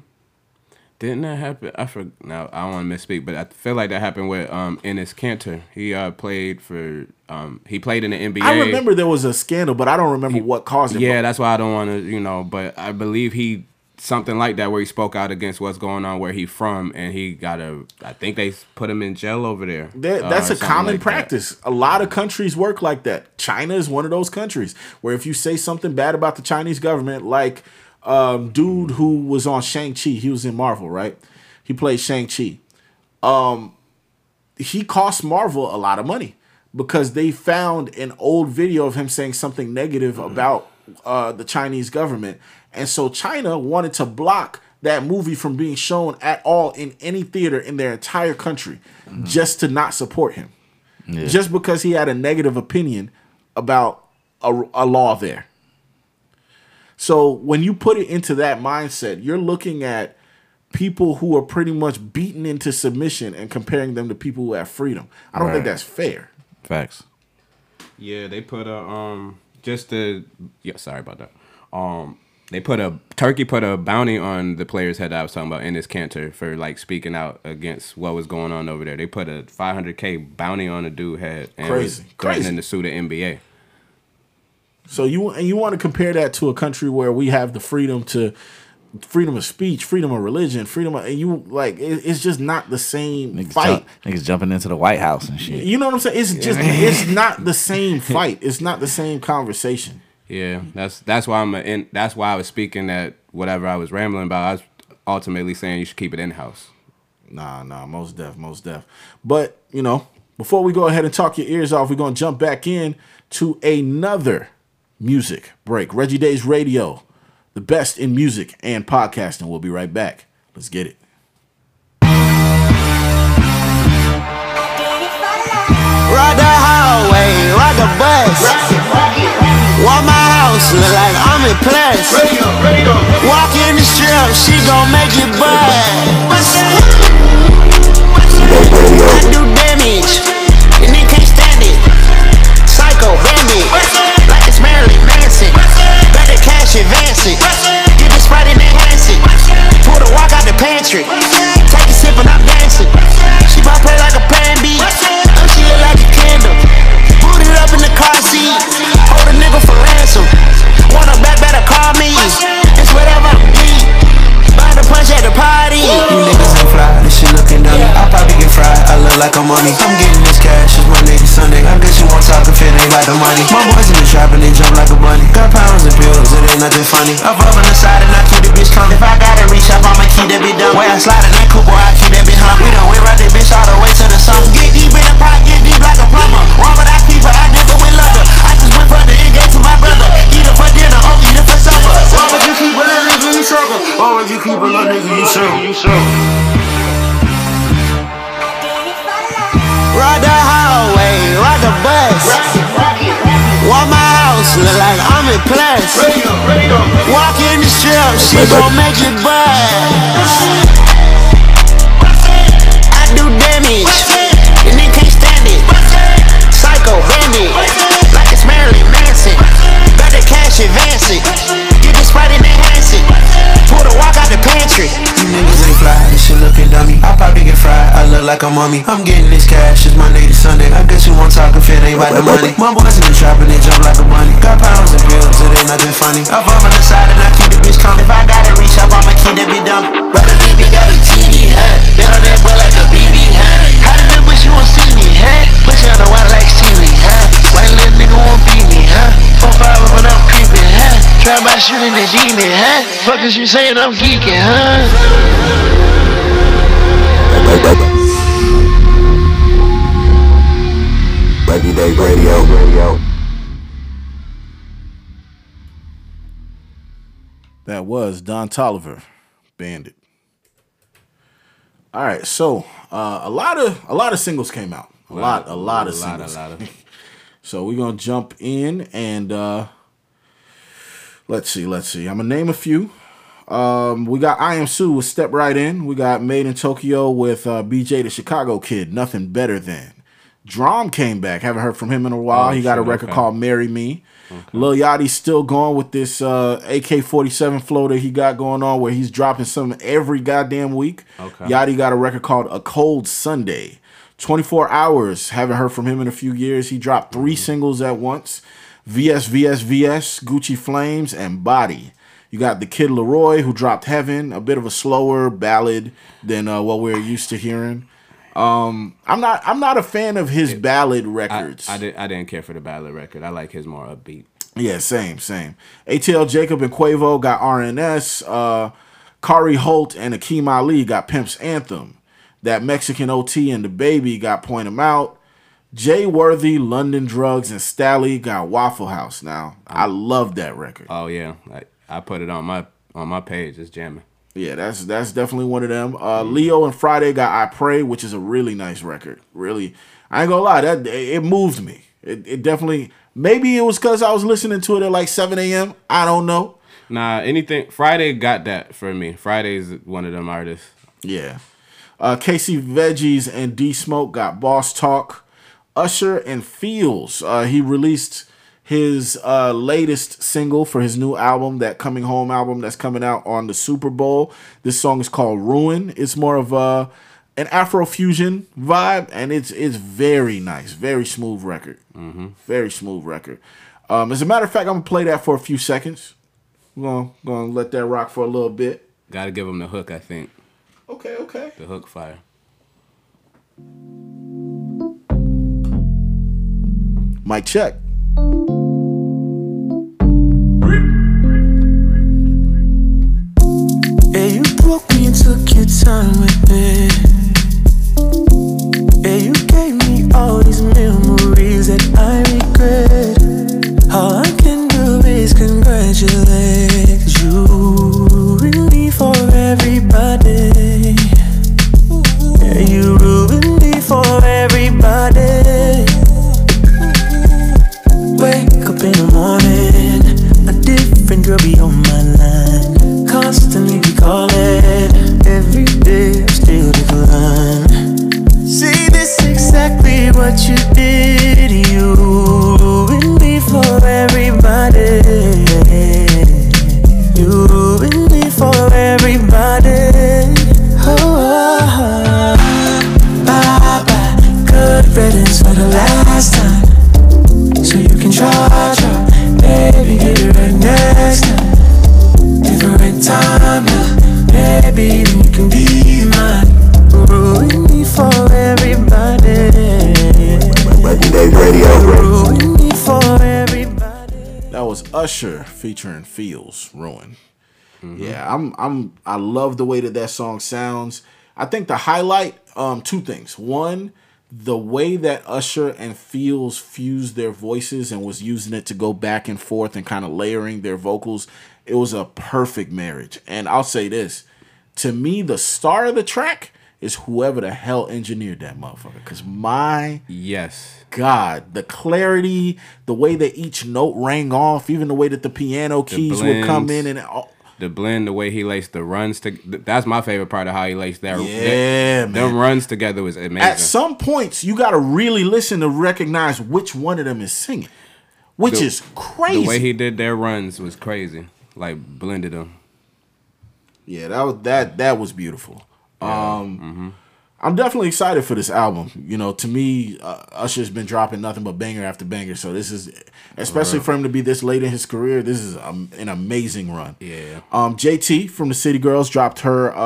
Didn't that happen? I for now. I don't want to misspeak, but I feel like that happened with um Enes Kanter. He uh played for um he played in the NBA. I remember there was a scandal, but I don't remember what caused it. Yeah, that's why I don't want to, you know. But I believe he something like that where he spoke out against what's going on where he from, and he got a. I think they put him in jail over there. That, uh, that's or a common like that. practice. A lot of countries work like that. China is one of those countries where if you say something bad about the Chinese government, like um, dude who was on Shang Chi, he was in Marvel, right? He played Shang Chi. Um, he cost Marvel a lot of money because they found an old video of him saying something negative about uh, the Chinese government, and so China wanted to block that movie from being shown at all in any theater in their entire country, just to not support him, Yeah. just because he had a negative opinion about a, a law there. So when you put it into that mindset, you're looking at people who are pretty much beaten into submission and comparing them to people who have freedom. I don't think that's fair. Facts. Yeah, they put a um just a yeah. Sorry about that. Um, they put a Turkey put a bounty on the player's head. I was talking about Enes Kanter for like speaking out against what was going on over there. They put a 500k bounty on a dude head and Crazy. was threatening Crazy. to sue the NBA. So you and you want to compare that to a country where we have the freedom to freedom of speech, freedom of religion, freedom of and you like it, it's just not the same Niggas, fight. jump, niggas jumping into the White House and shit. You know what I'm saying? It's just it's [LAUGHS] not the same fight. It's not the same conversation. Yeah, that's that's why I'm a, in. That's why I was speaking that whatever I was rambling about. I was ultimately saying you should keep it in house. Nah, nah, most def, most def. But you know, before we go ahead and talk your ears off, we're gonna jump back in to another music break. Reggie DAE$ Radio, the best in music and podcasting. We'll be right back. Let's get it. Ride the highway, ride the bus. Walk my house, look like I'm in plus. Walk in the strip, she gon' make it buzz. I do damage, Cash advance it. Get the sprite and enhance it. Pull the walk out the pantry. Take a sip and I'm dancing. She gon' make buzz. Like a mummy. I'm getting this cash, it's Monday to Sunday. I guess you won't talk if it ain't about the money. My boys in the trap and they jump like a bunny. Got pounds and pills, it ain't nothing funny. I fall on the side and I keep the bitch coming. If I gotta reach up, I'ma that bitch dumb. Brother baby got a TV, huh? Been on that boy like a BB, huh? How the bitch you won't see me, huh? Push on the water like Steely, huh? White little nigga won't beat me, huh? Four five up and I'm creeping, huh? Try by shooting the demon, huh? Fuck is you saying I'm geeking, huh? Reggie DAE$ Radio. Radio. That was Don Toliver, Bandit. All right, so uh, a lot of a lot of singles came out. A lot, a lot of a lot, singles. a lot of. [LAUGHS] So we're gonna jump in and uh, let's see, let's see. I'm gonna name a few. Um, we got I Am Sue with Step Right In. We got Made in Tokyo with uh, BJ the Chicago Kid. Nothing better than. Drum came back. Haven't heard from him in a while. Oh, he got a record okay. called Marry Me. Lil Yachty's still going with this uh, AK 47 flow that he got going on where he's dropping some every goddamn week. Okay. Yachty got a record called A Cold Sunday. 24 Hours. Haven't heard from him in a few years. He dropped three singles at once VS, VS, VS, Gucci Flames, and Body. You got the Kid LAROI who dropped Heaven, a bit of a slower ballad than uh, what we're used to hearing. Um, I'm not. I'm not a fan of his ballad records. I, did, I didn't care for the ballad record. I like his more upbeat. Yeah, same, same. ATL Jacob and Quavo got RNS. Uh, Kari Holt and Akeem Ali got Pimp's Anthem. That Mexican OT and the Baby got Point 'em Out. Jay Worthy, LNDN DRGS, and Stally got Waffle House. Now, I love that record. Oh yeah, I, I put it on my on my page. It's jamming. Yeah, that's that's definitely one of them. Uh, Leo and Friday got I Pray, which is a really nice record. Really, I ain't gonna lie, that it moved me. It, it definitely. Maybe it was because I was listening to it at like 7 a.m. I don't know. Nah, anything. Friday got that for me. Friday's one of them artists. Yeah. Uh, Casey Veggies and D Smoke got Boss Talk. Usher and Pheelz. Uh, he released his uh, latest single for his new album, that Coming Home album that's coming out on the Super Bowl. This song is called Ruin. It's more of a an Afrofusion vibe, and it's it's very nice, very smooth record. Mm-hmm. Very smooth record. Um, as a matter of fact, I'm gonna play that for a few seconds. We're gonna, gonna let that rock for a little bit. Got to give him the hook. I think Okay, okay. the hook fire. Mic check. You me and took your time with me. Yeah, you gave me all these memories that I regret. All I can do is congratulate you ruined me for everybody. What you did. You ruined me for everybody. You ruined me for everybody. Oh, oh, oh, bye bye. Good riddance for the last time. So you can charge her, baby, get it right next time. Different time, yeah, baby, Reggie DAE$ Radio. Ruin me for everybody. That was Usher featuring Pheelz Ruin. Yeah, I'm I'm I love the way that that song sounds. I think the highlight um two things. One, the way that Usher and Pheelz fused their voices and was using it to go back and forth and kind of layering their vocals, it was a perfect marriage. And I'll say this, to me the star of the track is whoever the hell engineered that motherfucker. Cause my yes, God, the clarity, the way that each note rang off, even the way that the piano keys would come in and all, the blend, the way he laced the runs to that's my favorite part of how he laced that. Yeah, that, man. Them runs together was amazing. At some points, you got to really listen to recognize which one of them is singing, which The- is crazy. The way he did their runs was crazy. Like blended them. yeah, that was that that was beautiful. Um, I'm definitely excited for this album. You know, to me, uh, Usher's been dropping nothing but banger after banger. So this is, especially Right. for him to be this late in his career, this is um, an amazing run. Yeah. Um, JT from the City Girls dropped her uh,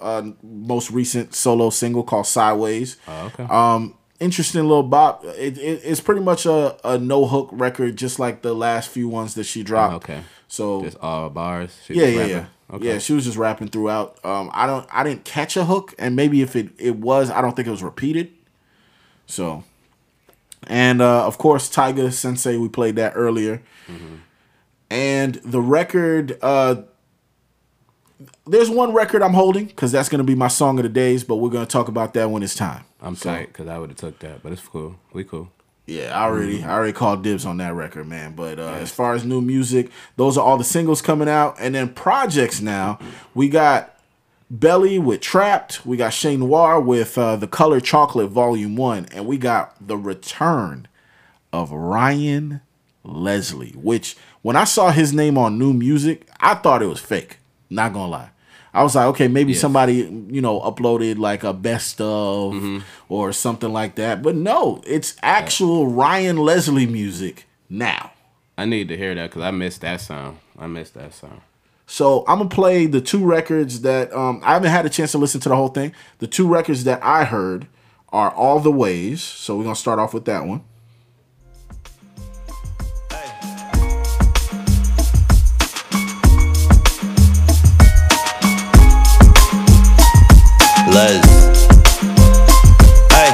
uh, most recent solo single called Sideways. Oh, okay. Um, interesting little bop. It, it, it's pretty much a, a no hook record, just like the last few ones that she dropped. Okay. So Just all bars. Yeah, yeah, yeah. Okay. Yeah, she was just rapping throughout. Um, I don't, I didn't catch a hook, and maybe if it it was, I don't think it was repeated. So, and uh, of course, Tiger Sensei, we played that earlier, Mm-hmm. and the record. Uh, there's one record I'm holding because that's gonna be my song of the days, but we're gonna talk about that when it's time. I'm So- tight because I would have took that, but it's cool. We cool. Yeah, I already Mhm. I already called dibs on that record, man. But uh, as far as new music, those are all the singles coming out, and then projects now. We got Belly with Trapped. We got Shane Noir with uh, the Color Chocolate Volume One, and we got the return of Ryan Leslie. Which when I saw his name on New Music, I thought it was fake. Not gonna lie. I was like, okay, maybe somebody, you know, uploaded like a best of or something like that. But no, it's actual Ryan Leslie music now. I need to hear that because I missed that sound. I missed that sound. So I'm gonna play the two records that um, I haven't had a chance to listen to the whole thing. The two records that I heard are All the Ways. So we're gonna start off with that one. Les. Hey.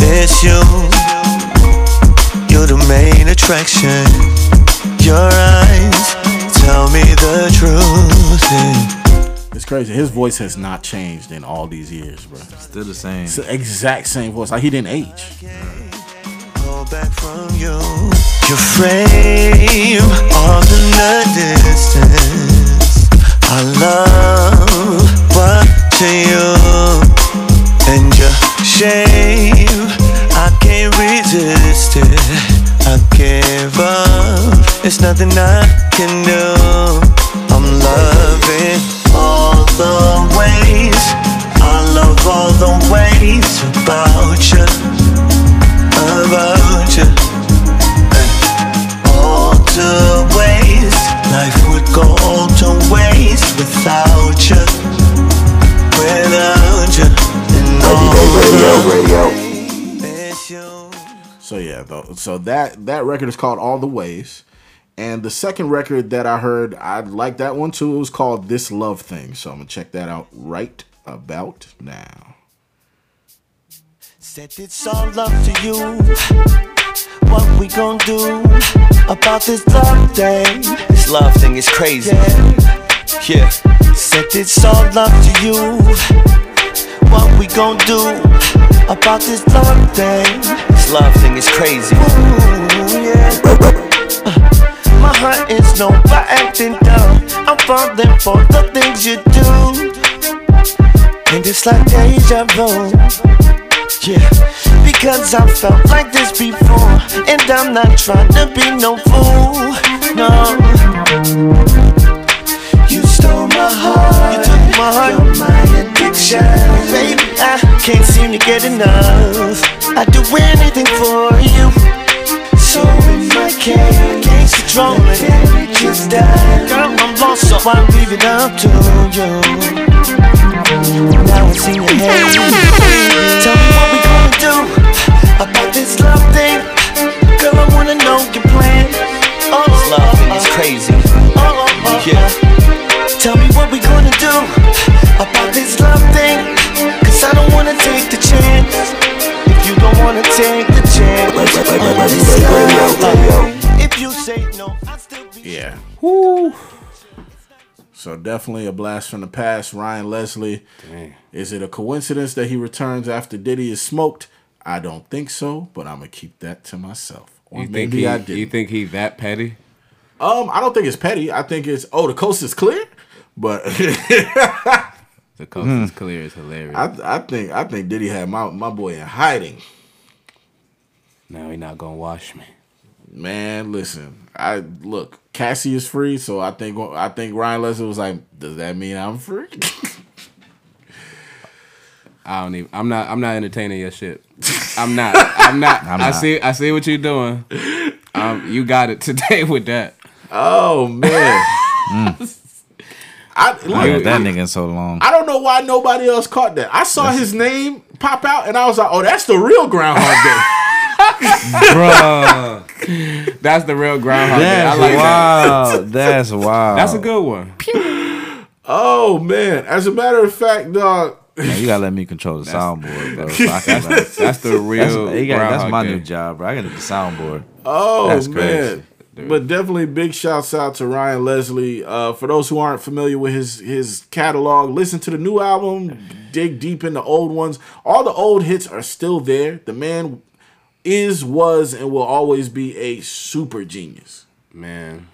It's you. You're the main attraction. Your eyes tell me the truth. yeah. It's crazy. His voice has not changed in all these years, bro. Still the same. It's the exact same voice. Like he didn't age. Pull back from you. Your frame all in the distance. I love watching you and your shame. I can't resist it. I give up. It's nothing I can do. I'm loving all the ways. I love all the ways about you about you. All to waste. Life would go all to waste without you. Without you. And all So yeah, though. So that that record is called All the Ways, and the second record that I heard, I like that one too. It was called This Love Thing. So I'm gonna check that out right about now. Said it's all up to you. What we gon' do about this love thing? This love thing is crazy. Yeah. Said it's all love to you. What we gon' do about this love thing? This love thing is crazy. Ooh, yeah. Uh, My heart is no by acting dumb. I'm falling for the things you do. And it's like deja vu. Yeah, because I've felt like this before. And I'm not trying to be no fool. No. You stole my heart. You took my heart. You're my addiction. Baby, I can't seem to get enough. I'd do anything for you. So in my case, can't control it. Just die. Girl, I'm lost, so I leave it up to you. Now it's in your head. Tell me what we do about this love thing? Girl, I wanna know your plan. Oh, this love thing is crazy. Oh, oh, yeah. Tell me what we gonna do about this love thing. Cause I don't wanna take the chance. If you don't wanna take the chance, if you say no, I'll still be. Yeah. Woo. So definitely a blast from the past. Ryan Leslie. Dang. Is it a coincidence that he returns after Diddy is smoked? I don't think so, but I'm gonna keep that to myself. Or You think he? I did. You think he that petty? Um, I don't think it's petty. I think it's oh the coast is clear, but [LAUGHS] The coast is clear. is hilarious. I I think I think Diddy had my my boy in hiding. now he not gonna wash me. Man, listen, I look Cassie is free, so I think I think Ryan Leslie was like, does that mean I'm free? [LAUGHS] I don't even. I'm not. I'm not entertaining your shit. I'm not. I'm not. [LAUGHS] I'm I not. see. I see what you're doing. Um, you got it today with that. oh man, I I look, had that I- nigga in so long. I don't know why nobody else caught that. I saw his name pop out, and I was like, "Oh, that's the real Groundhog Day." [LAUGHS] Bruh. That's the real Groundhog Day. I That's like that. That's wild. That's a good one. [GASPS] oh man! As a matter of fact, dog. Man, you gotta let me control the soundboard, bro. So [LAUGHS] can, That's, that's the real. that's, got- that's my Day. new job, bro. I gotta do the soundboard. Oh That's man. crazy. But definitely big shouts out to Ryan Leslie. Uh, for those who aren't familiar with his his catalog, listen to the new album, dig deep in the old ones. All the old hits are still there. The man is, was, and will always be a super genius. Man.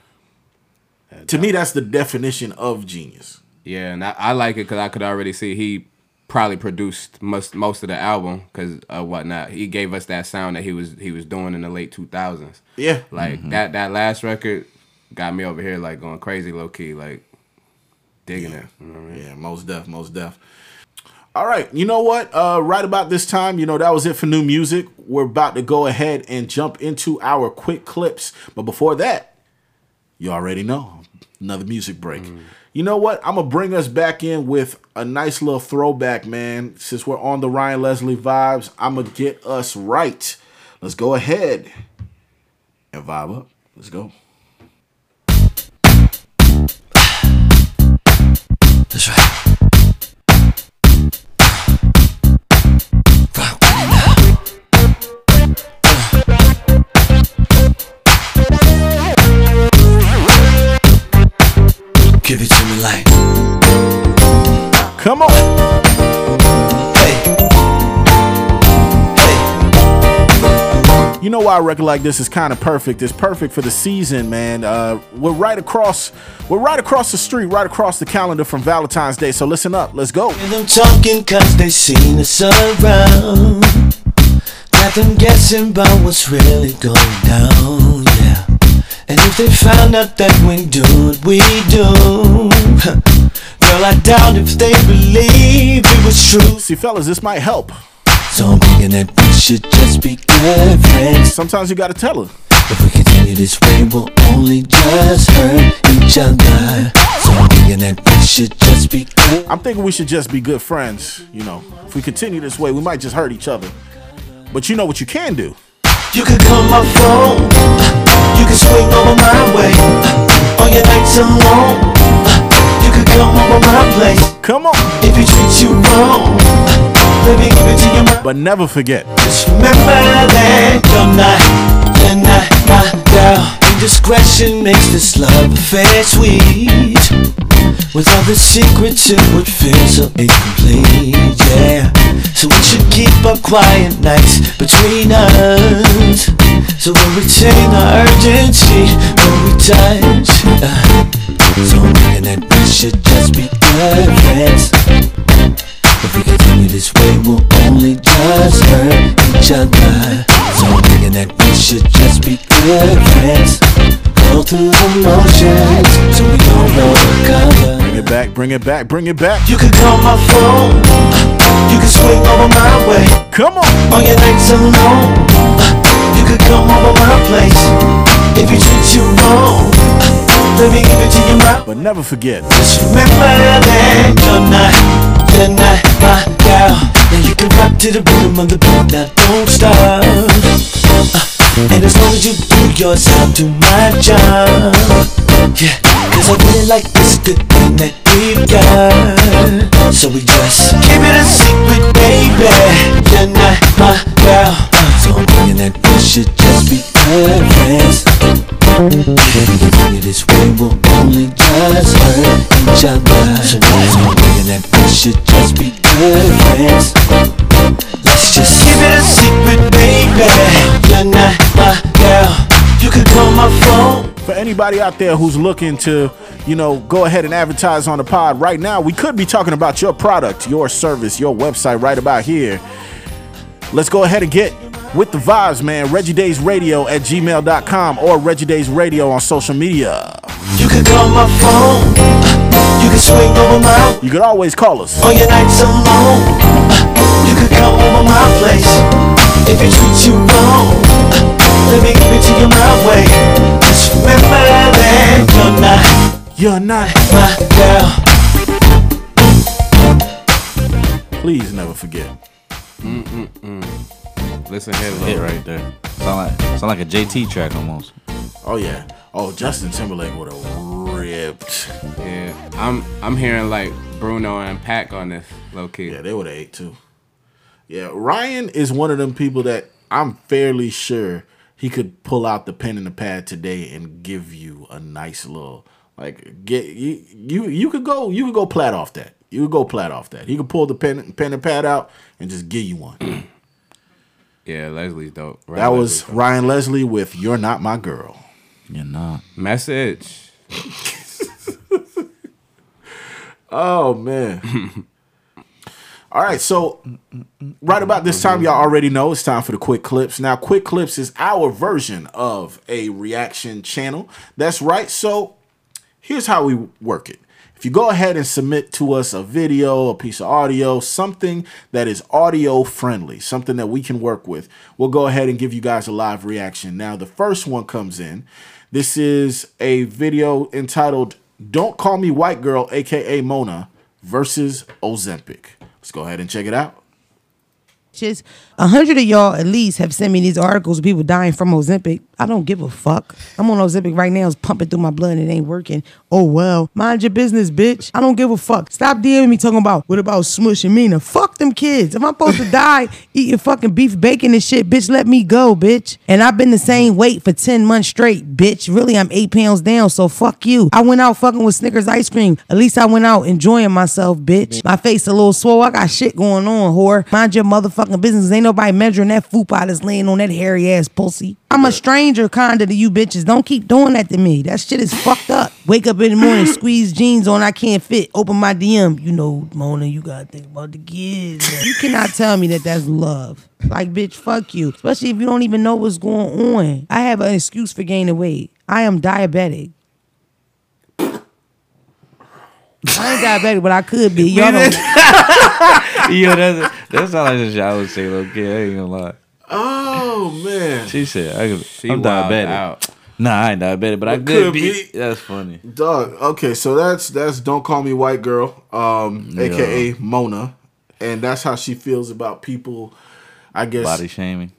To me, that's the definition of genius. Yeah, and I, I like it because I could already see he probably produced most most of the album because uh, whatnot. He gave us that sound that he was he was doing in the late two thousands. Yeah. like that that last record got me over here like going crazy low key like digging it. You know what I mean? Yeah, most deaf, most def. All right, you know what? Uh, right about this time, you know that was it for new music. We're about to go ahead and jump into our quick clips, but before that, you already know another music break. You know what? I'm gonna bring us back in with a nice little throwback, man. Since we're on the Ryan Leslie vibes, I'm gonna get us right. Let's go ahead and vibe up. Let's go. That's right. Give it to me like Come on. Hey. Hey. You know why a record like this is kind of perfect? It's perfect for the season, man. Uh, we're right across, we're right across the street, right across the calendar from Valentine's Day. So listen up, let's go. And I'm talking cause they seen us around Got them guessing about what's really going down, yeah And if they found out that we do what we do Girl, I doubt if they believe it was true See, fellas, this might help. So I'm thinking that we should just be good friends Sometimes you gotta tell her. If we continue this way, we'll only just hurt each other So I'm thinking that we should just be good I'm thinking we should just be good friends. You know, if we continue this way, we might just hurt each other. But you know what you can do? You could call my phone. You could swing over my way. On your nights alone. You could come over my place. Come on. If he treats you wrong. Let me give it to you, my But never forget. Just remember that you're not, you're not my girl. Indiscretion makes this love affair sweet. With all the secrets, it would feel so incomplete, yeah. So we should keep up quiet nights between us. So we'll retain our urgency when we touch. Uh, so I'm thinking that we should just be good friends. If we continue this way, we'll only just hurt each other. So I'm thinking that we should just be good friends. Go through the motions, so we don't recover. Bring it back, bring it back, bring it back. You could call my phone. You could swing over my way. Come on. On your nights alone. You could come over my place. If you treat you wrong, let me give it to you right. But never forget. Just remember that you're not, you're not my girl. Now you can rock to the rhythm of the beat, now don't stop. Uh, and as long as you do yours, I'll do my job. Yeah, cause I really like this good thing that we've got. So we just keep it a secret, baby. You're not my girl. That we should just be friends. Thinking this way will only just hurt each other. So that should just be friends. Let's just keep it a secret, baby. You're not my girl. You can call my phone. For anybody out there who's looking to, you know, go ahead and advertise on the pod right now, we could be talking about your product, your service, your website right about here. Let's go ahead and get with the vibes, man. Reggie DAE$ Radio at gmail.com or Reggie DAE$ Radio on social media. You can call my phone. You can swing over my You could always call us. on your nights alone. You could come over my place if it treats you wrong. Let me give it to you my way. Just remember that you're not, you're not my girl. Please never forget. Mm-mm-mm. Listen here, Hit right there. Sound like sound like a JT track almost. Oh yeah. Oh, Justin Timberlake would have ripped. Yeah, I'm I'm hearing like Bruno and Paak on this low key. Yeah, they would have ate too. Yeah, Ryan is one of them people that I'm fairly sure he could pull out the pen and the pad today and give you a nice little like get you you you could go you could go plat off that. You could go plat off that. He could pull the pen pen and pad out and just give you one. [CLEARS THROAT] Yeah, Leslie's dope. Ryan that was Leslie's dope. Ryan Leslie with "You're Not My Girl." You're not. message. [LAUGHS] Oh man. All right, so right about this time, y'all already know it's time for the quick clips. Now, quick clips is our version of a reaction channel. That's right. So here's how we work it. If you go ahead and submit to us a video, a piece of audio, something that is audio friendly, something that we can work with, we'll go ahead and give you guys a live reaction. Now, the first one comes in. This is a video entitled Don't Call Me White Girl, aka Mona, versus Ozempic. Let's go ahead and check it out. Just a hundred of y'all at least have sent me these articles of people dying from Ozempic. I don't give a fuck. I'm on Ozempic right now. It's pumping through my blood and it ain't working. Oh well. Mind your business, bitch. I don't give a fuck. Stop DMing me talking about what about Smush and Mina. Fuck them kids. If I'm supposed to [LAUGHS] die eating fucking beef bacon and shit, bitch, let me go, bitch. And I've been the same weight for 10 months straight, bitch. Really, I'm eight pounds down, so fuck you. I went out fucking with Snickers ice cream. At least I went out enjoying myself, bitch. My face a little swole. I got shit going on, whore. Mind your motherfucking business. Ain't nobody measuring that fupa that's laying on that hairy ass pussy. I'm a stranger kinda to you bitches. Don't keep doing that to me. That shit is fucked up. Wake up in the morning, [LAUGHS] squeeze jeans on, I can't fit. Open my DM. You know, Mona, you gotta think about the kids. You cannot tell me that that's love. Like, bitch, fuck you. Especially if you don't even know what's going on. I have an excuse for gaining weight. I am diabetic. I ain't diabetic, but I could be. Y'all don't. [LAUGHS] [LAUGHS] Yo, that's that's not like the shit I would say, little kid. I ain't gonna lie. Oh man. She said, I could, She I'm wilded diabetic. out. Nah, I ain't diabetic, but I could could be. be? That's funny. Dog. Okay, so that's that's don't call me white girl, um, Yeah. aka Mona, and that's how she feels about people. I guess Body shaming.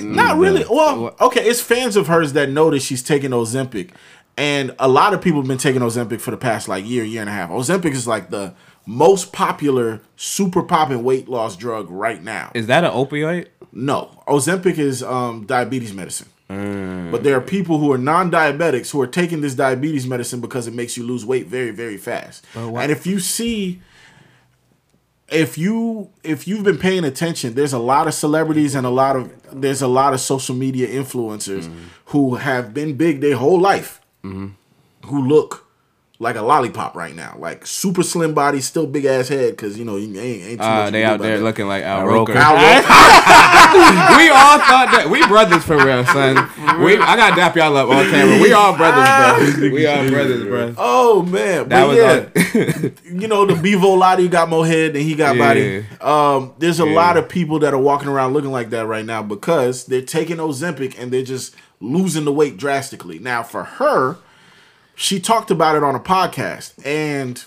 not really. Well, okay, it's fans of hers that know that she's taking Ozempic, and a lot of people have been taking Ozempic for the past like year, year and a half. Ozempic is like the most popular, super popping weight loss drug right now. Is that an opioid? No, Ozempic is um, diabetes medicine. Mm. But there are people who are non-diabetics who are taking this diabetes medicine because it makes you lose weight very, very fast. And if you see, if you if you've been paying attention, there's a lot of celebrities and a lot of there's a lot of social media influencers mm-hmm. who have been big their whole life, mm-hmm. who look like a lollipop right now, like super slim body, still big ass head, because you know you ain't, ain't too Uh, much. you they out there that. looking like Al Al Roker. Roker. [LAUGHS] [LAUGHS] We all thought that we brothers for real, son. We I gotta dap y'all up on camera. We all brothers, bro. We all brothers, bro. Oh man, That but was yeah, [LAUGHS] you know the Bevo Lottie got more head than he got body. Um, there's a Yeah. lot of people that are walking around looking like that right now because they're taking Ozempic and they're just losing the weight drastically. Now for her, she talked about it on a podcast and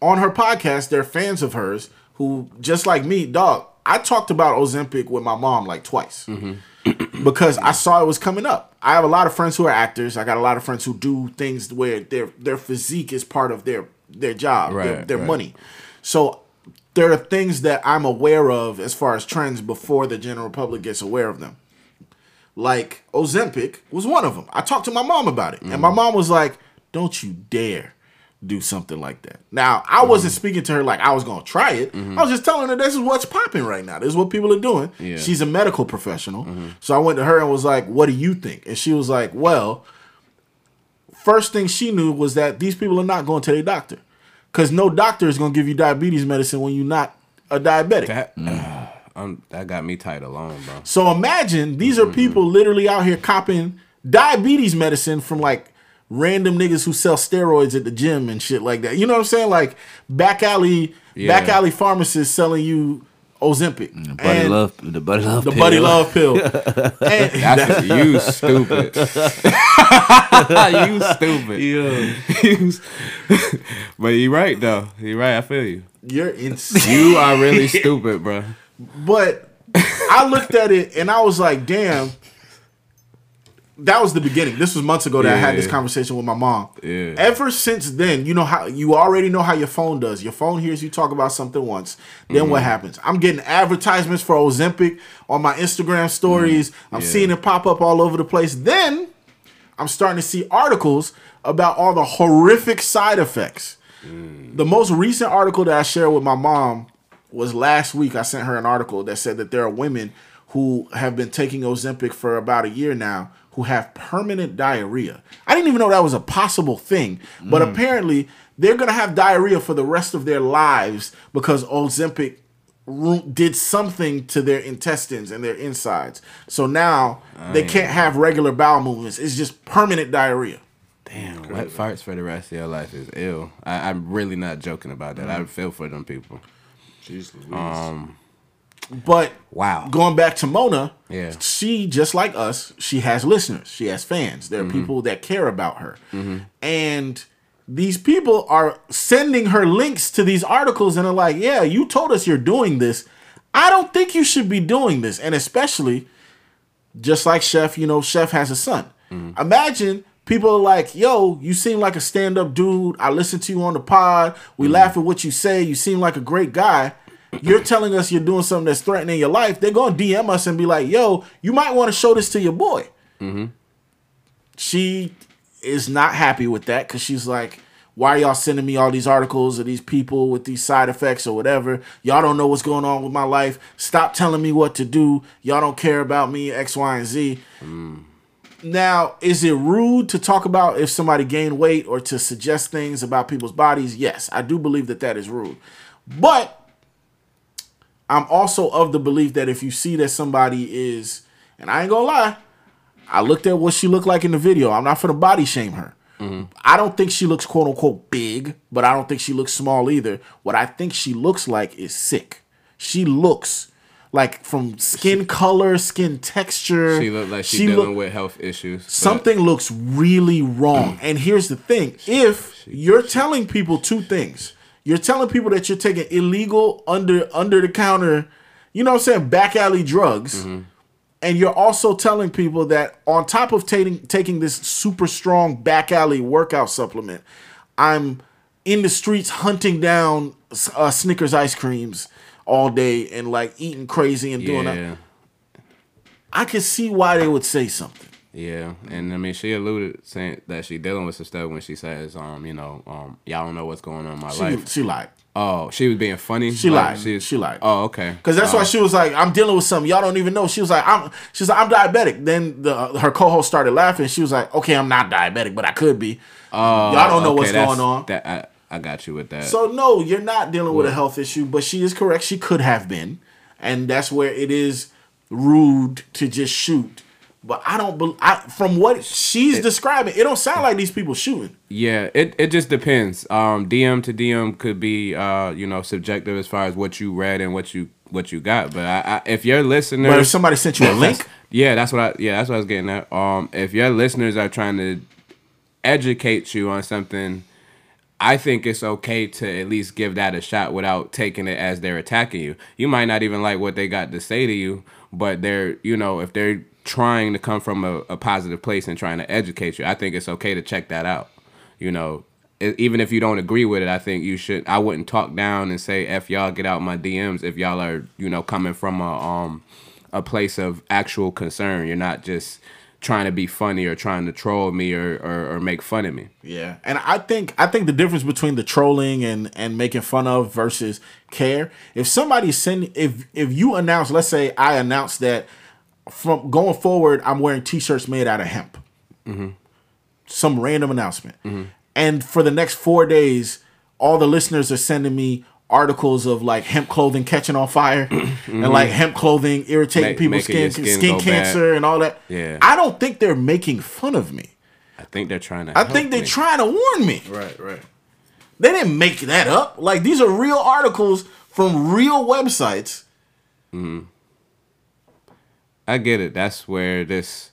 on her podcast, they're fans of hers who, just like me, dog. I talked about Ozempic with my mom like twice mm-hmm. [CLEARS THROAT] because I saw it was coming up. I have a lot of friends who are actors. I got a lot of friends who do things where their their physique is part of their their job, their, their right. money. So there are things that I'm aware of as far as trends before the general public gets aware of them. Like Ozempic was one of them. I talked to my mom about it, and my mm-hmm. mom was like, "Don't you dare do something like that." Now, I mm-hmm. wasn't speaking to her like I was gonna try it. Mm-hmm. I was just telling her this is what's popping right now. This is what people are doing. Yeah. She's a medical professional, so I went to her and was like, "What do you think?" And she was like, "Well." First thing she knew was that these people are not going to their doctor, because no doctor is gonna give you diabetes medicine when you're not a diabetic. That, mm. Um, that got me tight alone, bro. So imagine these Mm-hmm. are people literally out here copping diabetes medicine from like random niggas who sell steroids at the gym and shit like that. You know what I'm saying? Like back alley, back alley pharmacists selling you Ozempic. Buddy And love the buddy love the pill. buddy love pill. [LAUGHS] And- [LAUGHS] That's you stupid. you stupid. Yeah. [LAUGHS] You but you're right though. You're right. I feel you. You're insane. You are really stupid, bro. But I looked at it and I was like, damn. That was the beginning. This was months ago that I had this conversation with my mom. Yeah. Ever since then, you know how you already know how your phone does. Your phone hears you talk about something once. Then what Mhm. happens? I'm getting advertisements for Ozempic on my Instagram stories. I'm Yeah. seeing it pop up all over the place. Then I'm starting to see articles about all the horrific side effects. The most recent article that I shared with my mom was last week. I sent her an article that said that there are women who have been taking Ozempic for about a year now who have permanent diarrhea. I didn't even know that was a possible thing, but Mm. apparently they're going to have diarrhea for the rest of their lives because Ozempic did something to their intestines and their insides. So now they Damn. can't have regular bowel movements. It's just permanent diarrhea. Damn, wet farts for the rest of your life is ill. I, I'm really not joking about that. I feel for them people. Um, But wow. going back to Mona, Yeah. she just like us, she has listeners, she has fans. There are Mhm. people that care about her, Mhm. and these people are sending her links to these articles and are like, "Yeah, you told us you're doing this. I don't think you should be doing this." And especially, just like Chef, you know, Chef has a son. Imagine people are like, "Yo, you seem like a stand-up dude. I listen to you on the pod. We laugh at what you say. You seem like a great guy." You're telling us you're doing something that's threatening your life. They're gonna DM us and be like, "Yo, you might want to show this to your boy." Mm-hmm. She is not happy with that because she's like, why are y'all sending me all these articles of these people with these side effects or whatever? Y'all don't know what's going on with my life. Stop telling me what to do. Y'all don't care about me, X, Y, and Z. Now, is it rude to talk about if somebody gained weight or to suggest things about people's bodies? Yes, I do believe that that is rude. But I'm also of the belief that if you see that somebody is, and I ain't gonna lie, I looked at what she looked like in the video. I'm not for the body shame her. Mm-hmm. I don't think she looks quote unquote big, but I don't think she looks small either. What I think she looks like is sick. She looks like from skin color, skin texture. She looked like she's she dealing look- with health issues. Something looks really wrong. [CLEARS THROAT] And here's the thing if you're telling people two things, you're telling people that you're taking illegal under under the counter, you know what I'm saying, back alley drugs. And you're also telling people that on top of taking taking this super strong back alley workout supplement, I'm in the streets hunting down uh, Snickers ice creams all day and like eating crazy and doing Yeah. that. I can see why they would say something. Yeah, and I mean, she alluded saying that she dealing with some stuff when she says, um, you know, um, y'all don't know what's going on in my She- life. she lied. Oh, she was being funny. She Like, lied. She, She lied. Oh, okay. Because that's Oh. why she was like, "I'm dealing with something y'all don't even know." She was like, "I'm." She's like, "I'm diabetic." Then the her co-host started laughing. She was like, "Okay, I'm not diabetic, but I could be." Oh, y'all don't know okay, what's going on. That I, I got you with that. So no, you're not dealing with a health issue, but she is correct. She could have been, and that's where it is rude to just shoot. But I don't. bel I from what she's describing, it don't sound like these people shooting. Yeah, it, it just depends. Um, DM to DM could be uh, you know subjective as far as what you read and what you what you got. But I, I, if your listeners, But if somebody sent you a [LAUGHS] link? yeah, that's what I yeah that's what I was getting at. Um, if your listeners are trying to educate you on something, I think it's okay to at least give that a shot without taking it as they're attacking you. You might not even like what they got to say to you, but they're you know if they're trying to come from a, a positive place and trying to educate you, I think it's okay to check that out. You know, e- even if you don't agree with it, I think you should. I wouldn't talk down and say "f y'all," get out my DMs if y'all are you know coming from a um a place of actual concern. You're not just trying to be funny or trying to troll me or or, or make fun of me. Yeah, and I think I think the difference between the trolling and and making fun of versus care. If somebody's sending, if if you announce, let's say I announce that from going forward, I'm wearing t-shirts made out of hemp. Mm-hmm. Some random announcement, and for the next four days, all the listeners are sending me articles of like hemp clothing catching on fire [CLEARS THROAT] and like hemp clothing irritating Make- people's skin, skin, skin go bad. cancer and all that. Yeah. I don't think they're making fun of me. I think they're trying to. I help think they're me. trying to warn me. Right, right. They didn't make that up. Like these are real articles from real websites. Mhm. I get it. That's where this,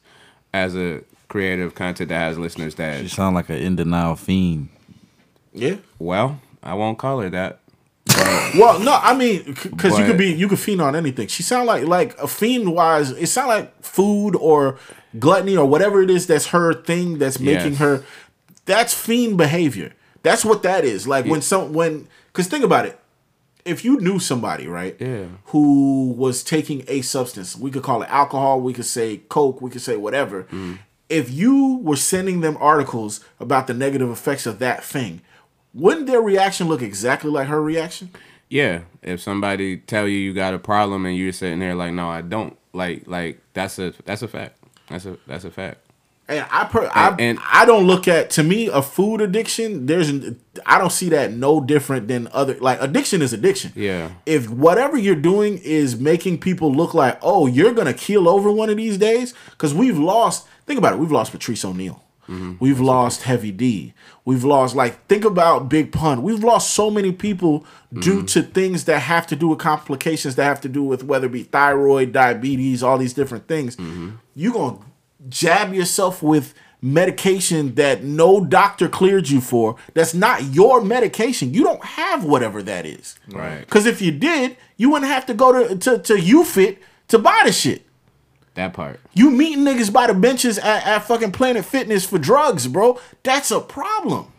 as a creative content that has listeners that You sound like an in denial fiend. Yeah. Well, I won't call her that. Well, no, I mean, because you could be you could fiend on anything. She sound like like a fiend wise. It sound like food or gluttony or whatever it is that's her thing that's making Yes. her. That's fiend behavior. That's what that is. Like when some when because think about it. If you knew somebody right, Yeah. who was taking a substance, we could call it alcohol, we could say coke, we could say whatever. Mm. If you were sending them articles about the negative effects of that thing, wouldn't their reaction look exactly like her reaction? Yeah, if somebody tell you you got a problem and you're sitting there like, no, I don't. Like, like that's a that's a fact. That's a that's a fact. And I per I, And- and- I don't look at to me a food addiction. There's I don't see that no different than other like addiction is addiction. Yeah. If whatever you're doing is making people look like oh you're gonna keel over one of these days because we've lost. Think about it. We've lost Patrice O'Neal. We've lost Heavy D. We've lost like think about Big Pun. We've lost so many people due mm-hmm. to things that have to do with complications that have to do with whether it be thyroid, diabetes, all these different things. Mm-hmm. You're gonna jab yourself with medication that no doctor cleared you for. That's not your medication. You don't have whatever that is. Right. Because if you did, you wouldn't have to go to to to UFit to buy the shit. That part. You meeting niggas by the benches at, at fucking Planet Fitness for drugs, bro. That's a problem.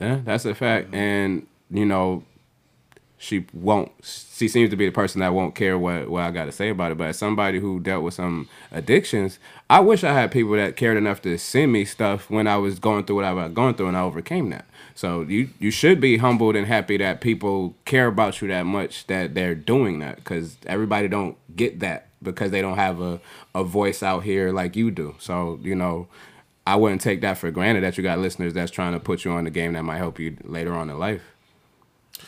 Yeah, that's a fact. And you know, she won't. She seems to be the person that won't care what what I got to say about it. But as somebody who dealt with some addictions, I wish I had people that cared enough to send me stuff when I was going through what I was going through, and I overcame that. So you you should be humbled and happy that people care about you that much that they're doing that because everybody don't get that because they don't have a a voice out here like you do. So you know. I wouldn't take that for granted that you got listeners that's trying to put you on the game that might help you later on in life.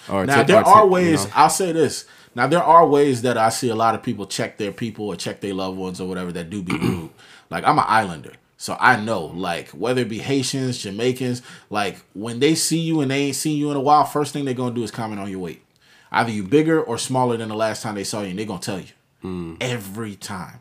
Or Now to- there or to- are you ways. know. I'll say this. Now there are ways that I see a lot of people check their people or check their loved ones or whatever that do be [CLEARS THROAT] rude. like I'm an islander, so I know like whether it be Haitians, Jamaicans, like when they see you and they ain't seen you in a while, first thing they're gonna do is comment on your weight. Either you bigger or smaller than the last time they saw you, and they're gonna tell you Mm. every time.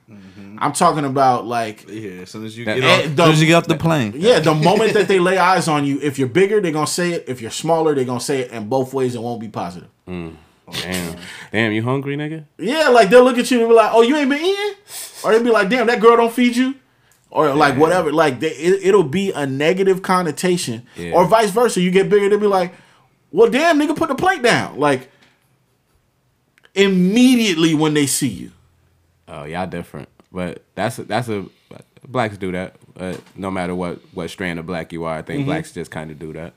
I'm talking about like Yeah, as soon as you get off, eh, as the- soon as you get off the plane. yeah, the moment that they lay eyes on you, if you're bigger, they're gonna say it. If you're smaller, they're gonna say it, and both ways it won't be positive. Mm. Damn, damn, you hungry, nigga? Yeah, like they'll look at you and be like, "Oh, you ain't been eating," or they'll be like, "Damn, that girl don't feed you," or like whatever. Like they, it, it'll be a negative connotation, Yeah. or vice versa. You get bigger, they'll be like, "Well, damn, nigga, put the plate down." Like immediately when they see you. Oh, y'all different, but that's a, that's a blacks do that. Uh, no matter what what strand of black you are, I think Mhm. blacks just kind of do that.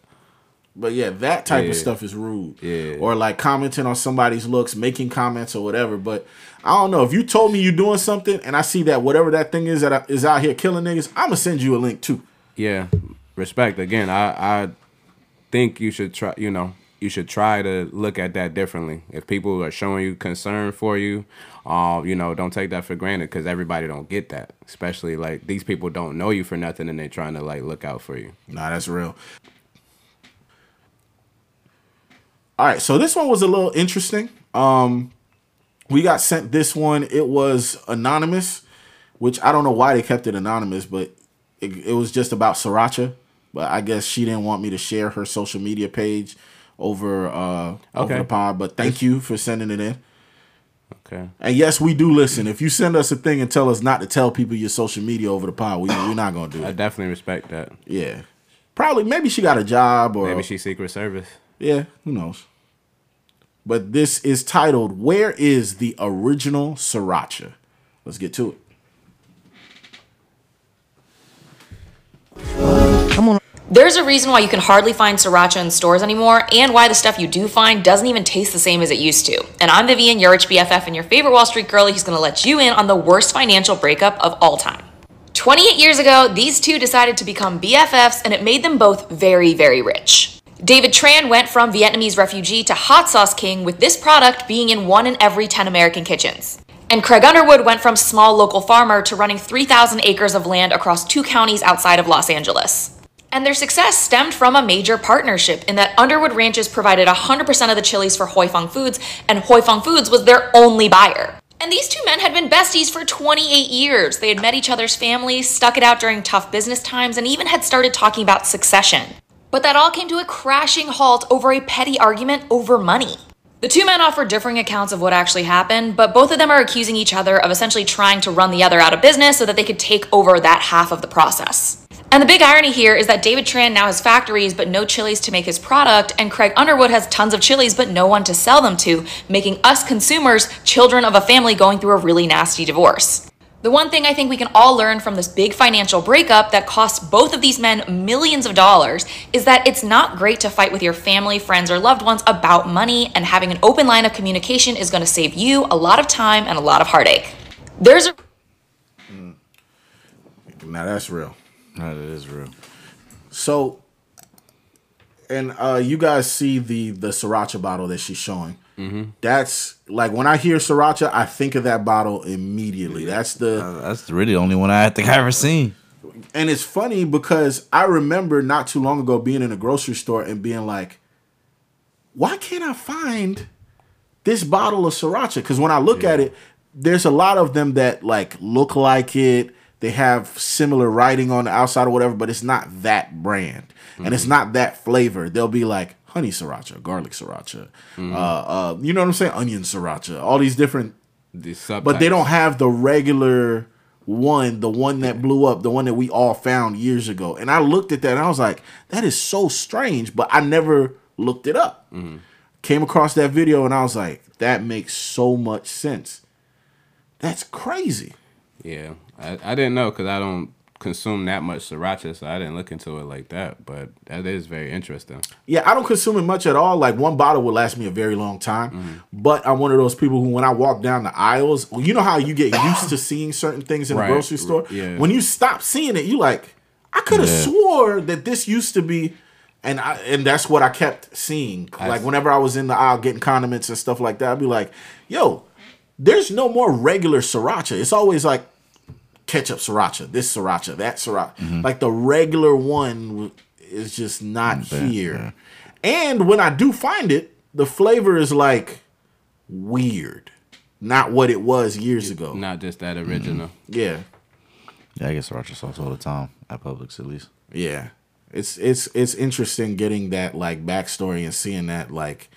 But yeah, that type Yeah. of stuff is rude. Yeah. Or like commenting on somebody's looks, making comments or whatever. But I don't know. If you told me you're doing something and I see that whatever that thing is that I- is out here killing niggas, I'm gonna send you a link too. Yeah, respect. Again, I I think you should try. You know, you should try to look at that differently. If people are showing you concern for you, uh, you know, don't take that for granted because everybody don't get that. Especially like these people don't know you for nothing and they're trying to like look out for you. Nah, that's real. All right, so this one was a little interesting. Um, we got sent this one. It was anonymous, which I don't know why they kept it anonymous, but it, it was just about Sriracha. But I guess she didn't want me to share her social media page over uh over Okay. the pod. But thank you for sending it in. Okay. And yes, we do listen. If you send us a thing and tell us not to tell people your social media over the pod, we we're not gonna do it. I definitely respect that. Yeah. Probably, maybe she got a job or Maybe she's Secret Service. yeah, who knows. But this is titled "Where is the original sriracha?" Let's get to it. I'm on. There's a reason why you can hardly find sriracha in stores anymore, and why the stuff you do find doesn't even taste the same as it used to. And I'm Vivian, your HBFF, and your favorite Wall Street girlie who's gonna let you in on the worst financial breakup of all time. 28 years ago, these two decided to become BFFs, and it made them both very, very rich. David Tran went from Vietnamese refugee to hot sauce king, with this product being in one in every 10 American kitchens. And Craig Underwood went from small local farmer to running 3,000 acres of land across two counties outside of Los Angeles. And their success stemmed from a major partnership in that Underwood Ranches provided 100% of the chilies for Huy Fong Foods, and Huy Fong Foods was their only buyer. And these two men had been besties for 28 years. They had met each other's families, stuck it out during tough business times, and even had started talking about succession. But that all came to a crashing halt over a petty argument over money. The two men offer differing accounts of what actually happened, but both of them are accusing each other of essentially trying to run the other out of business so that they could take over that half of the process. And the big irony here is that David Tran now has factories but no chilies to make his product, and Craig Underwood has tons of chilies but no one to sell them to, making us consumers children of a family going through a really nasty divorce. The one thing I think we can all learn from this big financial breakup that cost both of these men millions of dollars is that it's not great to fight with your family, friends, or loved ones about money, and having an open line of communication is going to save you a lot of time and a lot of heartache. There's a mm. Now that's real. That is real. So, and uh, you guys see the the sriracha bottle that she's showing. Mm-hmm. That's like when I hear sriracha, I think of that bottle immediately. That's the Uh, that's really the only one I think I ever seen. and it's funny because I remember not too long ago being in a grocery store and being like, why can't I find this bottle of sriracha? Because when I look at it, there's a lot of them that like look like it. They have similar writing on the outside or whatever, but it's not that brand and it's not that flavor. They'll be like honey sriracha, garlic sriracha, uh, uh, you know what I'm saying? Onion sriracha, all these different These but they don't have the regular one, the one that blew up, the one that we all found years ago. And I looked at that and I was like, that is so strange, but I never looked it up. Came across that video and I was like, that makes so much sense. That's crazy. Yeah, I, I didn't know because I don't consume that much sriracha, so I didn't look into it like that. But that is very interesting. Yeah, I don't consume it much at all. Like one bottle will last me a very long time. But I'm one of those people who, when I walk down the aisles, you know how you get used to seeing certain things in Right. a grocery store. Yeah. When you stop seeing it, you like, I could have Yeah. swore that this used to be, and I and that's what I kept seeing. I like see. whenever I was in the aisle getting condiments and stuff like that, I'd be like, Yo, there's no more regular sriracha. It's always like ketchup sriracha, this sriracha, that sriracha. Mm-hmm. Like the regular one is just not here. And when I do find it, the flavor is like weird. Not what it was years ago. Not just that original. Yeah. Yeah, I get sriracha sauce all the time at Publix at least. Yeah. It's it's it's interesting getting that like backstory and seeing that like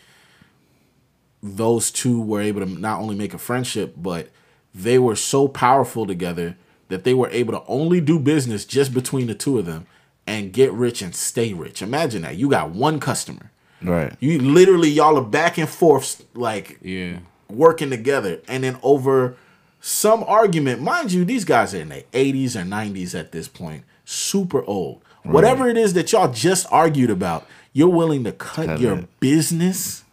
those two were able to not only make a friendship, but they were so powerful together that they were able to only do business just between the two of them and get rich and stay rich. Imagine that. You got one customer. Right. You literally y'all are back and forth like Yeah. working together and then over some argument, mind you, these guys are in their 80s or 90s at this point, super old. Whatever it is that y'all just argued about, you're willing to cut Cut your it. business.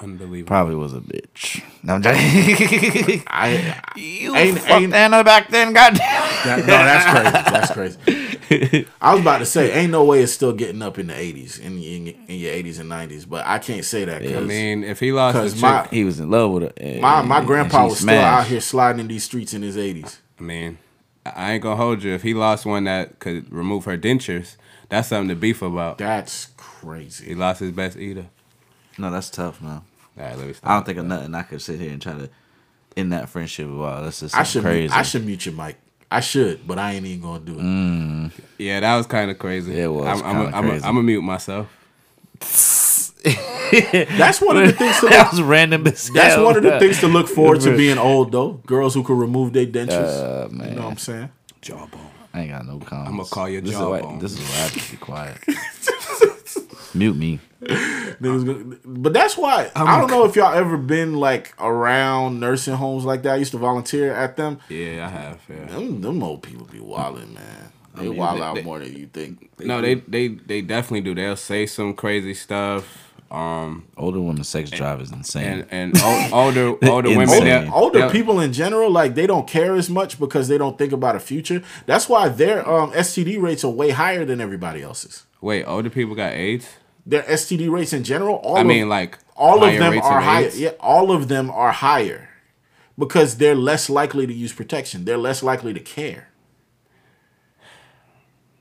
Unbelievable. Probably was a bitch. No, I'm joking. I you ain't- fucked ain't- Anna back then, goddamn. That- no, that's crazy. That's crazy. [LAUGHS] I was about to say, ain't no way it's still getting up in the 80s, in, in, in your 80s and 90s, but I can't say that. I mean, if he lost his Cause chick, my He was in love with her. and- my, my grandpa she was still out here sliding in these streets in his 80s. I mean, I I ain't gonna hold you. If he lost one that could remove her dentures, that's something to beef about. That's crazy. He lost his best eater. No, that's tough, man. All right, let me stop. I don't think of nothing I could sit here and try to end that friendship. Wow, that's just I should crazy. I should mute your mic. I should, but I ain't even gonna do it. Mm. Yeah, that was kind of crazy. It was I'm, I'm, kinda I'm, crazy. I'm gonna mute myself. [LAUGHS] That's one of the things to that was random. as That's hell, one of the [LAUGHS] things to look forward to being old, though. Girls who can remove their dentures. Uh, You know what I'm saying? Jawbone. I I ain't got no comments. I'ma call your this is jawbone. why, This is why I have to be quiet. [LAUGHS] Mute me. [LAUGHS] Niggas But that's why I don't know if y'all ever been like around nursing homes like that. I used to volunteer at them. Yeah, I have. Yeah. Them, them old people be wilding, man. I They mean, wild they- out they- more than you think. No, they they they definitely do. They'll say some crazy stuff. Um, older women sex drive is insane. And and o- [LAUGHS] older older women, older, they'll- older they'll- people in general, like they don't care as much because they don't think about a future. That's why their um, STD rates are way higher than everybody else's. Wait, older people got AIDS? Their STD rates in general, all I of- mean, like, all of them are higher. Yeah, all of them are higher because they're less likely to use protection. They're less likely to care.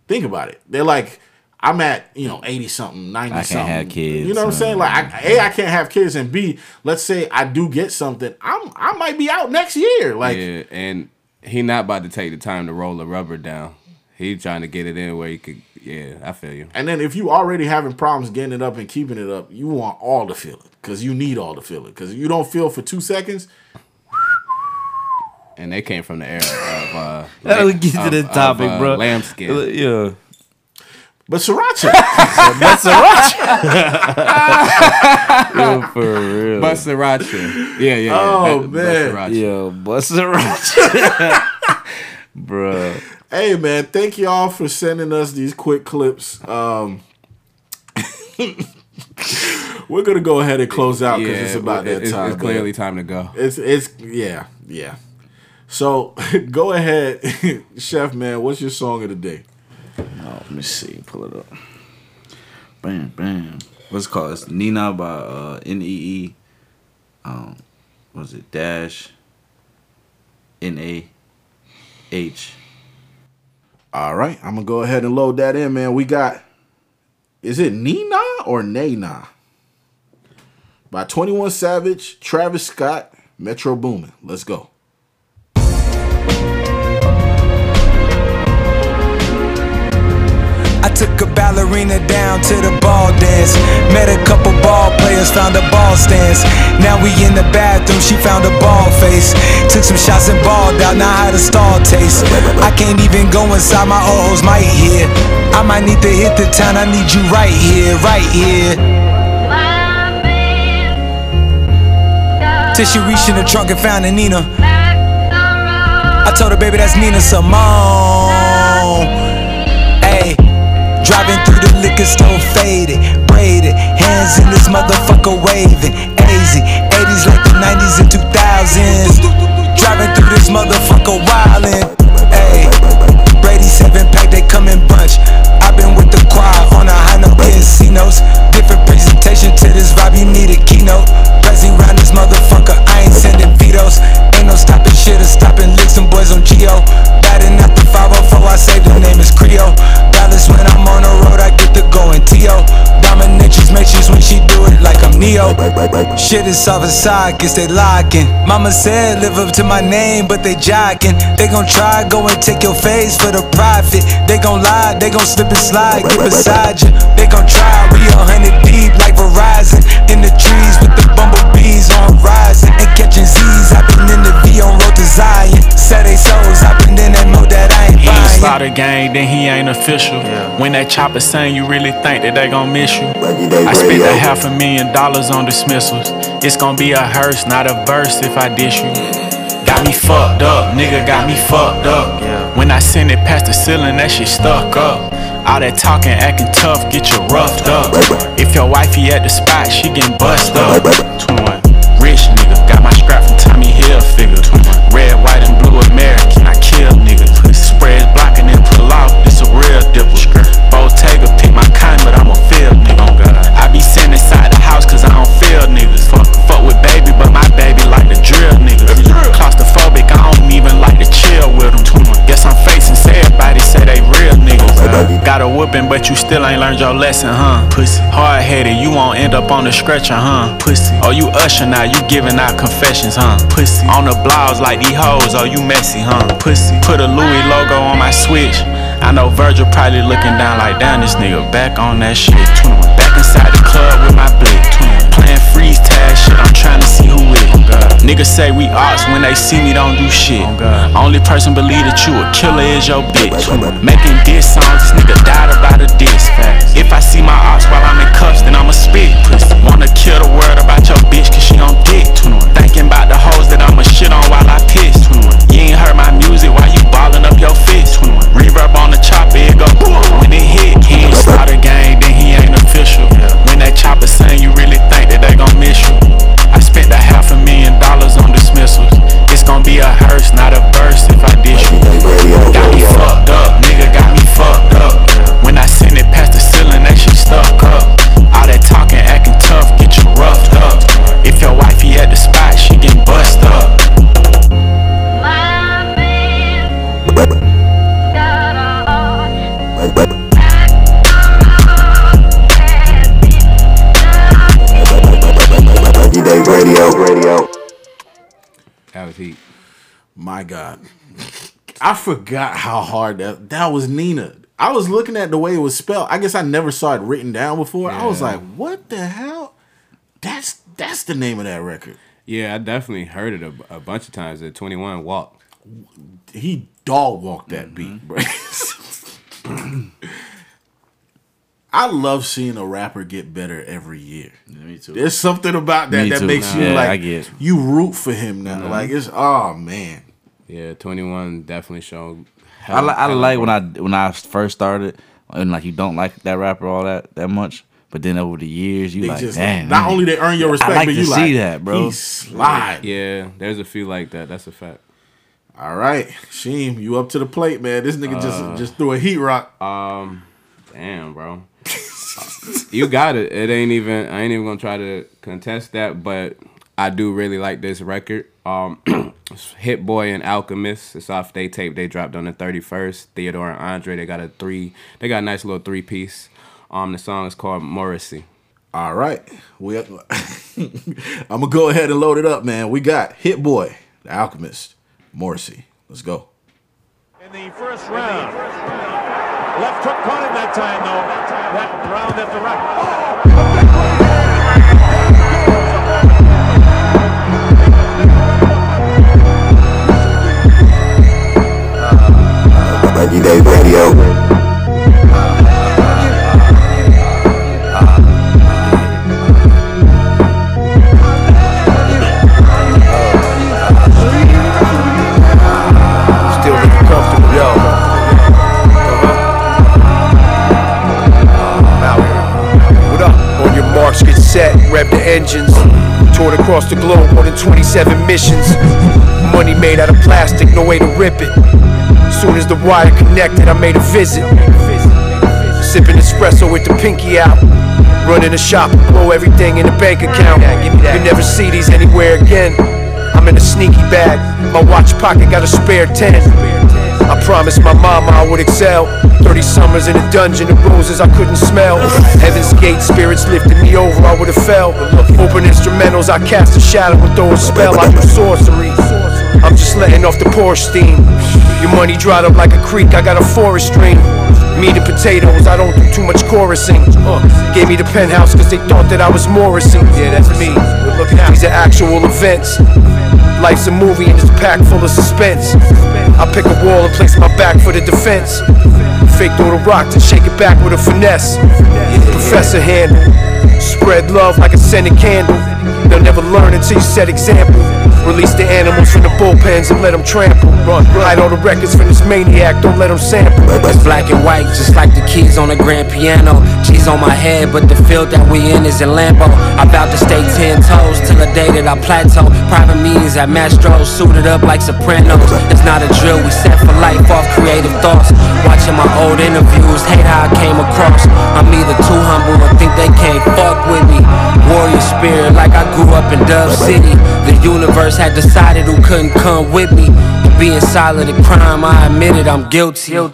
Think about it. They're like, I'm at you know eighty something, ninety I can't something. have kids, You know what I'm uh, saying? Like, I, a, I can't have kids, and b, let's say I do get something, I'm I might be out next year. Like, yeah, and he not about to take the time to roll the rubber down. He trying to get it in where he could. Yeah, I feel you. And then if you already having problems getting it up and keeping it up, you want all the feel it because you need all the feel it. Because you don't feel for two seconds. And they came from the era of. Uh, How do we get to of- the of, topic, uh, bro? Lambskin. Yeah. But sriracha. [LAUGHS] but sriracha. [LAUGHS] Yo, for real. But sriracha. Yeah, yeah, yeah. Oh, But- but man. sriracha. Yo, but sriracha. [LAUGHS] Bruh. Hey man, thank y'all for sending us these quick clips. Um, [LAUGHS] we're gonna go ahead and close out because Yeah, it's about that it's- time. it's clearly time to go. It's it's yeah yeah. So [LAUGHS] go ahead, [LAUGHS] Chef man. What's your song of the day? Oh, let me see. Pull it up. Bam, bam. What's it called? It's Nina by uh, N E E. Um, what was it? Dash. N A H. All right, I'm gonna go ahead and load that in, man. We got. Is it Nina or Nana? By 21 Savage, Travis Scott, Metro Boomin. Let's go. Took a ballerina down to the ball dance. Met a couple ball players, found a ball stance. Now we in the bathroom, she found a ball face. Took some shots and balled out, now how the stall taste. I can't even go inside, my oh might hear. I might need to hit the town, I need you right here, right here. Till she reached in the trunk and found a Nina. I told her, baby, that's Nina Simone. Driving through the liquor store, faded, braided, hands in this motherfucker waving. Easy, 80s like the 90s and 2000s. Driving through this motherfucker wildin'. Ayy, 7 pack, they come in bunch. i been with the choir on a high note, casinos. Different presentation to this vibe, you need a keynote. Pressing round this motherfucker, I ain't sending vetoes. Ain't no stopping shit or stopping licks, them boys on Geo. Batting at the 504, I say the name is Creo. Dallas when I'm on the road, I get to going T.O. Dominatrix matrix when she do it like I'm Neo. Shit is soft side, guess they locking. Mama said live up to my name, but they jocking. They gon' try, go and take your face for the profit. They gon' lie, they gon' slip and slide, get beside you. They gon' try, we a hundred deep like Verizon. In the trees with the bumblebees on rising and catching Z's. i been in the V on road to Zion. Set they souls, i been in that mode that I ain't He ain't buying. started gang, then he ain't official. When that chopper sing, you really think that they gon' miss you. I spent a half a million dollars on dismissals. It's gonna be a hearse, not a verse if I dish you. Me fucked up, nigga got me fucked up. When I send it past the ceiling, that shit stuck up. All that talking, acting tough, get you roughed up. If your wifey at the spot, she getting bust up. 21. Rich nigga, got my scrap from Tommy Hilfiger. 21. Red, white, and blue American, I kill niggas. Spreads blocking and pull off, this a real dipple. Bottega, pick my kind, but I'm a field nigga. Oh, I be sitting inside the house cause I don't feel niggas. Fuck, fuck with baby, but my baby like the drill niggas. Got a whooping, but you still ain't learned your lesson, huh? Pussy. Hard headed, you won't end up on the stretcher, huh? Pussy. Oh, you usher now, you giving out confessions, huh? Pussy. On the blouse like these hoes, oh, you messy, huh? Pussy. Put a Louis logo on my switch. I know Virgil probably looking down like, damn, this nigga back on that shit. 21. Back inside the club with my blick. 21. Playing freeze tag shit, I'm trying to see who it. Niggas say we ops when they see me don't do shit. Only person believe that you a killer is your bitch. Making diss songs, this nigga died about a diss. If I see my ops while I'm in cuffs, then I'ma spit. Wanna kill the world about your bitch cause she on dick. Thinking about the hoes that I'ma shit on while I piss. You ain't heard my music while you ballin' up your fist. Reverb on the chopper, it go boom. When it hit, he ain't start a gang, then official. When that chopper sing, you really think that they gon' miss you. I spent a half a million dollars on dismissals. It's gon' be a hearse, not a verse if I dish you. Got me fucked up, nigga got me fucked up. When I send it past the ceiling, that shit stuck up. All that talking, acting tough, get you roughed up. If your wifey at the spot, My God. I forgot how hard that that was Nina. I was looking at the way it was spelled. I guess I never saw it written down before. I was like, what the hell? That's that's the name of that record. Yeah, I definitely heard it a, a bunch of times. At 21 Walk. He dog walked that Mm-hmm. beat, bro. [LAUGHS] I love seeing a rapper get better every year. me too. There's something about that Me that too. makes you Yeah, like I get you root for him now. Mhm. Like it's oh man. Yeah, 21 definitely showed. I, li- I like when I when I first started and like you don't like that rapper all that that much, but then over the years you They like just- damn. not man, only they earn your respect, like but to you see like, that, bro. he slide. Yeah, there's a few like that. That's a fact. All right, Sheem, you up to the plate, man. This nigga Uh, just just threw a heat rock. Um, damn, bro. you got it. It ain't even. I ain't even gonna try to contest that, but I do really like this record. Um, [CLEARS THROAT] Hit Boy and Alchemist. It's off they tape they dropped on the thirty first. Theodore and Andre. They got a three. They got a nice little three piece. Um, the song is called Morrissey. All right, we. [LAUGHS] I'm gonna go ahead and load it up, man. We got Hit Boy, The Alchemist, Morrissey. Let's go. in the first round. Left hook caught him that time, though. That round after round. Set, rev the engines. Toured across the globe, more than 27 missions. Money made out of plastic, no way to rip it. Soon as the wire connected, I made a visit. Sipping espresso with the pinky out. Running a shop, blow everything in the bank account. You never see these anywhere again. I'm in a sneaky bag. My watch pocket got a spare 10. I promised my mama I would excel. 30 summers in a dungeon of roses I couldn't smell. Heaven's gate spirits lifted me over, I would have fell. Open instrumentals, I cast a shadow and throw a spell. I do sorcery. I'm just letting off the Porsche steam. Your money dried up like a creek, I got a forest stream. Meat and potatoes, I don't do too much chorusing. Gave me the penthouse cause they thought that I was Morrissey. Yeah, that's me. These are actual events. Life's a movie and it's packed full of suspense. I pick a wall and place my back for the defense. Fake throw the rock to shake it back with a finesse. Professor handle. Spread love like a scented candle. They'll never learn until you set example. Release the animals from the bullpens and let them trample. Run, hide all the records from this maniac, don't let them sample. It's black and white, just like the keys on a grand piano. Cheese on my head, but the field that we in is in Lambo. I bout to stay ten toes till the day that I plateau. Private meetings at Mastro's, suited up like Sopranos. It's not a drill, we set for life off creative thoughts. Watching my old interviews, hate how I came across. I'm either too humble or think they can't fuck with me. Warrior spirit, like I grew up in Dove City. The universe had decided who couldn't come with me. Being solid a crime, I admit it, I'm guilty. All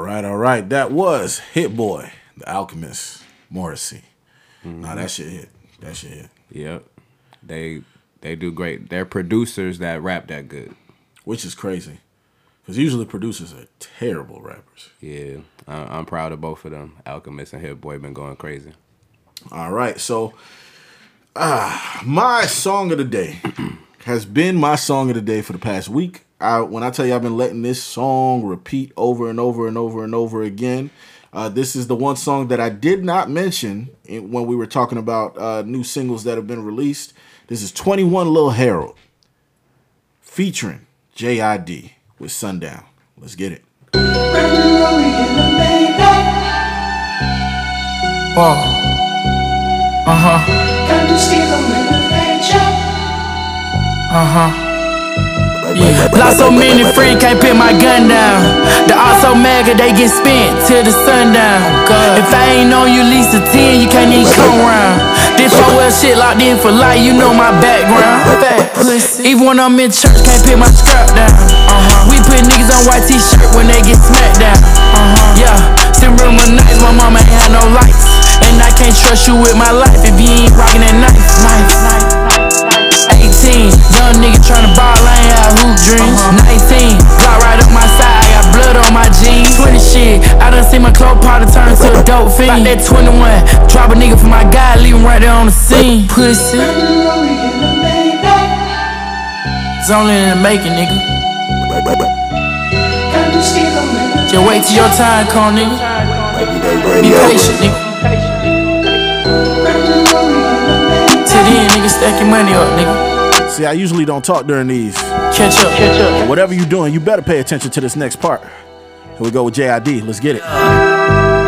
right, all right. That was Hit Boy, The Alchemist, Morrissey. Nah, that shit hit. That shit hit. Yep. They they do great. They're producers that rap that good. Which is crazy. Because usually producers are terrible rappers. Yeah, I, I'm proud of both of them. Alchemist and Hit Boy been going crazy. All right, so Ah, my song of the day [CLEARS THROAT] has been my song of the day for the past week. I, when I tell you I've been letting this song repeat over and over and over and over again. Uh, this is the one song that I did not mention when we were talking about uh, new singles that have been released. This is 21 Lil Harold featuring JID with Sundown. Let's get it. Uh huh. Uh huh. Yeah. Lost so many [LAUGHS] friends, can't put my gun down. The also mega, they get spent till the sundown. If I ain't on you, least a 10, you can't even come around. This for well shit locked in for life, you know my background. Fat pussy. Even when I'm in church, can't put my skirt down. Uh-huh. We put niggas on white t-shirt when they get smacked down. Uh-huh. Yeah, still remember nights, my mama ain't had no lights. And I can't trust you with my life if you ain't rockin' that knife. knife. 18, young nigga tryna ball, I ain't had hoop dreams. Uh-huh. 19, got right up my side, I got blood on my jeans. 20 shit, I done seen my clothes powder turn to a dope fiend. About that 21, drop a nigga for my guy, leave him right there on the scene. Pussy. It's only in the making, nigga. Just wait till your time come, nigga. Be patient, nigga. Stack your money up, nigga. See, I usually don't talk during these. Catch up, catch up. But whatever you're doing, you better pay attention to this next part. Here we go with JID. Let's get it.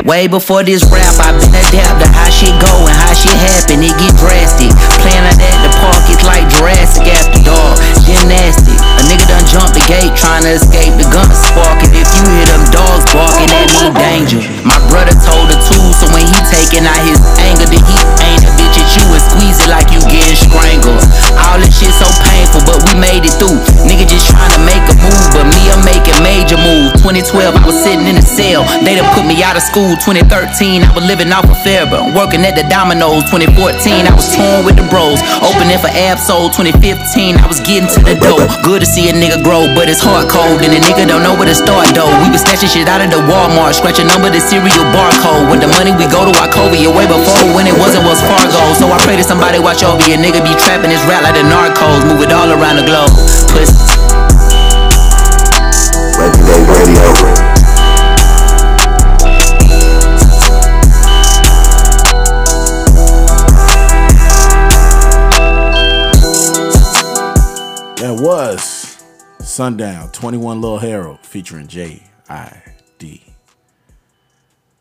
Way before this rap, i been adapt to how shit go and how shit happen. It get drastic. Playing like that, the park is like Jurassic after dark. Gymnastic. A nigga done jumped the gate trying to escape the gun sparking. If you hear them dogs barking, that mean danger. My brother told the two, so when he taking out his anger, the heat ain't a bitch at you and squeeze it like you getting strangled. All this shit so painful, but we made it through. Nigga just trying to make a move, but me, I'm making major moves. 2012, I was sitting in a cell. They done put me out of school. 2013, I was living off of Fairburn. Working at the Domino's. 2014, I was torn with the bros. Opening for Ab-Soul. 2015, I was getting to the dough. Good to see a nigga grow, but it's hard cold. And a nigga don't know where to start though. We was snatching shit out of the Walmart, scratching number the serial barcode. With the money we go to Wachovia way before when it wasn't Wells Fargo. So I pray that somebody watch over you. Nigga be trapping this rap like the narcos. Move it all around the globe. Pussy. Regulate radio. That was Sundown, 21 Lil Harold featuring J.I.D.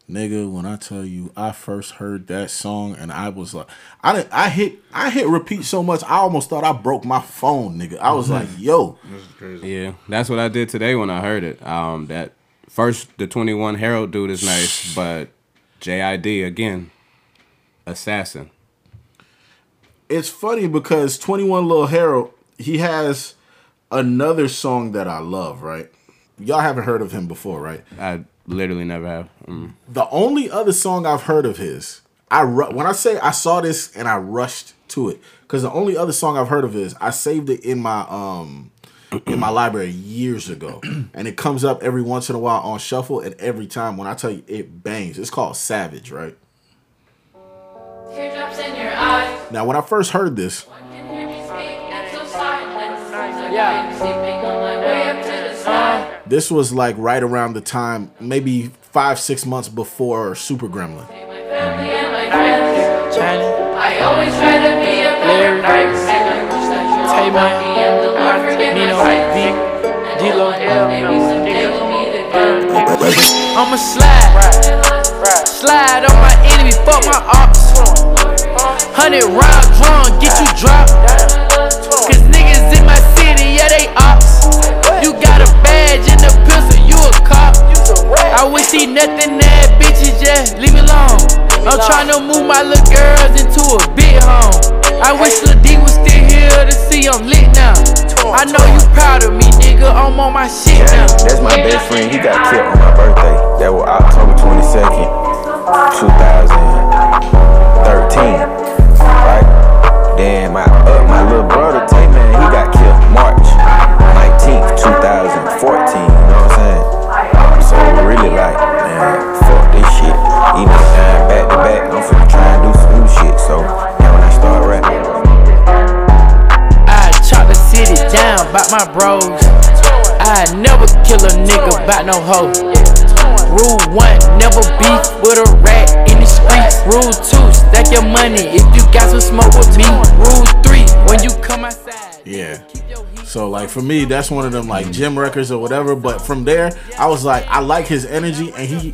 Nigga, when I tell you I first heard that song and I was like I didn't I hit I hit repeat so much I almost thought I broke my phone, nigga. I was like, yo. Yeah, that's what I did today when I heard it. Um, that first the Twenty One Harold dude is nice, [LAUGHS] but JID again, assassin. It's funny because 21 Lil Harold, he has another song that I love, right? Y'all haven't heard of him before, right? I literally never have. Mm. The only other song I've heard of his, I ru- when I say I saw this and I rushed to it because the only other song I've heard of his, I saved it in my um in my library years ago, [CLEARS THROAT] and it comes up every once in a while on shuffle, and every time when I tell you it bangs, it's called Savage, right? Teardrops in your eyes. Now, when I first heard this, this was like right around the time, maybe five six months before Super Gremlin. I always try to be a better person. And I wish that you all might be in the Lord forgive my sins. And all my help, maybe someday we'll meet again. I'ma slide, slide on my enemy, fuck my ops. Hundred round drum, get you dropped. Cause niggas in my city, yeah, they ops. Badge and a pistol, you a cop. I wish see nothing that bitches, just leave me alone. I'm trying to move my little girls into a big home. I wish Lil D was still here to see I'm lit now. I know you proud of me, nigga. I'm on my shit now. That's my best friend. He got killed on my birthday. That was October 22nd, 2013. Right? Then my uh, my little brother, 14, you know what I'm saying? So really like, man, fuck this shit. Even time back to back, I'm finna try and do some new shit. So now when I start rapping. I chop the city down by my bros. I never kill a nigga by no hoe. Rule one, never beef with a rat in the street. Rule two, stack your money if you got some smoke with me. Rule three, when you come outside. Yeah. So like for me, that's one of them like gym records or whatever. But from there, I was like, I like his energy, and he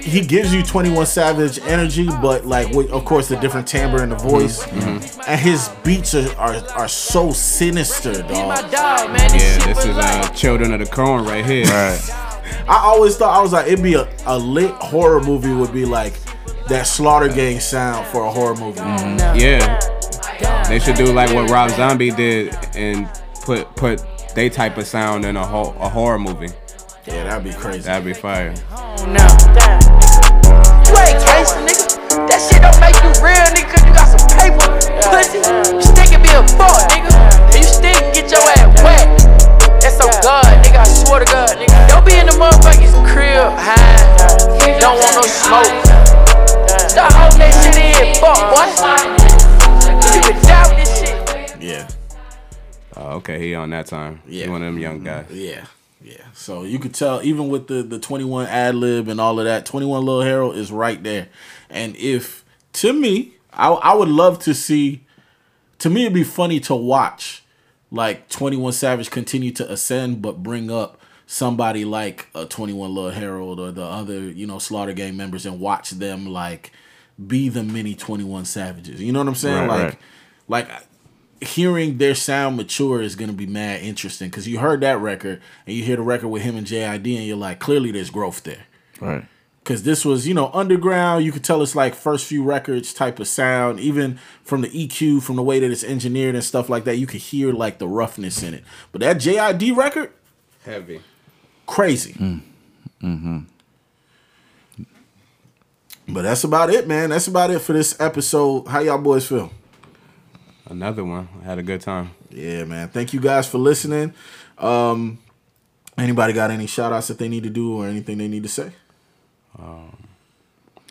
he gives you Twenty One Savage energy, but like with of course the different timbre in the voice, mm-hmm. Mm-hmm. and his beats are, are are so sinister, dog. Yeah, this is uh, Children of the Corn right here. I always thought I was like it'd be a, a lit horror movie would be like that Slaughter Gang sound for a horror movie. Mm-hmm. Yeah. They should do like what Rob Zombie did and put put they type of sound in a, ho- a horror movie. Yeah, that'd be crazy. That'd be fire. You ain't gangsta, nigga. That shit don't make you real, nigga, cause you got some paper, pussy. You still can be a fuck, nigga. And you still can get your ass wet. That's so God, nigga. I swear to God, nigga. Don't be in the motherfucker's crib high. Don't want no smoke. Stop holding that shit in, fuck, boy. You can this shit. Yeah. Oh, okay, he on that time. Yeah. He one of them young mm-hmm. guys. Yeah. Yeah. So you could tell even with the the 21 ad lib and all of that, 21 Little Harold is right there. And if to me, I I would love to see to me it'd be funny to watch like 21 Savage continue to ascend but bring up somebody like a 21 Little Harold or the other, you know, Slaughter Gang members and watch them like be the mini 21 Savages. You know what I'm saying? Right, like right. Like hearing their sound mature is gonna be mad interesting because you heard that record and you hear the record with him and JID and you're like, clearly there's growth there. Right. Because this was, you know, underground. You could tell it's like first few records type of sound. Even from the EQ, from the way that it's engineered and stuff like that, you could hear like the roughness in it. But that JID record, Heavy. crazy. Mm-hmm. But that's about it, man. That's about it for this episode. How y'all boys feel? Another one. I had a good time. Yeah, man. Thank you guys for listening. Um, anybody got any shout outs that they need to do or anything they need to say? Um,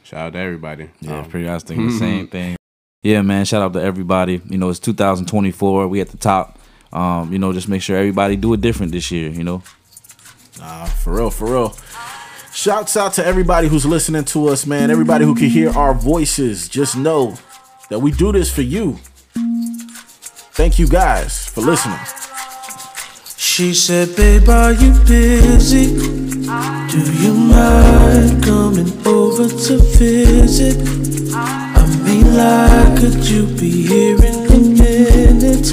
shout out to everybody. Yeah, Um, pretty much thinking the [LAUGHS] same thing. Yeah, man. Shout out to everybody. You know, it's 2024. We at the top. Um, you know, just make sure everybody do it different this year. You know. Nah, for real, for real. Shouts out to everybody who's listening to us, man. Everybody who can hear our voices. Just know that we do this for you. Thank you guys for listening. She said, Babe, are you busy? Do you mind coming over to visit? I mean, like, could you be here in a minute?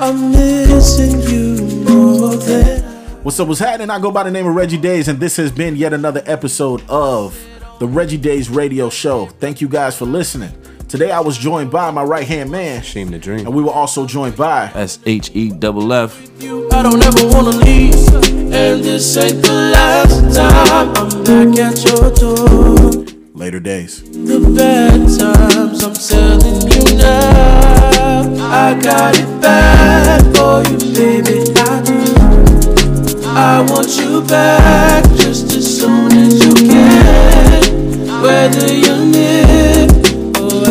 I'm missing you more than. What's up? What's happening? I go by the name of Reggie DAE$, and this has been yet another episode of the Reggie DAE$ Radio Show. Thank you guys for listening. Today I was joined by my right hand man, Shame the Dream, and we were also joined by S H E double F. I don't ever wanna leave, and this ain't the last time I'm back at your door. Later Days. The bad times, I'm telling you now. I got it bad for you, baby. I do. I want you back just as soon as you can. Whether you're near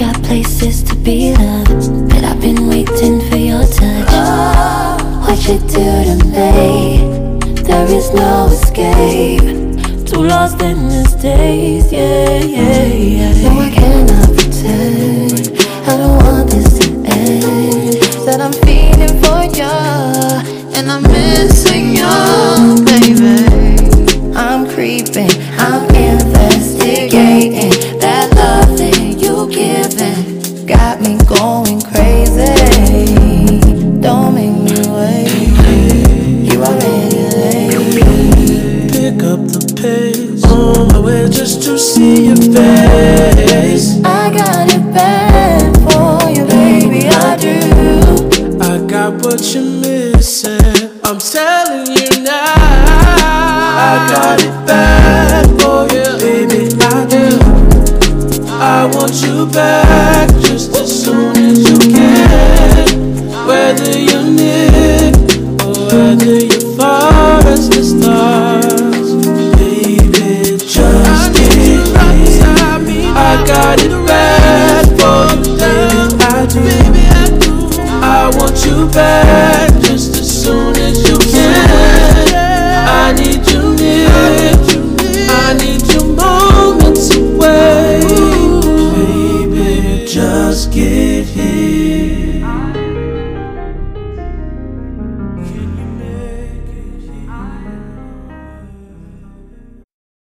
got places to be loved, but I've been waiting for your touch. What you do to me? There is no escape. Too lost in these days, yeah, yeah, yeah. No, I cannot pretend. I don't want this to end. That I'm feeling for you, and I'm missing you, too bad.